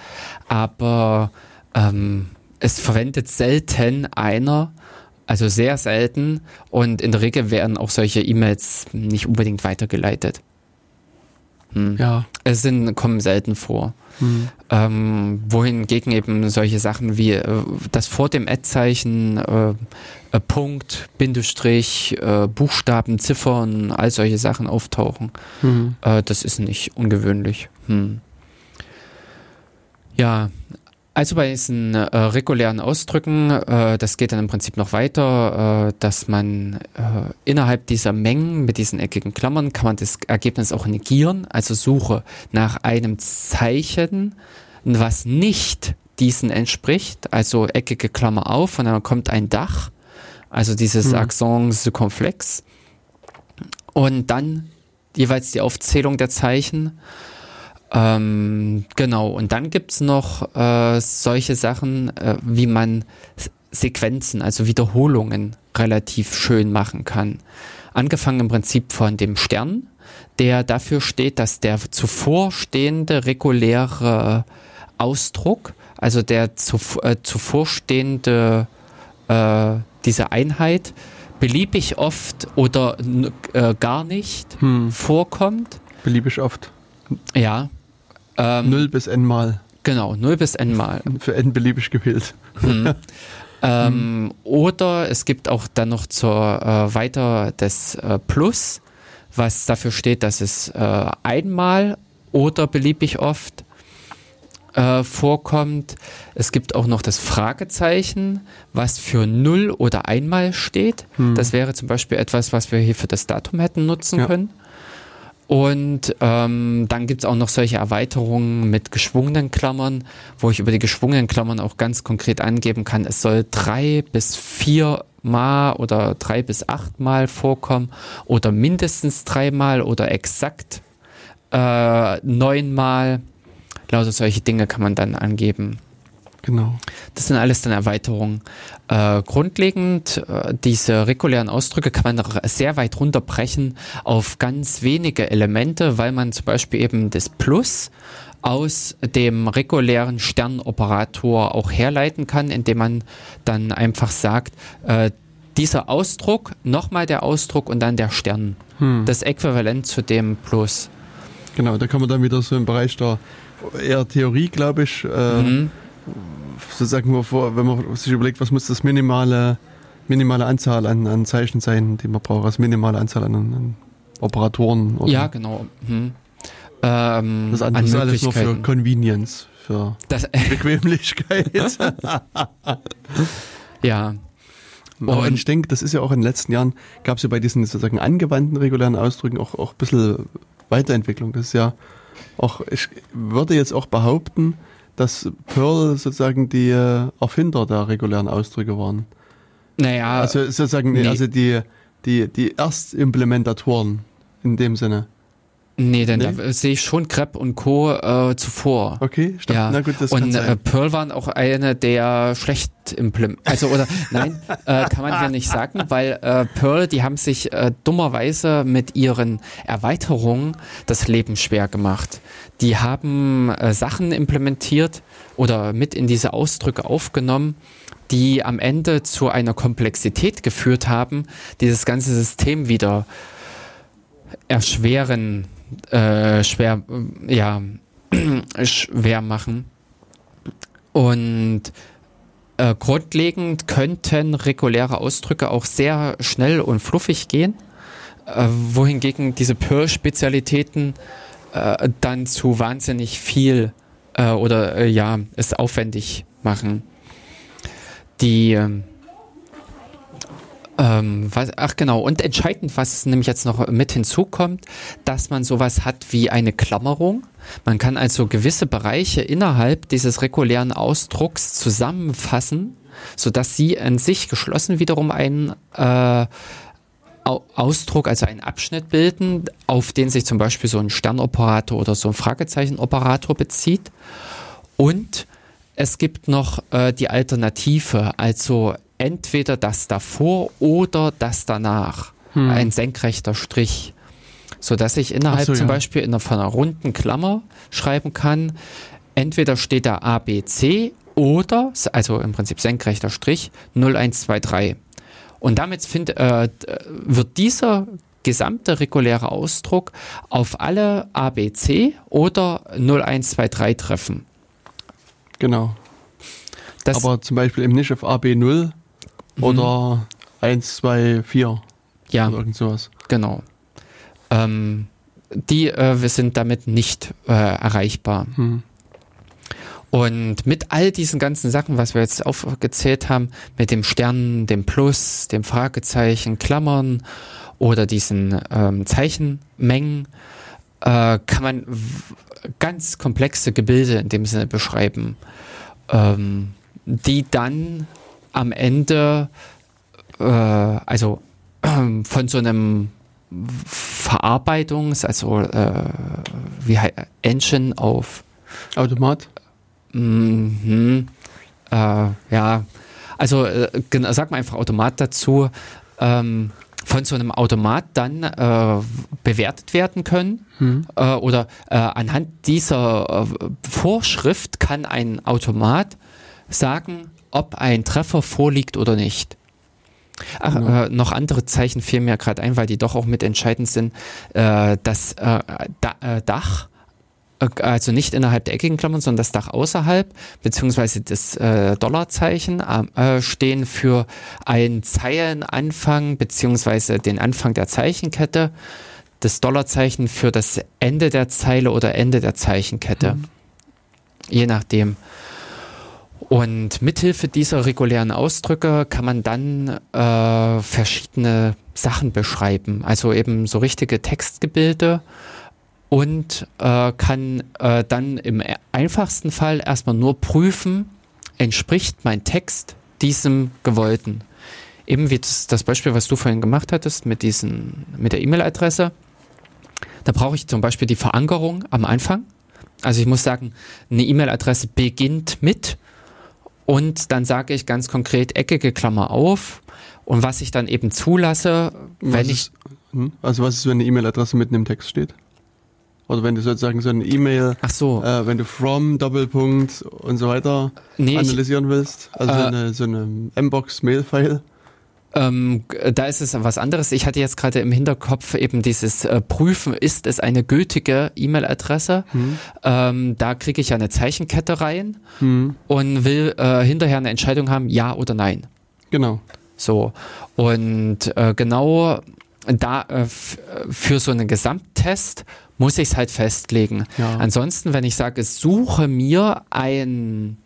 Aber ähm, es verwendet selten einer, also sehr selten. Und in der Regel werden auch solche E-Mails nicht unbedingt weitergeleitet. Hm. Ja. Es sind, kommen selten vor. Hm. Ähm, wohingegen eben solche Sachen wie äh, das vor dem Ad-Zeichen, äh, äh, Punkt, Bindestrich, äh, Buchstaben, Ziffern, all solche Sachen auftauchen. Hm. Äh, das ist nicht ungewöhnlich. Hm. Ja, also bei diesen äh, regulären Ausdrücken, äh, das geht dann im Prinzip noch weiter, äh, dass man äh, innerhalb dieser Mengen mit diesen eckigen Klammern kann man das Ergebnis auch negieren, also suche nach einem Zeichen, was nicht diesen entspricht, also eckige Klammer auf und dann kommt ein Dach, also dieses mhm. Accent circonflex und dann jeweils die Aufzählung der Zeichen ähm, genau, und dann gibt's noch äh, solche Sachen, äh, wie man Sequenzen, also Wiederholungen relativ schön machen kann. Angefangen im Prinzip von dem Stern, der dafür steht, dass der zuvorstehende reguläre Ausdruck, also der zu, äh, zuvorstehende äh, diese Einheit, beliebig oft oder äh, gar nicht hm. vorkommt. Beliebig oft. Ja, ähm, 0 bis n mal. Genau, 0 bis n mal. Für n beliebig gewählt. Hm. ähm, hm. Oder es gibt auch dann noch zur äh, weiter das äh, Plus, was dafür steht, dass es äh, einmal oder beliebig oft äh, vorkommt. Es gibt auch noch das Fragezeichen, was für null oder einmal steht. Hm. Das wäre zum Beispiel etwas, was wir hier für das Datum hätten nutzen ja. können. Und ähm, dann gibt's auch noch solche Erweiterungen mit geschwungenen Klammern, wo ich über die geschwungenen Klammern auch ganz konkret angeben kann, es soll drei bis vier Mal oder drei bis acht Mal vorkommen oder mindestens dreimal oder exakt äh, neunmal. Lauter solche Dinge kann man dann angeben. Genau. Das sind alles dann Erweiterungen. Äh, grundlegend, äh, diese regulären Ausdrücke kann man sehr weit runterbrechen auf ganz wenige Elemente, weil man zum Beispiel eben das Plus aus dem regulären Sternoperator auch herleiten kann, indem man dann einfach sagt, äh, dieser Ausdruck, nochmal der Ausdruck und dann der Stern. Hm. Das Äquivalent zu dem Plus. Genau, da kann man dann wieder so im Bereich der eher Theorie, glaube ich, äh, mhm sozusagen, wenn man sich überlegt, was muss das minimale, minimale Anzahl an, an Zeichen sein, die man braucht, also minimale Anzahl an, an Operatoren. Oder ja, genau. Hm. Ähm, das andere ist alles nur für Convenience, für das, Bequemlichkeit. ja. Aber und ich denke, das ist ja auch in den letzten Jahren, gab es ja bei diesen sozusagen angewandten regulären Ausdrücken auch, auch ein bisschen Weiterentwicklung. Das ist ja auch, ich würde jetzt auch behaupten, dass Perl sozusagen die äh, Erfinder der regulären Ausdrücke waren. Naja. Also sozusagen, nee. also die, die, die Erstimplementatoren in dem Sinne. Nee, denn nee? da sehe ich schon Crepe und Co. Äh, zuvor. Okay, stimmt. Ja. Na gut, das Und äh, Pearl waren auch eine der schlecht implement. Also, oder nein, äh, kann man ja nicht sagen, weil äh, Pearl, die haben sich äh, dummerweise mit ihren Erweiterungen das Leben schwer gemacht. Die haben äh, Sachen implementiert oder mit in diese Ausdrücke aufgenommen, die am Ende zu einer Komplexität geführt haben, die das ganze System wieder erschweren äh, schwer, ja, schwer machen. Und äh, grundlegend könnten reguläre Ausdrücke auch sehr schnell und fluffig gehen, äh, wohingegen diese Purr-Spezialitäten äh, dann zu wahnsinnig viel äh, oder äh, ja, es aufwendig machen. Die ähm, was, ach genau, und entscheidend, was nämlich jetzt noch mit hinzukommt, dass man sowas hat wie eine Klammerung. Man kann also gewisse Bereiche innerhalb dieses regulären Ausdrucks zusammenfassen, sodass sie in sich geschlossen wiederum einen äh, Ausdruck, also einen Abschnitt bilden, auf den sich zum Beispiel so ein Sternoperator oder so ein Fragezeichenoperator bezieht. Und es gibt noch äh, die Alternative, also entweder das davor oder das danach. Hm. Ein senkrechter Strich. So dass ich innerhalb so, zum ja. Beispiel in einer, von einer runden Klammer schreiben kann, entweder steht da ABC oder, also im Prinzip senkrechter Strich, 0123. Und damit find, äh, wird dieser gesamte reguläre Ausdruck auf alle ABC oder 0123 treffen. Genau. Das Aber zum Beispiel eben nicht auf AB0 mhm. oder 1, 2, 4. Ja. Oder irgend sowas. Genau. Ähm, die äh, wir sind damit nicht äh, erreichbar. Mhm. Und mit all diesen ganzen Sachen, was wir jetzt aufgezählt haben, mit dem Stern, dem Plus, dem Fragezeichen, Klammern oder diesen ähm, Zeichenmengen, äh, kann man ganz komplexe Gebilde in dem Sinne beschreiben, ähm, die dann am Ende, äh, also äh, von so einem Verarbeitungs-, also äh, wie heißt Engine auf Automat? Mhm, äh, ja, also äh, sag mal einfach Automat dazu. Ähm, von so einem Automat dann äh, bewertet werden können mhm. äh, oder äh, anhand dieser äh, Vorschrift kann ein Automat sagen, ob ein Treffer vorliegt oder nicht. Ach, genau. äh, noch andere Zeichen fielen mir gerade ein, weil die doch auch mit entscheidend sind. Äh, das äh, da, äh, Dach, äh, also nicht innerhalb der eckigen Klammern, sondern das Dach außerhalb, beziehungsweise das äh, Dollarzeichen stehen für einen Zeilenanfang, beziehungsweise den Anfang der Zeichenkette. Das Dollarzeichen für das Ende der Zeile oder Ende der Zeichenkette. Mhm. Je nachdem. Und mithilfe dieser regulären Ausdrücke kann man dann äh, verschiedene Sachen beschreiben. Also eben so richtige Textgebilde, und äh, kann äh, dann im einfachsten Fall erstmal nur prüfen, entspricht mein Text diesem gewollten. Eben wie das, das Beispiel, was du vorhin gemacht hattest mit, diesen, mit der E-Mail-Adresse. Da brauche ich zum Beispiel die Verankerung am Anfang. Also ich muss sagen, eine E-Mail-Adresse beginnt mit und dann sage ich ganz konkret eckige Klammer auf und was ich dann eben zulasse, Was wenn ich ist, hm? Also was ist, wenn eine E-Mail-Adresse mitten im Text steht? Oder wenn du sozusagen so eine E-Mail, so, äh, wenn du from, Doppelpunkt und so weiter nee, ich, analysieren willst, also so Äh, eine, so eine Mbox-Mail-File. Ähm, da ist es was anderes. Ich hatte jetzt gerade im Hinterkopf eben dieses äh, Prüfen, ist es eine gültige E-Mail-Adresse? Hm. Ähm, da kriege ich ja eine Zeichenkette rein Hm. und will äh, hinterher eine Entscheidung haben, ja oder nein. Genau. So. Und äh, genau da äh, für so einen Gesamttest muss ich es halt festlegen. Ja. Ansonsten, wenn ich sage, suche mir ein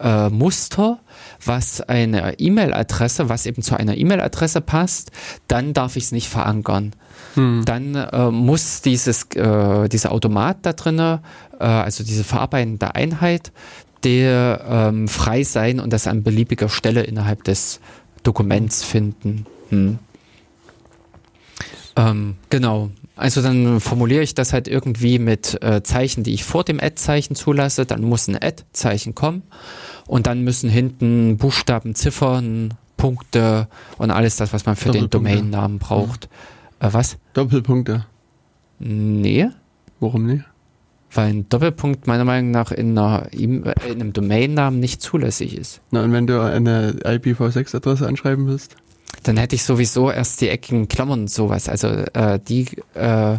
äh, Muster, was eine E-Mail-Adresse, was eben zu einer E-Mail-Adresse passt, dann darf ich es nicht verankern. Hm. Dann äh, muss dieses, äh, dieser Automat da drinne, äh, also diese verarbeitende Einheit, der ähm, frei sein und das an beliebiger Stelle innerhalb des Dokuments finden. Hm. Ähm, genau. Also dann formuliere ich das halt irgendwie mit äh, Zeichen, die ich vor dem Add-Zeichen zulasse. Dann muss ein Add-Zeichen kommen und dann müssen hinten Buchstaben, Ziffern, Punkte und alles das, was man für den. Domainnamen braucht. Äh, was? Doppelpunkte. Nee, Warum nicht? weil ein Doppelpunkt meiner Meinung nach in, einer, E- äh, in einem Domainnamen nicht zulässig ist. Na, und wenn du eine IPv6-Adresse anschreiben willst? Dann hätte ich sowieso erst die eckigen Klammern und sowas. Also äh, die, äh,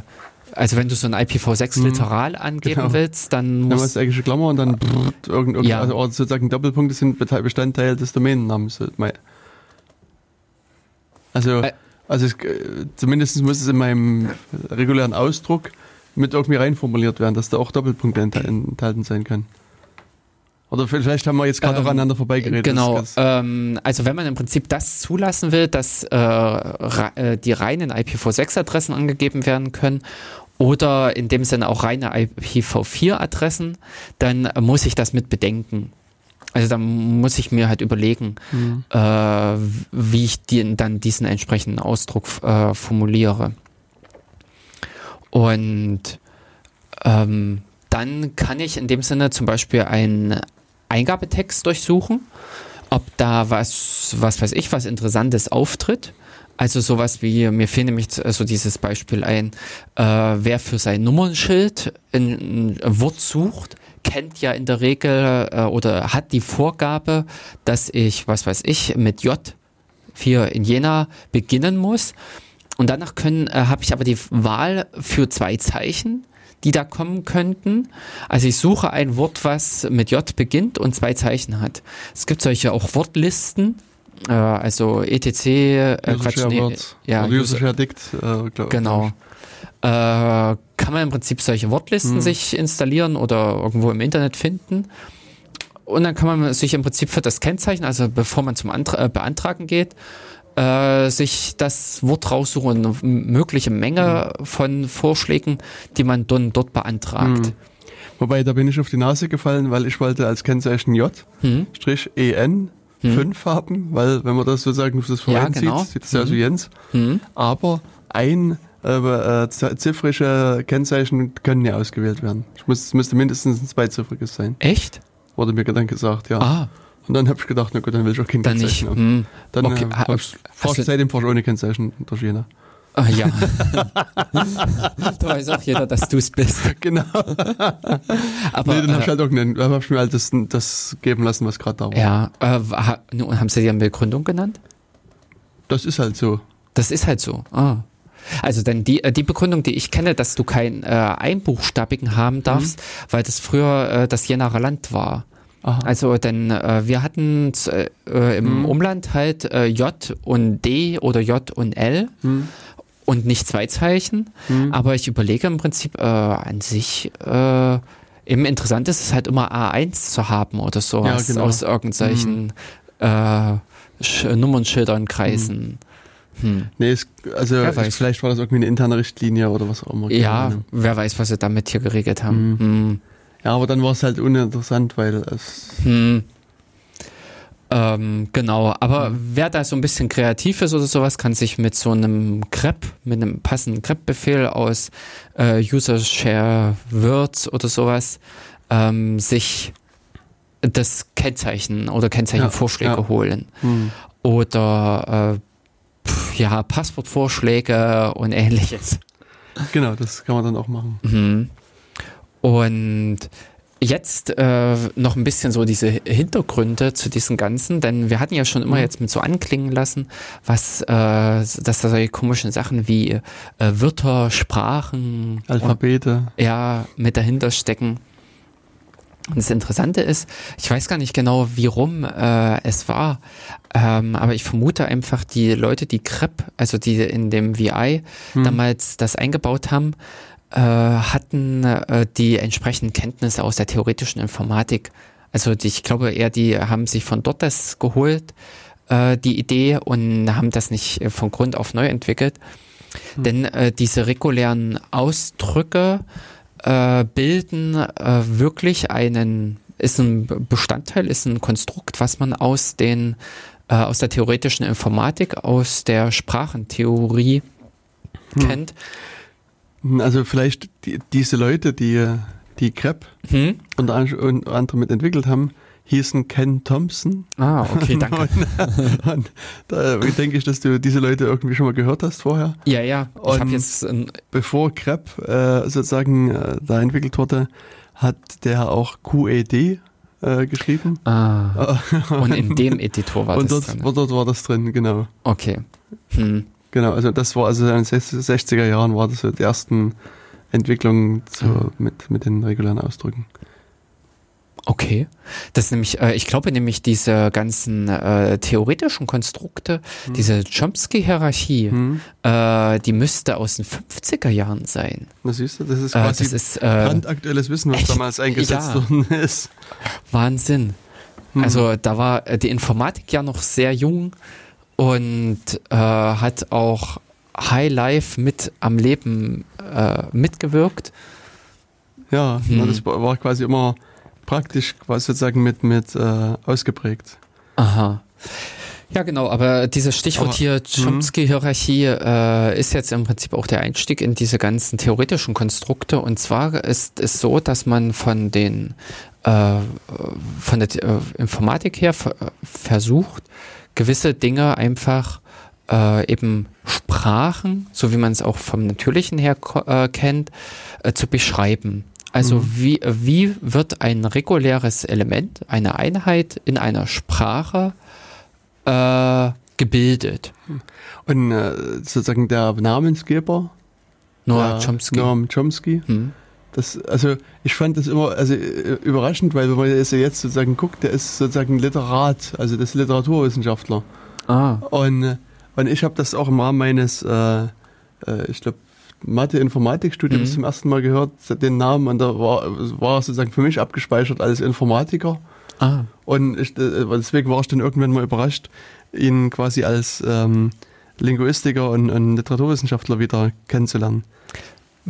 also wenn du so ein IPv6-Literal angeben genau. willst, dann Dann muss hast du eigentlich Klammer und dann brrrt, irgend, irgend, Ja. also sozusagen Doppelpunkte sind Bestandteil des Domänennamens. Also, Ä- also es, äh, zumindest muss es in meinem regulären Ausdruck mit irgendwie reinformuliert werden, dass da auch Doppelpunkte ent- enthalten sein können. Oder vielleicht haben wir jetzt gerade Ähm, auch aneinander vorbeigeredet. Genau, ähm, also wenn man im Prinzip das zulassen will, dass äh, äh, die reinen IPv6-Adressen angegeben werden können oder in dem Sinne auch reine IPv4-Adressen, dann muss ich das mit bedenken. Also dann muss ich mir halt überlegen, Hm. äh, wie ich die, dann diesen entsprechenden Ausdruck äh, formuliere. Und ähm, dann kann ich in dem Sinne zum Beispiel einen Eingabetext durchsuchen, ob da was, was weiß ich, was Interessantes auftritt. Also sowas wie, mir fiel nämlich so dieses Beispiel ein, äh, wer für sein Nummernschild ein, ein Wort sucht, kennt ja in der Regel äh, oder hat die Vorgabe, dass ich, was weiß ich, mit J hier in Jena beginnen muss. Und danach können, äh, habe ich aber die Wahl für zwei Zeichen, die da kommen könnten. Also ich suche ein Wort, was mit J beginnt und zwei Zeichen hat. Es gibt solche auch Wortlisten, äh, also etc. Äh, Quatsch, nee, ja, Oder User- Dict. Äh, glaub, Genau. Äh, kann man im Prinzip solche Wortlisten Hm. sich installieren oder irgendwo im Internet finden. Und dann kann man sich im Prinzip für das Kennzeichen, also bevor man zum Antra äh, Beantragen geht, äh, sich das Wort raussuchen eine mögliche Menge von Vorschlägen, die man dann dort beantragt. Hm. Wobei, da bin ich auf die Nase gefallen, weil ich wollte als Kennzeichen J, Hm. Strich EN, Hm. 5 haben, weil wenn man das sozusagen auf das Ja, Verein genau. sieht, sieht es ja Mhm. wie Jens. Hm. Aber ein äh, äh, ziffrische Kennzeichen können ja ausgewählt werden. Ich muss, es müsste mindestens ein zweiziffriges sein, Echt? wurde mir dann gesagt, ja. Ah, Und dann habe ich gedacht, na gut, dann will ich auch kein dann nicht. Kennzeichen haben. Hm. Dann Okay, äh, hab ich fast seitdem ich ohne Kennzeichen durch Jena. Ah, ja. da weiß auch jeder, dass du es bist. Genau. Aber nee, dann habe äh, ich halt auch einen, dann hab ich mir halt das, das geben lassen, was gerade da war. Ja, äh, haben Sie dir eine Begründung genannt? Das ist halt so. Das ist halt so. Ah. Also dann die, äh, die Begründung, die ich kenne, dass du keinen äh, Einbuchstabigen haben darfst, weil das früher äh, das Jenaer Land war. Aha. Also denn äh, wir hatten äh, äh, im Mhm. Umland halt äh, J und D oder J und L Hm. und nicht zwei Zeichen. Hm. Aber ich überlege im Prinzip äh, an sich, äh, eben interessant ist es halt immer A1 zu haben oder sowas Ja, genau. aus irgendwelchen Sch Nummernschildern, Kreisen. Hm. Nee, es, also ich, vielleicht war das irgendwie eine interne Richtlinie oder was auch immer. Ja, wer weiß, was sie damit hier geregelt haben. Hm. Ja, aber dann war es halt uninteressant, weil es. Hm. Ähm, genau, aber mhm. wer da so ein bisschen kreativ ist oder sowas, kann sich mit so einem Grep, mit einem passenden Grep-Befehl aus äh, User Share Words oder sowas ähm, sich das Kennzeichen oder Kennzeichenvorschläge ja, ja. holen. Hm. Oder äh, pf, ja, Passwortvorschläge und ähnliches. Genau, das kann man dann auch machen. Mhm. Und jetzt äh, noch ein bisschen so diese Hintergründe zu diesem Ganzen, denn wir hatten ja schon immer mhm. jetzt mit so anklingen lassen, was, äh, dass da solche komischen Sachen wie äh, Wörter, Sprachen, Alphabete, und, ja, mit dahinter stecken. Und das Interessante ist, ich weiß gar nicht genau, wie rum äh, es war, ähm, aber ich vermute einfach, die Leute, die CREP, also die in dem VI hm. damals das eingebaut haben, hatten äh, die entsprechenden Kenntnisse aus der theoretischen Informatik. Also die, ich glaube eher, die haben sich von dort das geholt, äh, die Idee, und haben das nicht von Grund auf neu entwickelt. Hm. Denn äh, diese regulären Ausdrücke, äh, bilden äh, wirklich einen, ist ein Bestandteil, ist ein Konstrukt, was man aus den, äh, aus der theoretischen Informatik, aus der Sprachentheorie hm. kennt. Also vielleicht die, diese Leute, die die CREP hm? unter anderem mit entwickelt haben, hießen Ken Thompson. Ah, okay, danke. und, und da denke ich, dass du diese Leute irgendwie schon mal gehört hast vorher. Ja, ja. Ich habe jetzt bevor Crep äh, sozusagen äh, da entwickelt wurde, hat der auch QED äh, geschrieben. Ah. und in dem Editor war das dort, drin. Und dort war das drin, genau. Okay. Hm. Genau, also das war also in den 60er Jahren war das so die ersten Entwicklungen zu, mhm. mit, mit den regulären Ausdrücken. Okay. Das ist nämlich, äh, ich glaube nämlich diese ganzen äh, theoretischen Konstrukte, hm. diese Chomsky-Hierarchie, hm. äh, die müsste aus den 50er Jahren sein. Was siehst du, das ist äh, quasi das ist, äh, brandaktuelles Wissen, was echt? damals eingesetzt ja. worden ist. Wahnsinn. Hm. Also da war äh, die Informatik ja noch sehr jung und hat auch High Life mit am Leben mitgewirkt. Ja, hm. das war quasi immer praktisch quasi sozusagen mit, mit äh, ausgeprägt. Aha. Ja, genau, aber dieses Stichwort aber, hier Chomsky-Hierarchie äh, ist jetzt im Prinzip auch der Einstieg in diese ganzen theoretischen Konstrukte. Und zwar ist es so, dass man von den äh, von der äh, Informatik her versucht, gewisse Dinge einfach äh, eben Sprachen, so wie man es auch vom Natürlichen her äh, kennt, äh, zu beschreiben. Also mhm. wie, wie wird ein reguläres Element, eine Einheit in einer Sprache äh, gebildet? Und äh, sozusagen der Namensgeber? Noam Chomsky. Noam Chomsky. Mhm. Das, also ich fand das immer also äh, überraschend, weil wenn man jetzt sozusagen guckt, der ist sozusagen Literat, also das ist Literaturwissenschaftler. Ah. Und, und ich habe das auch im Rahmen meines, äh, äh ich glaube, Mathe-Informatikstudium mhm. zum ersten Mal gehört, den Namen, und da war, war sozusagen für mich abgespeichert als Informatiker. Ah. Und ich, äh, deswegen war ich dann irgendwann mal überrascht, ihn quasi als ähm, Linguistiker und, und Literaturwissenschaftler wieder kennenzulernen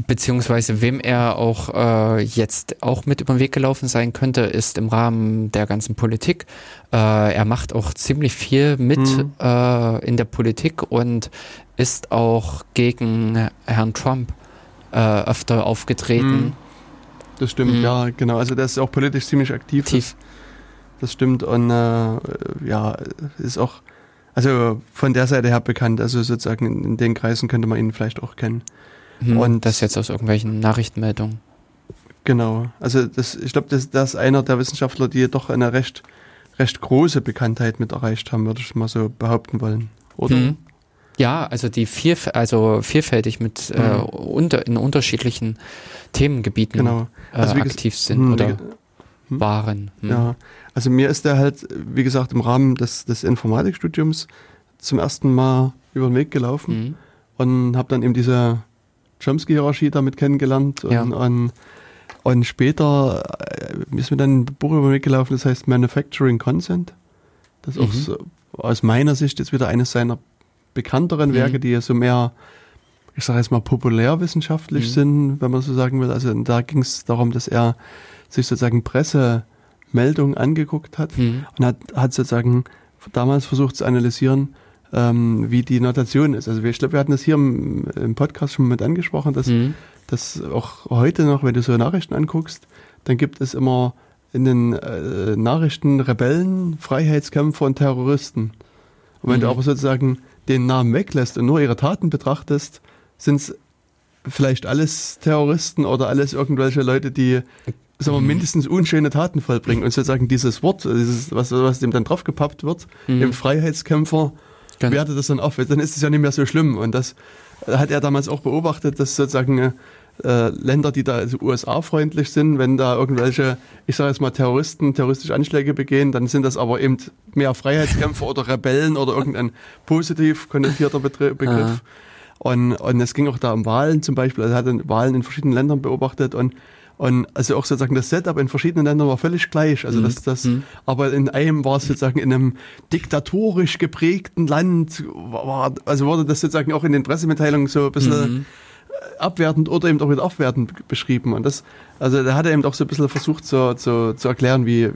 beziehungsweise wem er auch äh, jetzt auch mit über den Weg gelaufen sein könnte, ist im Rahmen der ganzen Politik. Äh, er macht auch ziemlich viel mit mhm. äh, in der Politik und ist auch gegen Herrn Trump äh, öfter aufgetreten. Mhm. Das stimmt, mhm. ja, genau. Also der ist auch politisch ziemlich aktiv. Tief. Das, stimmt und äh, ja, ist auch also von der Seite her bekannt. Also sozusagen in, in den Kreisen könnte man ihn vielleicht auch kennen. Hm, und das jetzt aus irgendwelchen Nachrichtenmeldungen. Genau. Also das, ich glaube, das, das ist einer der Wissenschaftler, die doch eine recht, recht große Bekanntheit mit erreicht haben, würde ich mal so behaupten wollen. Oder? Hm. Ja, also die vier, also vielfältig mit äh, mhm. unter, in unterschiedlichen Themengebieten genau. Äh, also äh, aktiv sind hm, oder hm. waren. Hm. Ja, also mir ist der halt, wie gesagt, im Rahmen des, des Informatikstudiums zum ersten Mal über den Weg gelaufen mhm. und habe dann eben diese Chomsky-Hierarchie damit kennengelernt und, ja. und, und, später äh, ist mir dann ein Buch über mich gelaufen, das heißt Manufacturing Consent. Das mhm. auch so, aus meiner Sicht jetzt wieder eines seiner bekannteren Mhm. Werke, die ja so mehr, ich sage jetzt mal, populärwissenschaftlich Mhm. sind, wenn man so sagen will. Also da ging es darum, dass er sich sozusagen Pressemeldungen angeguckt hat Hm. und hat, hat sozusagen damals versucht zu analysieren, ähm, wie die Notation ist. Also wir, ich glaube, wir hatten das hier im, im Podcast schon mit angesprochen, dass, Hm. dass auch heute noch, wenn du so Nachrichten anguckst, dann gibt es immer in den äh, Nachrichten Rebellen, Freiheitskämpfer und Terroristen. Und wenn du Mhm. aber sozusagen den Namen weglässt und nur ihre Taten betrachtest, sind es vielleicht alles Terroristen oder alles irgendwelche Leute, die sagen wir, Mhm. mindestens unschöne Taten vollbringen. Und sozusagen dieses Wort, dieses, was, was dem dann draufgepappt wird, Mhm. im Freiheitskämpfer, Genau. wertet das dann auf. Dann ist es ja nicht mehr so schlimm. Und das hat er damals auch beobachtet, dass sozusagen äh, Länder, die da also USA-freundlich sind, wenn da irgendwelche, ich sage jetzt mal Terroristen, terroristische Anschläge begehen, dann sind das aber eben mehr Freiheitskämpfer oder Rebellen oder irgendein positiv konnotierter Betri- Begriff. Und, und es ging auch da um Wahlen zum Beispiel. Also er hat Wahlen in verschiedenen Ländern beobachtet und und also auch sozusagen das Setup in verschiedenen Ländern war völlig gleich. Also das, das, Mhm. aber in einem war es sozusagen in einem diktatorisch geprägten Land, war, also wurde das sozusagen auch in den Pressemitteilungen so ein bisschen Mhm. abwertend oder eben auch wieder aufwertend b- beschrieben. Und das, also da hat er eben auch so ein bisschen versucht zu, zu, zu erklären, wie äh,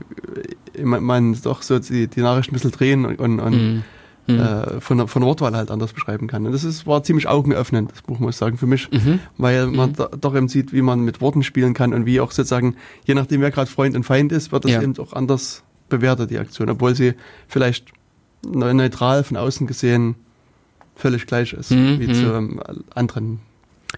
man, man doch so die, die Nachrichten ein bisschen drehen und, und, und Hm. Hm. äh, von, von Wortwahl halt anders beschreiben kann. Und das ist, war ziemlich augenöffnend, das Buch, muss ich sagen, für mich, Mhm. weil man da, doch eben sieht, wie man mit Worten spielen kann und wie auch sozusagen, je nachdem, wer gerade Freund und Feind ist, wird das Ja. eben auch anders bewertet, die Aktion, obwohl sie vielleicht neu- neutral von außen gesehen völlig gleich ist, Mhm, wie mhm. zu ähm, anderen.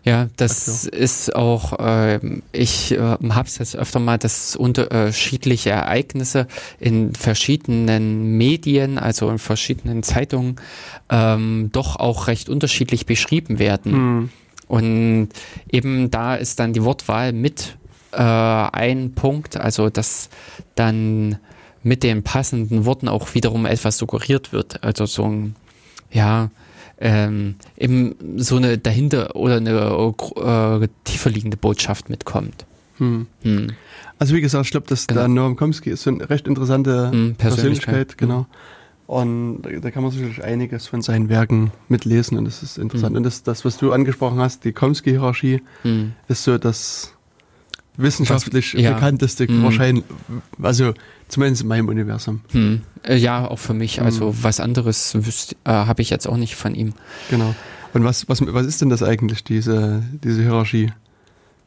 Ja, das ist auch, ähm, ich äh, habe es jetzt öfter mal, dass unterschiedliche Ereignisse in verschiedenen Medien, also in verschiedenen Zeitungen, ähm, doch auch recht unterschiedlich beschrieben werden. Hm. Und eben da ist dann die Wortwahl mit äh, ein Punkt, also dass dann mit den passenden Worten auch wiederum etwas suggeriert wird. Also so ein, ja, ähm, eben so eine dahinter oder eine äh, tiefer liegende Botschaft mitkommt. Hm. Hm. Also wie gesagt, ich glaube, dass Genau. der Noam Chomsky ist so eine recht interessante Hm, Persönlichkeit, Persönlichkeit, genau. Und da, kann man sicherlich einiges von seinen Werken mitlesen und das ist interessant. Mhm. Und das, das, was du angesprochen hast, die Chomsky-Hierarchie, Hm. ist so das wissenschaftlich ja. bekannteste Mhm. wahrscheinlich, also zumindest in meinem Universum. Hm. Äh, ja, auch für mich. Also Hm. was anderes wüsste- äh, habe ich jetzt auch nicht von ihm. Genau. Und was, was, was ist denn das eigentlich, diese, diese Hierarchie?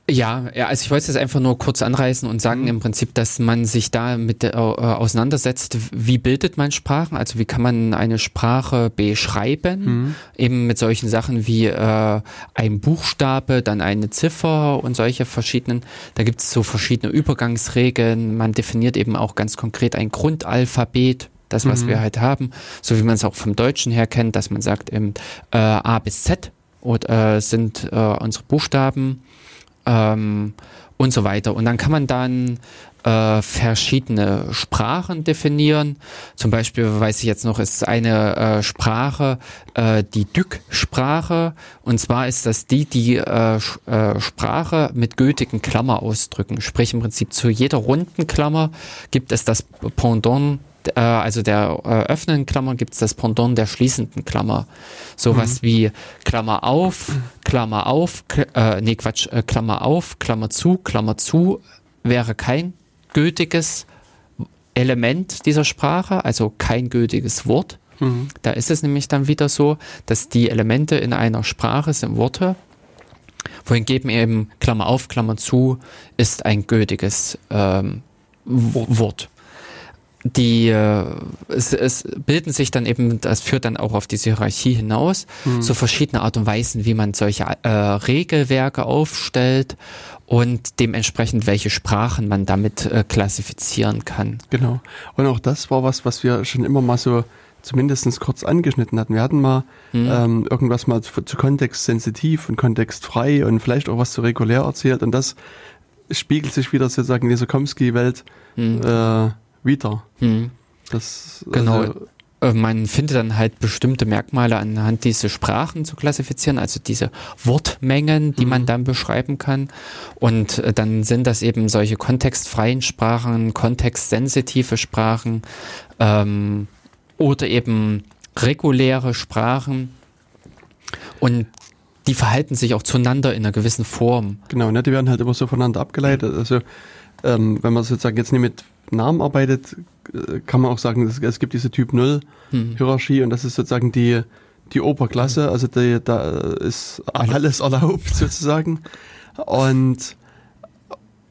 Ja, ja, also ich wollte es jetzt einfach nur kurz anreißen und sagen Mhm. im Prinzip, dass man sich da mit äh, auseinandersetzt, wie bildet man Sprachen, also wie kann man eine Sprache beschreiben, Mhm. eben mit solchen Sachen wie äh, ein Buchstabe, dann eine Ziffer und solche verschiedenen, da gibt es so verschiedene Übergangsregeln, man definiert eben auch ganz konkret ein Grundalphabet, das was Mhm. wir halt haben, so wie man es auch vom Deutschen her kennt, dass man sagt eben äh, A bis Z und, äh, sind äh, unsere Buchstaben ähm, und so weiter. Und dann kann man dann äh, verschiedene Sprachen definieren. Zum Beispiel weiß ich jetzt noch, ist eine äh, Sprache äh, die Dück-Sprache. Und zwar ist das die, die äh, äh, Sprache mit gültigen Klammer ausdrücken. Sprich im Prinzip zu jeder runden Klammer gibt es das Pendant äh, also der äh, öffnenden Klammer gibt es das Pendant der schließenden Klammer. Sowas wie Klammer auf, Klammer auf, Kl äh, nee Quatsch, äh, Klammer auf, Klammer zu, Klammer zu wäre kein gültiges Element dieser Sprache, also kein gültiges Wort. Mhm. Da ist es nämlich dann wieder so, dass die Elemente in einer Sprache sind Worte, wohingegen eben Klammer auf, Klammer zu ist ein gültiges ähm, Wort. Die äh, es, es bilden sich dann eben, das führt dann auch auf diese Hierarchie hinaus, Mhm. so verschiedene Art und Weisen, wie man solche äh, Regelwerke aufstellt und dementsprechend welche Sprachen man damit äh, klassifizieren kann. Genau. Und auch das war was, was wir schon immer mal so zumindest kurz angeschnitten hatten. Wir hatten mal Hm. ähm, irgendwas mal zu, zu kontextsensitiv und kontextfrei und vielleicht auch was zu regulär erzählt und das spiegelt sich wieder sozusagen in dieser Komsky-Welt Hm. äh, wieder. Hm. Das, Genau. Also, Äh, Man findet dann halt bestimmte Merkmale anhand dieser Sprachen zu klassifizieren, also diese Wortmengen, die Mhm. man dann beschreiben kann. Und äh, dann sind das eben solche kontextfreien Sprachen, kontextsensitive Sprachen ähm, oder eben reguläre Sprachen. Und die verhalten sich auch zueinander in einer gewissen Form. Genau, ne, die werden halt immer so voneinander abgeleitet. Also ähm, wenn man sozusagen jetzt nicht mit Namen arbeitet, äh, kann man auch sagen, es, gibt diese Typ 0 Hm. Hierarchie und das ist sozusagen die, die Oberklasse, also die, da ist alles erlaubt sozusagen. Und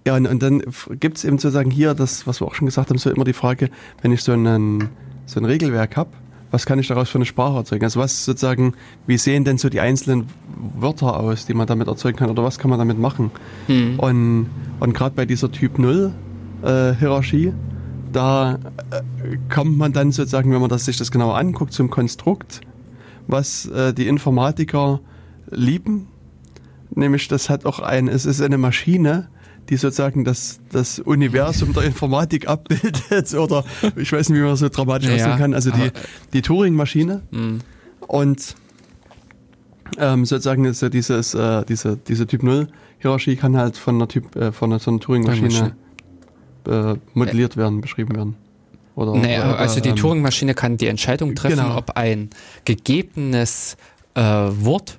ja, und, und dann gibt es eben sozusagen hier das, was wir auch schon gesagt haben, so immer die Frage, wenn ich so, einen, so ein Regelwerk habe, was kann ich daraus für eine Sprache erzeugen? Also was sozusagen, wie sehen denn so die einzelnen Wörter aus, die man damit erzeugen kann oder was kann man damit machen? Hm. Und, und gerade bei dieser Typ 0 äh, Hierarchie, da äh, kommt man dann sozusagen, wenn man das, sich das genauer anguckt, zum Konstrukt, was äh, die Informatiker lieben. Nämlich, das hat auch ein, es ist eine Maschine, die sozusagen das, das Universum der Informatik abbildet oder ich weiß nicht, wie man so dramatisch Ja, ausdrücken kann. Also die, aber- die Turing-Maschine Hm. und ähm, sozusagen ist ja dieses, äh, diese, diese Typ 0 Hierarchie kann halt von einer Typ, äh, von einer, so einer Turing-Maschine äh, modelliert werden, beschrieben werden. Oder, Naja, oder, also die ähm, Turing-Maschine kann die Entscheidung treffen, Genau. ob ein gegebenes äh, Wort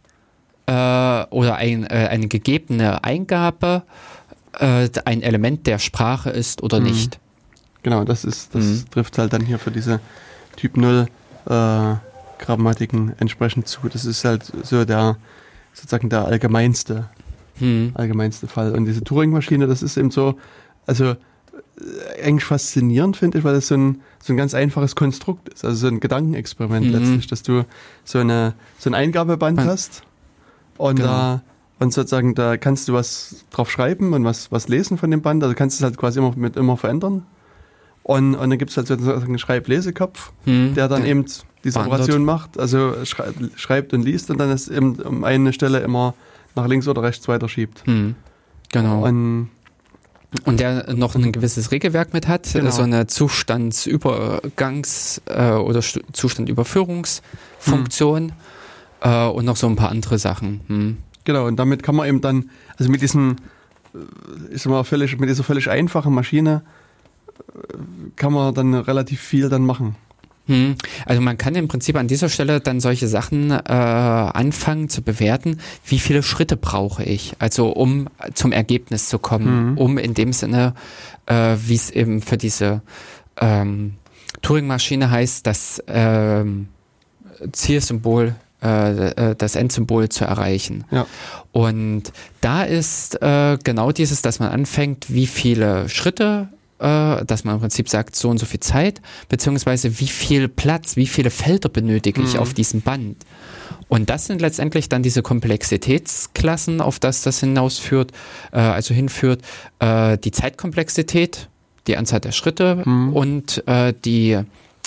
äh, oder ein, äh, eine gegebene Eingabe äh, ein Element der Sprache ist oder Mhm. nicht. Genau, das ist, das Mhm. trifft halt dann hier für diese Typ 0 äh, Grammatiken entsprechend zu. Das ist halt so der sozusagen der allgemeinste, Hm. allgemeinste Fall. Und diese Turing-Maschine, das ist eben so, also eigentlich faszinierend, finde ich, weil das so ein, so ein ganz einfaches Konstrukt ist. Also so ein Gedankenexperiment Mhm. letztlich, dass du so, eine, so ein Eingabeband Man- hast und Genau. da und sozusagen da kannst du was drauf schreiben und was, was lesen von dem Band. Also kannst du es halt quasi immer mit immer verändern. Und, und dann gibt es halt sozusagen einen Schreib-Lesekopf, Hm. der dann Ja. eben diese Wandert. Operation macht, also schrei schreibt und liest und dann ist eben um eine Stelle immer nach links oder rechts weiter schiebt. Hm. Genau. Und Und der noch ein gewisses Regelwerk mit hat, Genau. so eine Zustandsübergangs- äh, oder Zustandüberführungsfunktion äh, und noch so ein paar andere Sachen. Hm. genau, und damit kann man eben dann, also mit diesem, ich sag mal, völlig, mit dieser völlig einfachen Maschine äh, kann man dann relativ viel dann machen. Hm. Also man kann im Prinzip an dieser Stelle dann solche Sachen äh, anfangen zu bewerten, wie viele Schritte brauche ich, also um zum Ergebnis zu kommen, Mhm. um in dem Sinne, äh, wie es eben für diese ähm, Turing-Maschine heißt, das ähm, Zielsymbol, äh, äh, das Endsymbol zu erreichen. Ja. Und da ist äh, genau dieses, dass man anfängt, wie viele Schritte, äh, dass man im Prinzip sagt, so und so viel Zeit, beziehungsweise wie viel Platz, wie viele Felder benötige ich Mhm. auf diesem Band. Und das sind letztendlich dann diese Komplexitätsklassen, auf das das hinausführt, äh, also hinführt, äh, die Zeitkomplexität, die Anzahl der Schritte Mhm. und äh, die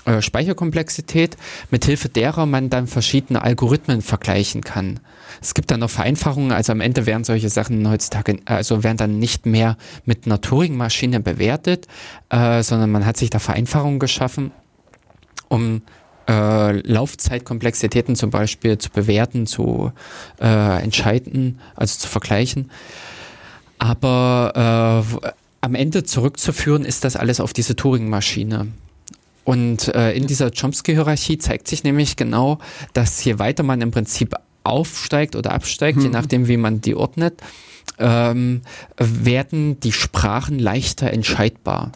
äh, Speicherkomplexität, mithilfe derer man dann verschiedene Algorithmen vergleichen kann. Es gibt dann noch Vereinfachungen, also am Ende werden solche Sachen heutzutage, also werden dann nicht mehr mit einer Turing-Maschine bewertet, äh, sondern man hat sich da Vereinfachungen geschaffen, um äh, Laufzeitkomplexitäten zum Beispiel zu bewerten, zu äh, entscheiden, also zu vergleichen. Aber äh, am Ende zurückzuführen ist das alles auf diese Turing-Maschine. Und äh, in dieser Chomsky-Hierarchie zeigt sich nämlich genau, dass je weiter man im Prinzip aufsteigt oder absteigt, je Mhm. nachdem, wie man die ordnet, ähm, werden die Sprachen leichter entscheidbar.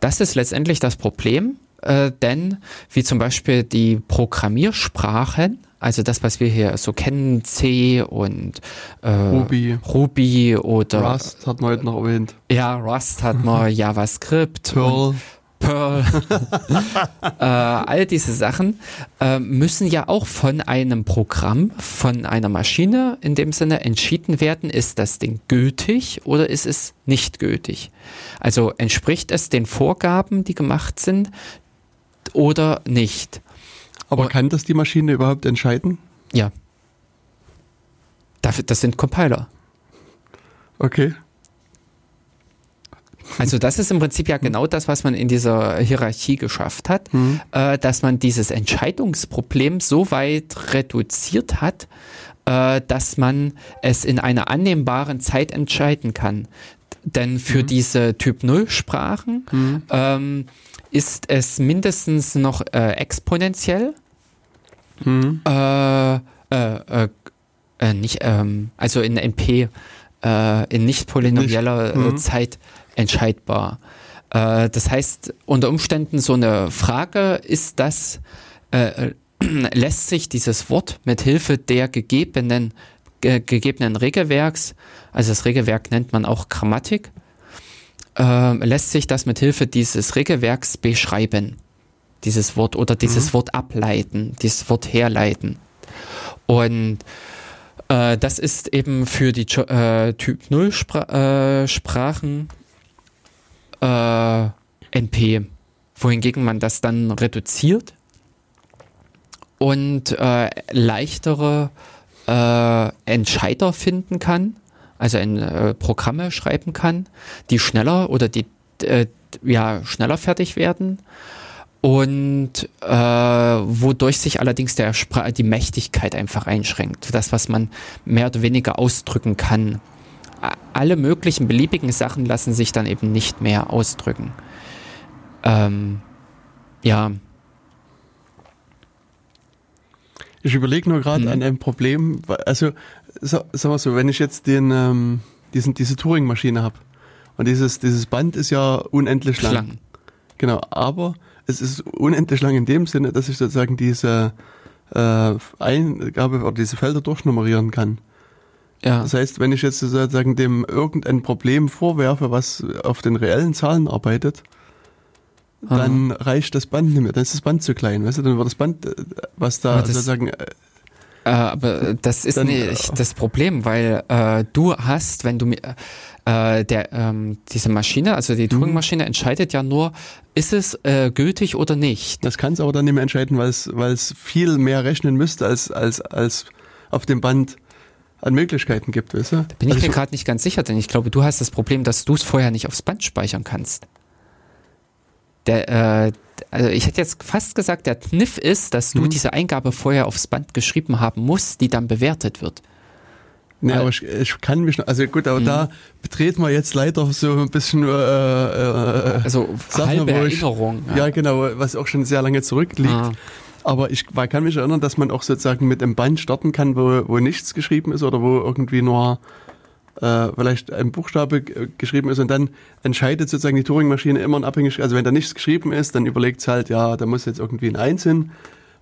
Das ist letztendlich das Problem, äh, denn wie zum Beispiel die Programmiersprachen, also das, was wir hier so kennen, C und äh, Ruby, Ruby oder Rust hat man heute noch erwähnt, ja, Rust hat man, JavaScript, Perl, Pearl, äh, all diese Sachen äh, müssen ja auch von einem Programm, von einer Maschine in dem Sinne entschieden werden, ist das Ding gültig oder ist es nicht gültig? Also entspricht es den Vorgaben, die gemacht sind oder nicht? aber Und- kann das die Maschine überhaupt entscheiden? Ja. Das sind Compiler. Okay. Also das ist im Prinzip ja genau das, was man in dieser Hierarchie geschafft hat, Mhm. äh, dass man dieses Entscheidungsproblem so weit reduziert hat, äh, dass man es in einer annehmbaren Zeit entscheiden kann. Denn für diese Typ 0 Sprachen Mhm. ähm, ist es mindestens noch äh, exponentiell Mhm. äh, äh, äh, nicht, ähm, also in NP, in nicht polynomieller Nicht, mhm. Zeit entscheidbar. Äh, das heißt, unter Umständen so eine Frage, ist das, äh, lässt sich dieses Wort mit Hilfe der gegebenen, ge gegebenen Regelwerks, also das Regelwerk nennt man auch Grammatik, äh, lässt sich das mit Hilfe dieses Regelwerks beschreiben, dieses Wort oder dieses Wort ableiten, dieses Wort herleiten. Und äh, das ist eben für die äh, Typ 0 Spra äh, Sprachen äh, NP, wohingegen man das dann reduziert und äh, leichtere äh, Entscheider finden kann, also in äh, Programme schreiben kann, die schneller oder die äh, ja schneller fertig werden und äh, wodurch sich allerdings der die Mächtigkeit einfach einschränkt. Das, was man mehr oder weniger ausdrücken kann. Alle möglichen beliebigen Sachen lassen sich dann eben nicht mehr ausdrücken. Ähm, ja, Ich überlege nur gerade Mhm. an ein Problem, also sa- sagen wir so, wenn ich jetzt den, ähm, diesen, diese Turing-Maschine habe und dieses, dieses Band ist ja unendlich lang. Schlangen. Genau, aber es ist unendlich lang in dem Sinne, dass ich sozusagen diese äh, Eingabe oder diese Felder durchnummerieren kann. Ja. Das heißt, wenn ich jetzt sozusagen dem irgendein Problem vorwerfe, was auf den reellen Zahlen arbeitet, dann reicht das Band nicht mehr. Dann ist das Band zu klein, weißt du? Dann wird das Band, äh, was da das- sozusagen äh, Äh, aber das ist Dann, nicht das Problem, weil äh, du hast, wenn du mir äh, der ähm, diese Maschine, also Mhm. die Turing-Maschine entscheidet ja nur, ist es äh, gültig oder nicht. Das kann es aber dann nicht mehr entscheiden, weil es, weil es viel mehr rechnen müsste, als, als, als auf dem Band an Möglichkeiten gibt, weißt du? Bin ich Also mir gerade nicht ganz sicher, denn ich glaube, du hast das Problem, dass du es vorher nicht aufs Band speichern kannst. Der, äh, also ich hätte jetzt fast gesagt, der Kniff ist, dass du Mhm. diese Eingabe vorher aufs Band geschrieben haben musst, die dann bewertet wird. Nee, Weil- aber ich, ich kann mich noch, also gut, aber Mhm. da betreten wir jetzt leider so ein bisschen, äh, äh, Also Sachen, halbe wo ich- Erinnerung. ja. genau, was auch schon sehr lange zurückliegt. Ah. Aber ich man kann mich erinnern, dass man auch sozusagen mit einem Band starten kann, wo, wo nichts geschrieben ist oder wo irgendwie nur äh, vielleicht ein Buchstabe geschrieben ist und dann entscheidet sozusagen die Turing-Maschine immer in Abhängigkeit, also wenn da nichts geschrieben ist, dann überlegt es halt, ja, da muss jetzt irgendwie ein Eins hin.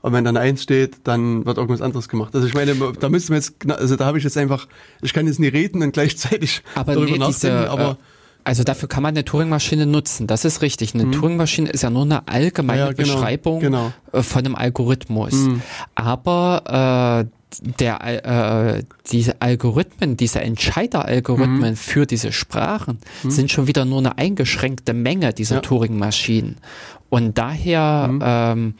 Und wenn dann ein Eins steht, dann wird irgendwas anderes gemacht. Also ich meine, da müsste man jetzt, also da habe ich jetzt einfach, ich kann jetzt nie reden und gleichzeitig Aber darüber nee, diese, nachdenken, aber äh, also dafür kann man eine Turing-Maschine nutzen. Das ist richtig. Eine Turing-Maschine ist ja nur eine allgemeine Ja, genau, Beschreibung genau. äh, von einem Algorithmus. Mhm. Aber äh, der, äh, diese Algorithmen, diese Entscheideralgorithmen Mhm. für diese Sprachen sind schon wieder nur eine eingeschränkte Menge dieser Ja. Turing-Maschinen. Und daher Mhm. ähm,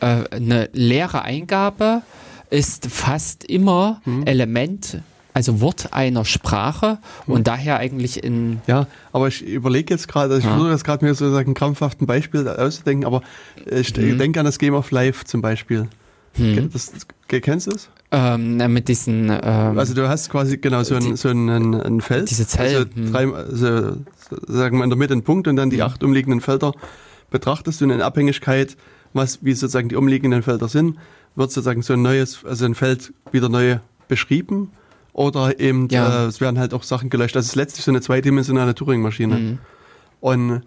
äh, eine leere Eingabe ist fast immer Mhm. Element, also Wort einer Sprache und daher eigentlich in Ja, aber ich überlege jetzt gerade, ich Ja. versuche jetzt gerade mir sozusagen krampfhaft ein Beispiel auszudenken, aber ich Mhm. denke an das Game of Life zum Beispiel. hm, Das, kennst du es? ähm, mit diesen ähm, Also du hast quasi genau so ein, Die- so ein, ein, ein Feld. Diese Zellen, Also, hm. drei, also sagen wir in der Mitte einen Punkt und dann die Hm. acht umliegenden Felder betrachtest du und in Abhängigkeit, was, wie sozusagen die umliegenden Felder sind, wird sozusagen so ein neues, also ein Feld wieder neu beschrieben. Oder eben, Ja. äh, es werden halt auch Sachen gelöscht. Das ist letztlich so eine zweidimensionale Turing-Maschine. hm. Und,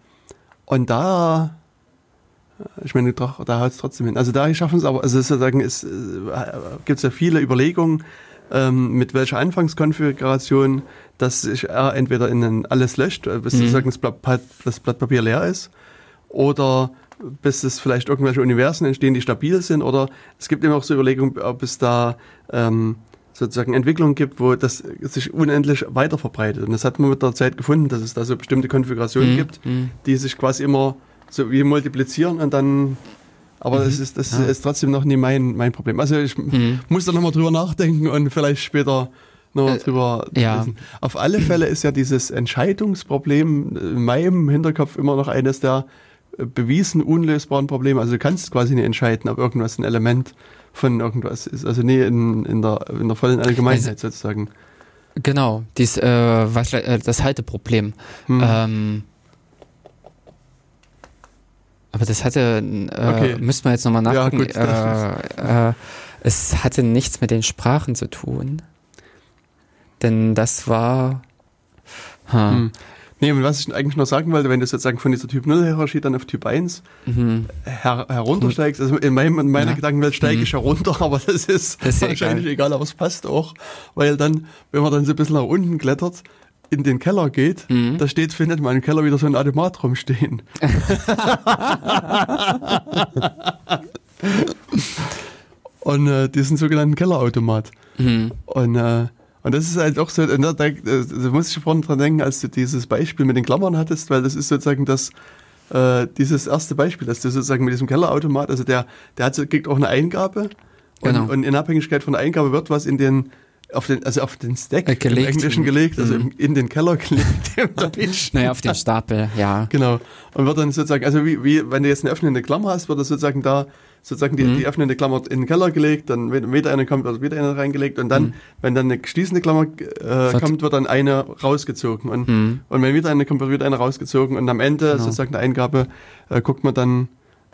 und da, ich meine, doch, da haut es trotzdem hin. Also da schaffen es aber, also sozusagen es äh, gibt es ja viele Überlegungen, ähm, mit welcher Anfangskonfiguration, dass sich R entweder in ein alles löscht, äh, bis Mhm. sozusagen das Blatt, das Blatt Papier leer ist, oder bis es vielleicht irgendwelche Universen entstehen, die stabil sind, oder es gibt eben auch so Überlegungen, ob es da ähm, sozusagen Entwicklungen gibt, wo das sich unendlich weiter verbreitet. Und das hat man mit der Zeit gefunden, dass es da so bestimmte Konfigurationen Hm, gibt, hm. die sich quasi immer so wie multiplizieren und dann. Aber das ist das Ja. ist trotzdem noch nie mein mein Problem. Also ich Hm. muss da nochmal drüber nachdenken und vielleicht später noch Äh, drüber ja. lesen. Auf alle Fälle ist ja dieses Entscheidungsproblem in meinem Hinterkopf immer noch eines der äh, bewiesen unlösbaren Probleme. Also du kannst quasi nicht entscheiden, ob irgendwas ein Element von irgendwas ist. Also nie in, in, der, in der vollen Allgemeinheit Also- sozusagen. Genau, dies, äh, was, äh, das Halteproblem. Hm. Ähm, aber das hatte, äh, Okay. müssten wir jetzt nochmal Ja, nachgucken. gut, das äh, äh, es hatte nichts mit den Sprachen zu tun. denn das war. Ha. Hm. Nee, und was ich eigentlich noch sagen wollte, wenn du sozusagen von dieser Typ 0 Hierarchie dann auf Typ 1 mhm. her heruntersteigst, also in, meinem, in meiner ja. Gedankenwelt steige mhm. ich herunter, aber das ist, das ist wahrscheinlich egal. egal, aber es passt auch, weil dann, wenn man dann so ein bisschen nach unten klettert, in den Keller geht, mhm. da steht, findet man im Keller wieder so ein Automat rumstehen. und äh, diesen sogenannten Kellerautomat. Mhm. Und äh, und das ist halt auch so, da, da, da muss ich vorhin dran denken, als du dieses Beispiel mit den Klammern hattest, weil das ist sozusagen das, äh, dieses erste Beispiel, dass du sozusagen mit diesem Kellerautomat, also der, der hat, kriegt auch eine Eingabe genau. und, und in Abhängigkeit von der Eingabe wird was in den, auf den, also auf den Stack äh, gelegt. im Englischen gelegt, also mhm. in den Keller gelegt. naja, auf den Stapel, ja. Genau. Und wird dann sozusagen, also wie, wie wenn du jetzt eine öffnende Klammer hast, wird das sozusagen da sozusagen die, mhm. die öffnende Klammer in den Keller gelegt, dann wieder eine kommt, wird wieder eine reingelegt und dann, mhm. wenn dann eine schließende Klammer äh, kommt, wird dann eine rausgezogen und, mhm. und wenn wieder eine kommt, wird wieder eine rausgezogen und am Ende genau. sozusagen der Eingabe äh, guckt man dann,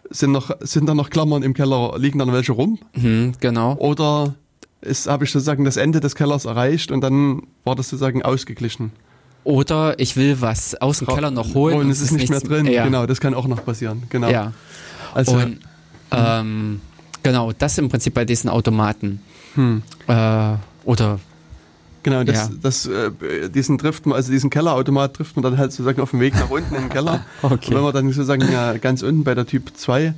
sind noch sind da noch Klammern im Keller, liegen da noch welche rum? Mhm, genau. Oder habe ich sozusagen das Ende des Kellers erreicht und dann war das sozusagen ausgeglichen. Oder ich will was aus dem Keller noch holen. Und, und es ist nicht mehr drin. Ja. Genau, das kann auch noch passieren. Genau. Ja. Also, und ähm, genau, das im Prinzip bei diesen Automaten. Hm. Äh, oder Genau, das, ja. das, äh, diesen trifft man, also diesen Kellerautomat trifft man dann halt sozusagen auf dem Weg nach unten in den Keller. okay. Und wenn man dann sozusagen ja ganz unten bei der Typ 2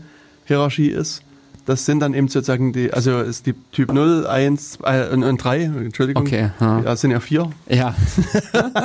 Hierarchie ist, das sind dann eben sozusagen die, also ist die Typ 0, 1 äh, und, und 3, Entschuldigung. Okay. Ja, ja sind ja vier. Ja.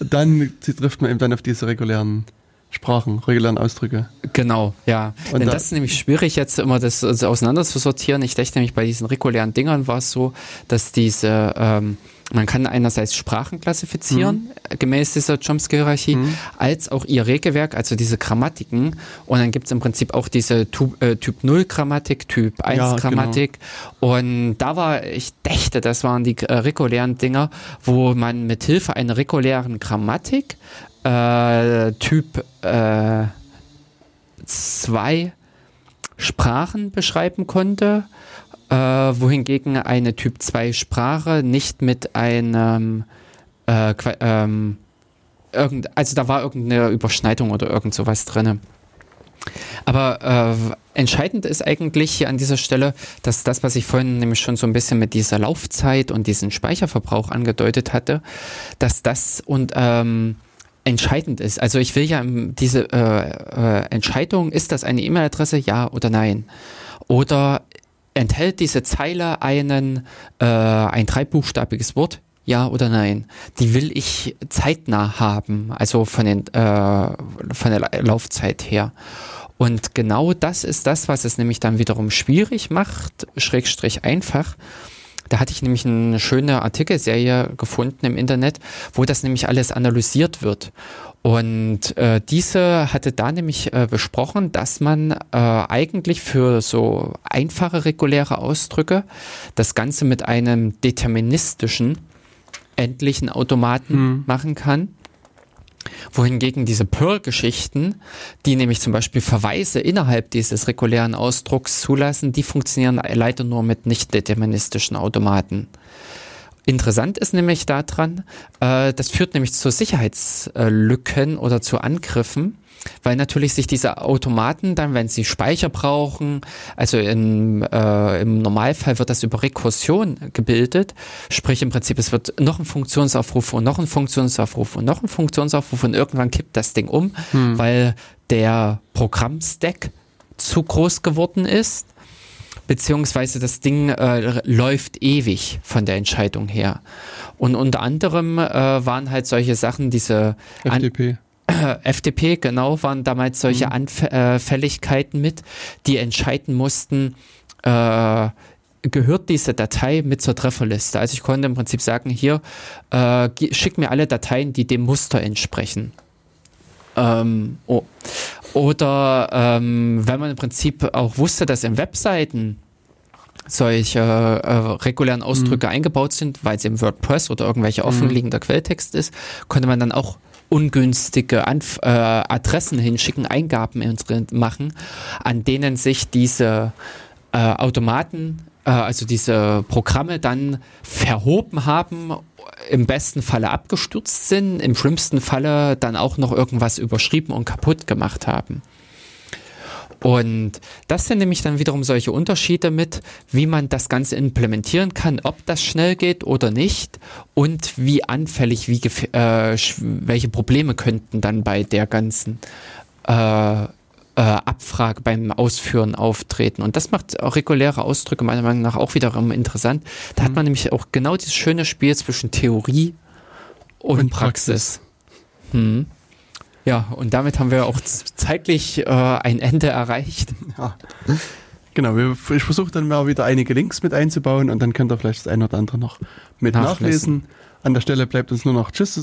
dann trifft man eben dann auf diese regulären Sprachen, regulären Ausdrücke. Genau, ja. Und Denn da das ist nämlich schwierig jetzt immer das also auseinander zu sortieren. Ich dachte nämlich bei diesen regulären Dingern war es so, dass diese ähm, man kann einerseits Sprachen klassifizieren, mhm. gemäß dieser Chomsky-Hierarchie, mhm. als auch ihr Regelwerk, also diese Grammatiken. Und dann gibt es im Prinzip auch diese äh, Typ 0 Grammatik, Typ 1 ja, Grammatik. Genau. Und da war, ich dächte, das waren die äh, regulären Dinger, wo man mit Hilfe einer regulären Grammatik äh, Typ 2 äh, Sprachen beschreiben konnte, äh, wohingegen eine Typ 2 Sprache nicht mit einem äh, ähm, irgend, also da war irgendeine Überschneidung oder irgend sowas drin. Aber äh, entscheidend ist eigentlich hier an dieser Stelle, dass das, was ich vorhin nämlich schon so ein bisschen mit dieser Laufzeit und diesem Speicherverbrauch angedeutet hatte, dass das und ähm, entscheidend ist. Also ich will ja diese äh, äh, Entscheidung, ist das eine E-Mail-Adresse, ja oder nein? Oder enthält diese Zeile einen äh, ein dreibuchstabiges Wort, ja oder nein? Die will ich zeitnah haben, also von, den, äh, von der Laufzeit her. Und genau das ist das, was es nämlich dann wiederum schwierig macht, schrägstrich einfach, da hatte ich nämlich eine schöne Artikelserie gefunden im Internet, wo das nämlich alles analysiert wird. Und äh, diese hatte da nämlich äh, besprochen, dass man äh, eigentlich für so einfache reguläre Ausdrücke das Ganze mit einem deterministischen endlichen Automaten hm. machen kann wohingegen diese Perl-Geschichten, die nämlich zum Beispiel Verweise innerhalb dieses regulären Ausdrucks zulassen, die funktionieren leider nur mit nicht deterministischen Automaten. Interessant ist nämlich daran, äh, das führt nämlich zu Sicherheitslücken oder zu Angriffen, weil natürlich sich diese Automaten dann, wenn sie Speicher brauchen, also in, äh, im Normalfall wird das über Rekursion gebildet, sprich im Prinzip es wird noch ein Funktionsaufruf und noch ein Funktionsaufruf und noch ein Funktionsaufruf und irgendwann kippt das Ding um, hm. weil der Programmstack zu groß geworden ist beziehungsweise das Ding äh, läuft ewig von der Entscheidung her. Und unter anderem äh, waren halt solche Sachen, diese FDP. FDP, genau, waren damals solche mhm. Anfälligkeiten mit, die entscheiden mussten, äh, gehört diese Datei mit zur Trefferliste. Also ich konnte im Prinzip sagen, hier, äh, schick mir alle Dateien, die dem Muster entsprechen. Ähm, oh. Oder ähm, wenn man im Prinzip auch wusste, dass in Webseiten solche äh, regulären Ausdrücke mhm. eingebaut sind, weil es im WordPress oder irgendwelche offenliegender mhm. Quelltext ist, konnte man dann auch ungünstige Anf äh, Adressen hinschicken, Eingaben machen, an denen sich diese äh, Automaten äh, also diese Programme dann verhoben haben, im besten Falle abgestürzt sind, im schlimmsten Falle dann auch noch irgendwas überschrieben und kaputt gemacht haben. Und das sind nämlich dann wiederum solche Unterschiede mit, wie man das Ganze implementieren kann, ob das schnell geht oder nicht und wie anfällig, wie äh, welche Probleme könnten dann bei der ganzen äh, äh, Abfrage beim Ausführen auftreten. Und das macht auch reguläre Ausdrücke meiner Meinung nach auch wiederum interessant. Da mhm. hat man nämlich auch genau dieses schöne Spiel zwischen Theorie und, und Praxis. Praxis. Hm. Ja, und damit haben wir auch zeitlich äh, ein Ende erreicht. Ja. Genau, ich versuche dann mal wieder einige Links mit einzubauen und dann könnt ihr vielleicht das eine oder andere noch mit nachlesen. nachlesen. An der Stelle bleibt uns nur noch Tschüss